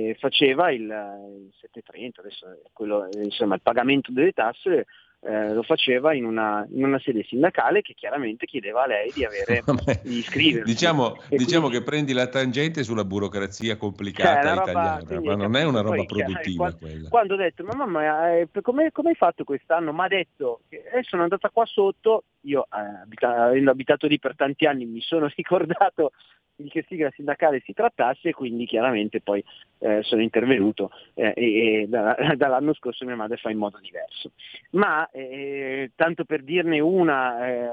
e faceva il, il 730, adesso quello, insomma, il pagamento delle tasse eh, lo faceva in una, in una, sede sindacale che chiaramente chiedeva a lei di, avere, di iscriversi. Diciamo, diciamo quindi, che prendi la tangente sulla burocrazia complicata cioè, italiana, roba, ma non è una roba produttiva quando, quando, ho detto, ma mamma, eh, come, come, hai fatto quest'anno? Mi ha detto, che eh, sono andata qua sotto, io eh, abita, avendo abitato lì per tanti anni mi sono ricordato di che sigla sindacale si trattasse e quindi chiaramente poi eh, sono intervenuto eh, e, e da, dall'anno scorso mia madre fa in modo diverso. Ma eh, tanto per dirne una, eh,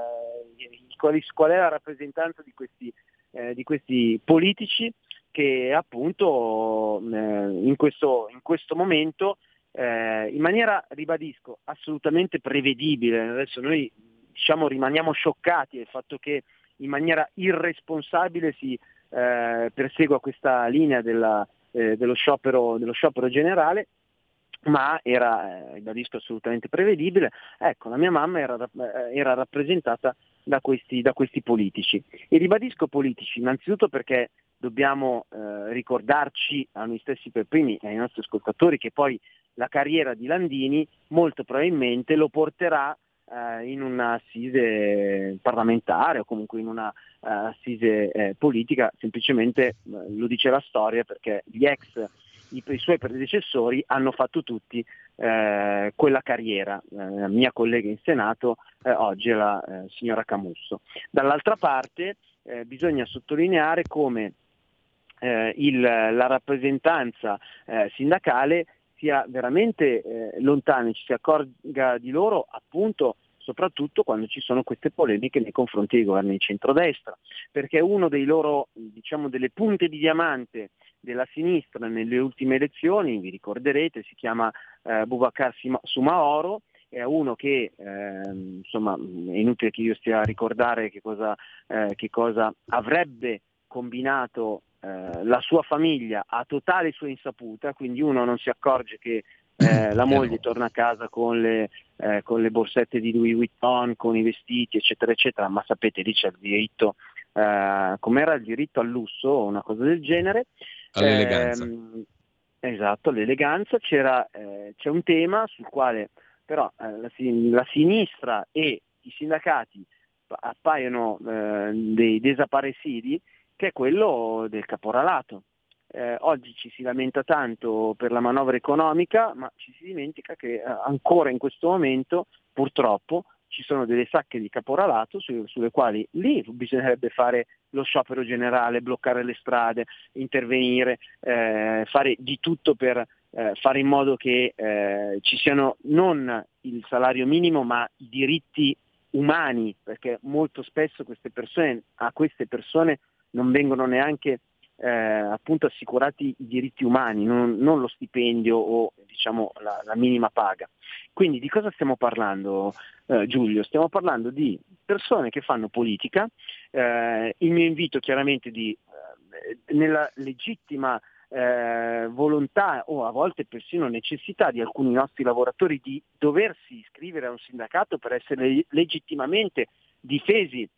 qual, qual, è la rappresentanza di questi, eh, di questi politici che appunto eh, in questo, in, questo, momento in maniera, ribadisco, assolutamente prevedibile, adesso noi diciamo rimaniamo scioccati del fatto che in maniera irresponsabile si eh, persegua questa linea della, eh, dello, sciopero, dello, sciopero, generale, ma era, eh, ribadisco, assolutamente prevedibile. Ecco, la mia mamma era, eh, era rappresentata da questi, da questi, politici. E ribadisco politici, innanzitutto perché dobbiamo eh, ricordarci a noi stessi per primi e ai nostri ascoltatori che poi la carriera di Landini molto probabilmente lo porterà eh, in un'assise parlamentare o comunque in una uh, assise eh, politica, semplicemente eh, lo dice la storia perché gli ex, i, i suoi predecessori hanno fatto tutti eh, quella carriera. la mia collega in Senato oggi è la signora Camusso. Dall'altra parte bisogna sottolineare come il, la rappresentanza sindacale sia veramente eh, lontana e ci si accorga di loro appunto soprattutto quando ci sono queste polemiche nei confronti dei governi di centrodestra, perché uno dei loro, diciamo, delle punte di diamante della sinistra nelle ultime elezioni, vi ricorderete, si chiama eh, Boubacar Sumaoro, è uno che, eh, insomma, è inutile che io stia a ricordare che cosa, eh, che cosa avrebbe combinato eh, la sua famiglia a totale sua insaputa, quindi uno non si accorge che eh, la moglie torna a casa con le, eh, con le, borsette di Louis Vuitton, con i vestiti, eccetera, eccetera, ma sapete lì c'è il diritto, eh, com'era il diritto al lusso o una cosa del genere. All'eleganza. Ehm, esatto, l'eleganza. C'era, eh, c'è un tema sul quale però eh, la, la, sinistra e i sindacati appaiono dei desaparecidi che è quello del caporalato. Eh, oggi ci si lamenta tanto per la manovra economica, ma ci si dimentica che eh, ancora in questo momento, purtroppo, ci sono delle sacche di caporalato su, sulle quali lì bisognerebbe fare lo sciopero generale, bloccare le strade, intervenire, eh, fare di tutto per eh, fare in modo che eh, ci siano non il salario minimo ma i diritti umani, perché molto spesso queste persone, a queste persone non vengono neanche eh, appunto assicurati i diritti umani, non, non lo stipendio o diciamo la, la, minima paga. Quindi di cosa stiamo parlando eh, Giulio? Stiamo parlando di persone che fanno politica, eh, il mio invito chiaramente di, eh, nella legittima eh, volontà o a volte persino necessità di alcuni nostri lavoratori di doversi iscrivere a un sindacato per essere legittimamente difesi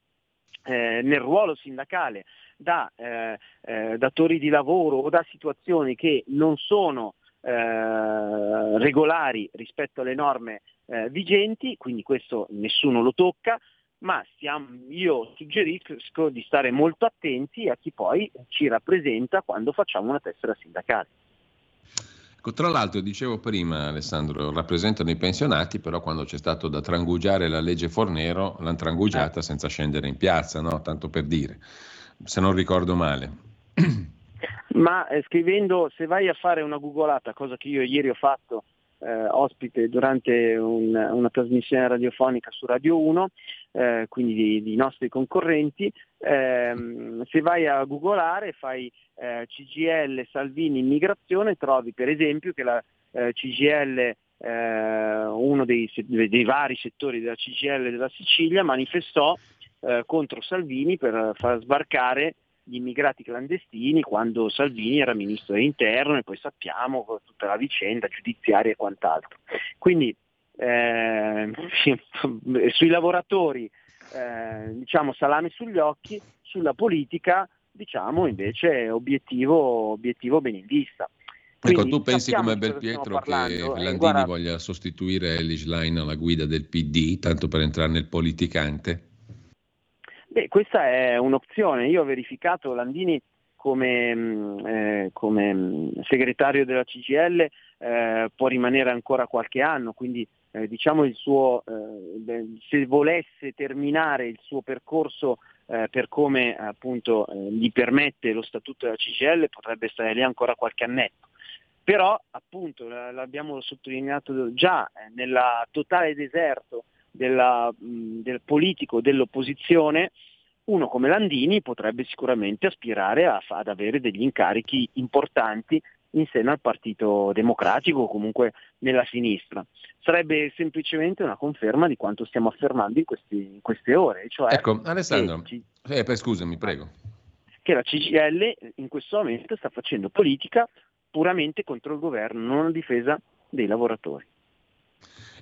eh, nel ruolo sindacale da eh, eh, datori di lavoro o da situazioni che non sono eh, regolari rispetto alle norme eh, vigenti, quindi questo nessuno lo tocca, ma stiamo, io suggerisco di stare molto attenti a chi poi ci rappresenta quando facciamo una tessera sindacale. Ecco, tra l'altro, dicevo prima, Alessandro, rappresentano i pensionati, però quando c'è stato da trangugiare la legge Fornero, l'hanno trangugiata eh. senza scendere in piazza, no? tanto per dire se non ricordo male. Ma eh, scrivendo, se vai a fare una googolata, cosa che io ieri ho fatto eh, ospite durante un, una trasmissione radiofonica su Radio 1, eh, quindi di, nostri concorrenti, ehm, se vai a googolare fai eh, CGL Salvini immigrazione, trovi per esempio che la eh, CGL eh, uno dei, dei, vari settori della CGL della Sicilia manifestò eh, contro Salvini per far sbarcare gli immigrati clandestini quando Salvini era ministro dell'interno e poi sappiamo tutta la vicenda giudiziaria e quant'altro. Quindi eh, sui lavoratori eh, diciamo salame sugli occhi, sulla politica diciamo invece obiettivo, obiettivo ben in vista. Ecco, tu pensi come Belpietro che Landini eh, guarda... voglia sostituire Elish Line alla guida del PD, tanto per entrare nel politicante? Beh, questa è un'opzione. Io ho verificato Landini come, mm, eh, come mm, segretario della CGL eh, può rimanere ancora qualche anno, quindi eh, diciamo il suo, eh, se volesse terminare il suo percorso eh, per come appunto eh, gli permette lo statuto della CGL potrebbe stare lì ancora qualche annetto. Però appunto l'abbiamo sottolineato già nel totale deserto della, del politico dell'opposizione, uno come Landini potrebbe sicuramente aspirare a, ad avere degli incarichi importanti in seno al Partito Democratico o comunque nella sinistra. Sarebbe semplicemente una conferma di quanto stiamo affermando in, questi, in queste ore. Cioè ecco, Alessandro, che, eh, scusami, prego. Che la CGL in questo momento sta facendo politica puramente contro il governo, non a difesa dei lavoratori.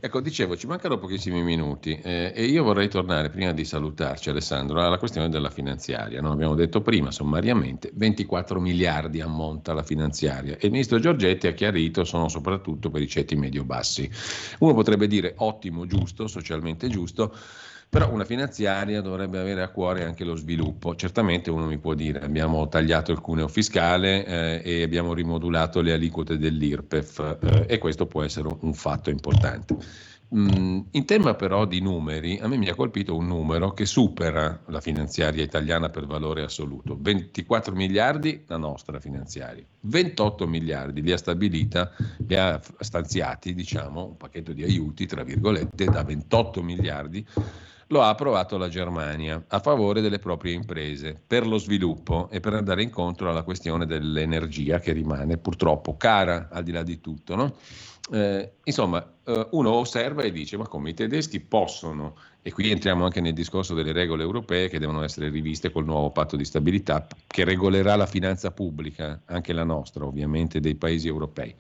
Ecco, dicevo, ci mancano pochissimi minuti eh, e io vorrei tornare, prima di salutarci Alessandro, alla questione della finanziaria. No? Abbiamo detto prima, sommariamente, 24 miliardi ammonta la finanziaria e il ministro Giorgetti ha chiarito sono soprattutto per i ceti medio-bassi. Uno potrebbe dire ottimo, giusto, socialmente giusto, però una finanziaria dovrebbe avere a cuore anche lo sviluppo. Certamente uno mi può dire abbiamo tagliato il cuneo fiscale eh, e abbiamo rimodulato le aliquote dell'IRPEF eh, e questo può essere un, fatto importante. Mm, in tema però di numeri, a me mi ha colpito un numero che supera la finanziaria italiana per valore assoluto. 24 miliardi la nostra finanziaria, 28 miliardi li ha stabilita, li ha stanziati, diciamo, un pacchetto di aiuti, tra virgolette, da 28 miliardi lo ha approvato la Germania a favore delle proprie imprese per lo sviluppo e per andare incontro alla questione dell'energia che rimane purtroppo cara al di là di tutto. No? Eh, insomma, eh, uno osserva e dice ma come i tedeschi possono, e qui entriamo anche nel discorso delle regole europee che devono essere riviste col nuovo patto di stabilità che regolerà la finanza pubblica, anche la nostra ovviamente, dei paesi europei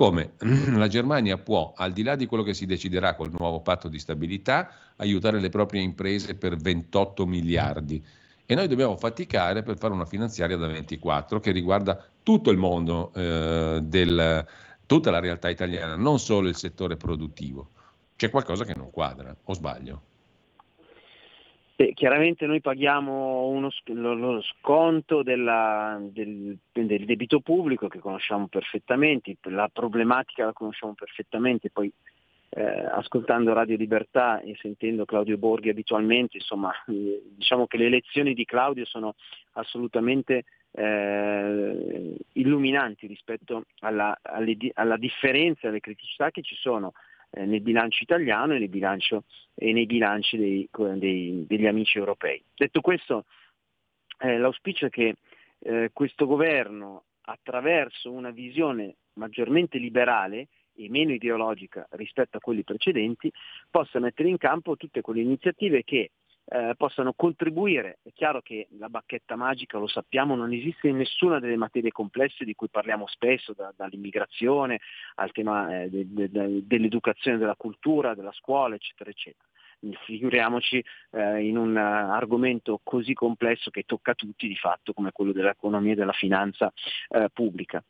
come la Germania può, al di là di quello che si deciderà col nuovo patto di stabilità, aiutare le proprie imprese per 28 miliardi. E noi dobbiamo faticare per fare una finanziaria da 24 che riguarda tutto il mondo, eh, del, tutta la realtà italiana, non solo il settore produttivo. C'è qualcosa che non quadra, o sbaglio? Beh, chiaramente noi paghiamo uno, lo, sconto della, del, del, debito pubblico che conosciamo perfettamente, la problematica la conosciamo perfettamente, poi eh, ascoltando Radio Libertà e sentendo Claudio Borghi abitualmente, insomma, eh, diciamo che le lezioni di Claudio sono assolutamente eh, illuminanti rispetto alla, alle, alla differenza, alle criticità che ci sono eh, nel bilancio italiano e, nel bilancio, e nei bilanci dei, dei, degli amici europei. Detto questo, eh, l'auspicio è che eh, questo governo, attraverso una visione maggiormente liberale e meno ideologica rispetto a quelli precedenti, possa mettere in campo tutte quelle iniziative che eh, possano contribuire. È chiaro che la bacchetta magica, lo sappiamo, non esiste in nessuna delle materie complesse di cui parliamo spesso, da, dall'immigrazione al tema eh, de, de, de, dell'educazione, della cultura, della scuola, eccetera, eccetera figuriamoci eh, in un uh, argomento così complesso che tocca tutti di fatto come quello dell'economia e della finanza eh, pubblica.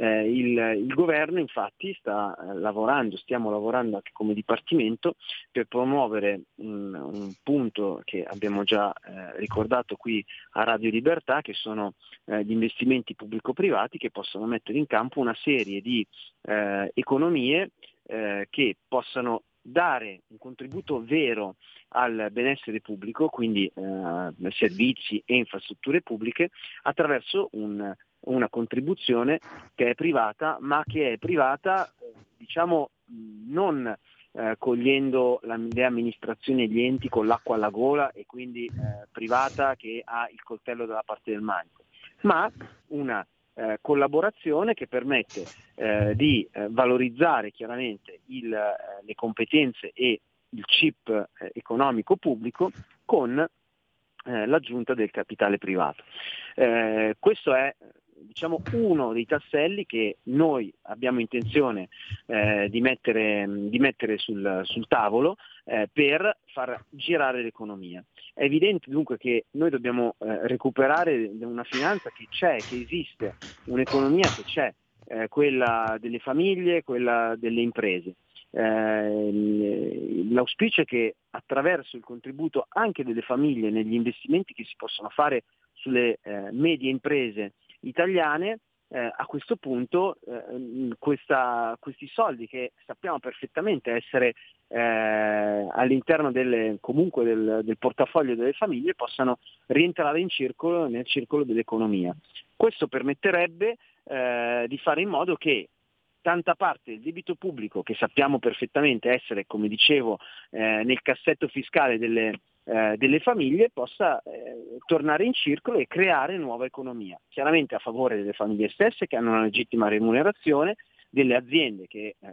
Eh, il, il, governo infatti sta eh, lavorando, stiamo lavorando anche come Dipartimento per promuovere un, un punto che abbiamo già eh, ricordato qui a Radio Libertà, che sono eh, gli investimenti pubblico-privati che possono mettere in campo una serie di economie che possano dare un contributo vero al benessere pubblico, quindi eh, servizi e infrastrutture pubbliche, attraverso un, una contribuzione che è privata, ma che è privata diciamo non eh, cogliendo la, le amministrazioni e gli enti con l'acqua alla gola e quindi eh, privata che ha il coltello dalla parte del manico, ma una eh, collaborazione che permette eh, di eh, valorizzare chiaramente il, eh, le competenze e il chip eh, economico pubblico con l'aggiunta del capitale privato. questo è diciamo, uno dei tasselli che noi abbiamo intenzione eh, di mettere, di mettere sul, sul, tavolo eh, per far girare l'economia. È evidente dunque che noi dobbiamo eh, recuperare una finanza che c'è, che esiste, un'economia che c'è, eh, quella delle famiglie, quella delle imprese. Eh, l'auspicio è che attraverso il contributo anche delle famiglie negli investimenti che si possono fare sulle eh, medie imprese italiane, eh, a questo punto eh, questa, questi soldi che sappiamo perfettamente essere eh, all'interno delle, comunque del, del, portafoglio delle famiglie possano rientrare in circolo, nel circolo dell'economia. Questo permetterebbe eh, di fare in modo che tanta parte del debito pubblico, che sappiamo perfettamente essere, come dicevo, eh, nel cassetto fiscale delle, eh, delle famiglie possa eh, tornare in circolo e creare nuova economia, chiaramente a favore delle famiglie stesse che hanno una legittima remunerazione, delle aziende che eh,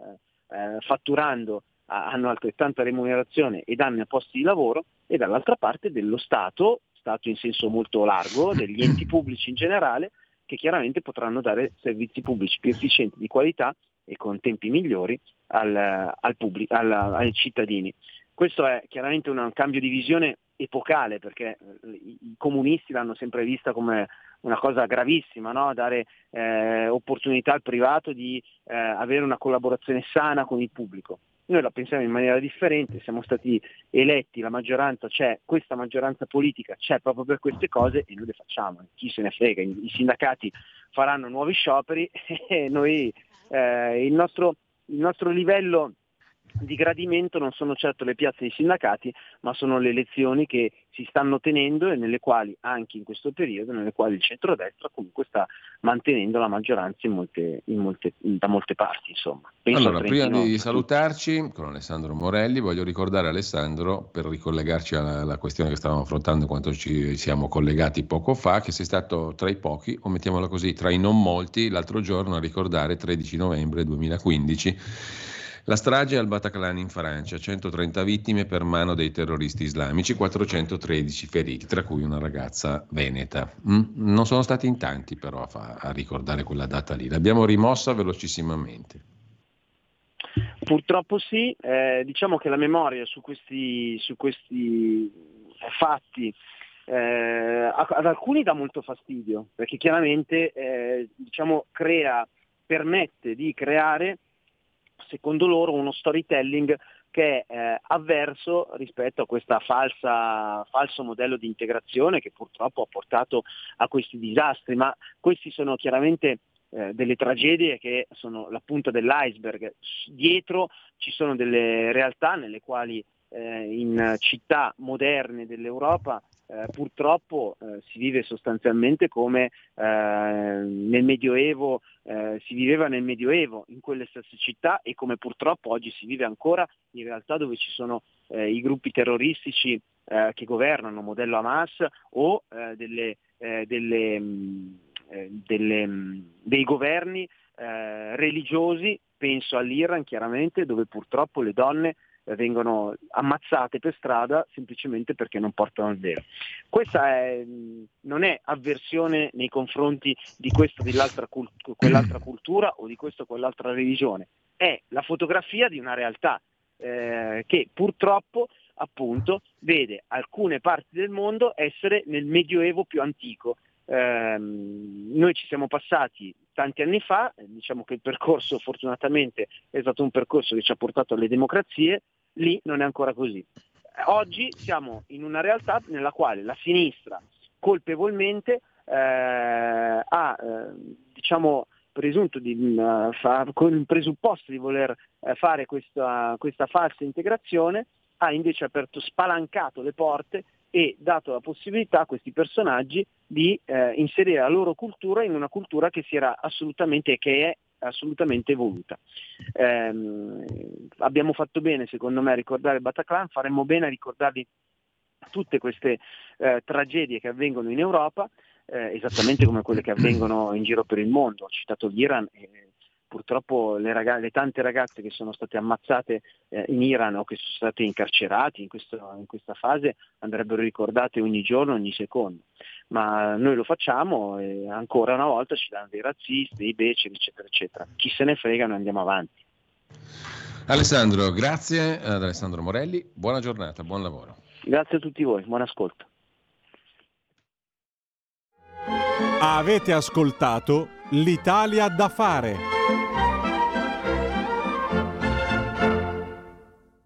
eh fatturando hanno altrettanta remunerazione e danno posti di lavoro e dall'altra parte dello Stato, Stato in senso molto largo, degli enti pubblici in generale, che chiaramente potranno dare servizi pubblici più efficienti, di qualità e con tempi migliori al, al pubblico, al, ai cittadini. Questo è chiaramente un cambio di visione epocale perché eh, i comunisti l'hanno sempre vista come una cosa gravissima, no? dare eh, opportunità al privato di eh, avere una collaborazione sana con il pubblico. Noi la pensiamo in maniera differente, siamo stati eletti, la maggioranza c'è, questa maggioranza politica c'è proprio per queste cose e noi le facciamo. Chi se ne frega, i sindacati faranno nuovi scioperi e noi eh, il, nostro, il nostro livello di gradimento non sono certo le piazze dei sindacati, ma sono le elezioni che si stanno tenendo e nelle quali, anche in questo periodo, nelle quali il centrodestra comunque sta mantenendo la maggioranza in molte, in molte, da molte parti. Insomma. Allora, prima di salutarci con Alessandro Morelli, voglio ricordare Alessandro, per ricollegarci alla, alla questione che stavamo affrontando quando ci siamo collegati poco fa, che sei stato tra i pochi, o mettiamola così, tra i non molti, l'altro giorno a ricordare 13 novembre 2015 la strage al Bataclan in Francia, 130 vittime per mano dei terroristi islamici, 413 feriti, tra cui una ragazza veneta. Mm? Non sono stati in tanti però a, fa- a ricordare quella data lì, l'abbiamo rimossa velocissimamente. Purtroppo sì, eh, diciamo che la memoria su questi, su questi fatti eh, ad alcuni dà molto fastidio, perché chiaramente eh, diciamo, crea, permette di creare secondo loro uno storytelling che è eh, avverso rispetto a questo falso modello di integrazione che purtroppo ha portato a questi disastri, ma questi sono chiaramente eh, delle tragedie che sono la punta dell'iceberg. Dietro ci sono delle realtà nelle quali eh, in città moderne dell'Europa eh, purtroppo eh, si vive sostanzialmente come eh, nel Medioevo, eh, si viveva nel Medioevo in quelle stesse città e come purtroppo oggi si vive ancora in realtà dove ci sono eh, i gruppi terroristici eh, che governano, modello Hamas o delle, delle, mh, delle, mh, dei governi religiosi, penso all'Iran chiaramente, dove purtroppo le donne vengono ammazzate per strada semplicemente perché non portano il velo. Questa è, non è avversione nei confronti di questa o dell'altra quell'altra cultura o di questa o quell'altra religione, è la fotografia di una realtà eh, che purtroppo appunto vede alcune parti del mondo essere nel medioevo più antico. Eh, noi ci siamo passati tanti anni fa, diciamo che il percorso fortunatamente è stato un percorso che ci ha portato alle democrazie, lì non è ancora così. Oggi siamo in una realtà nella quale la sinistra colpevolmente eh, ha eh, diciamo, presunto di, uh, fa, con il presupposto di voler uh, fare questa, questa falsa integrazione, ha invece aperto, spalancato le porte e dato la possibilità a questi personaggi di eh, inserire la loro cultura in una cultura che si era assolutamente, che è assolutamente evoluta. Eh, abbiamo fatto bene, secondo me, a ricordare Bataclan, faremmo bene a ricordarvi tutte queste eh, tragedie che avvengono in Europa, eh, esattamente come quelle che avvengono in giro per il mondo. Ho citato l'Iran e purtroppo le, ragazze, le, tante ragazze che sono state ammazzate eh, in Iran o che sono state incarcerate in, questo, in, questa fase andrebbero ricordate ogni giorno, ogni secondo. Ma noi lo facciamo e ancora una volta ci danno dei razzisti, dei beceri, eccetera, eccetera. Chi se ne frega, noi andiamo avanti. Alessandro, grazie ad Alessandro Morelli, buona giornata, buon lavoro. Grazie a tutti voi, buon ascolto. Avete ascoltato l'Italia da fare.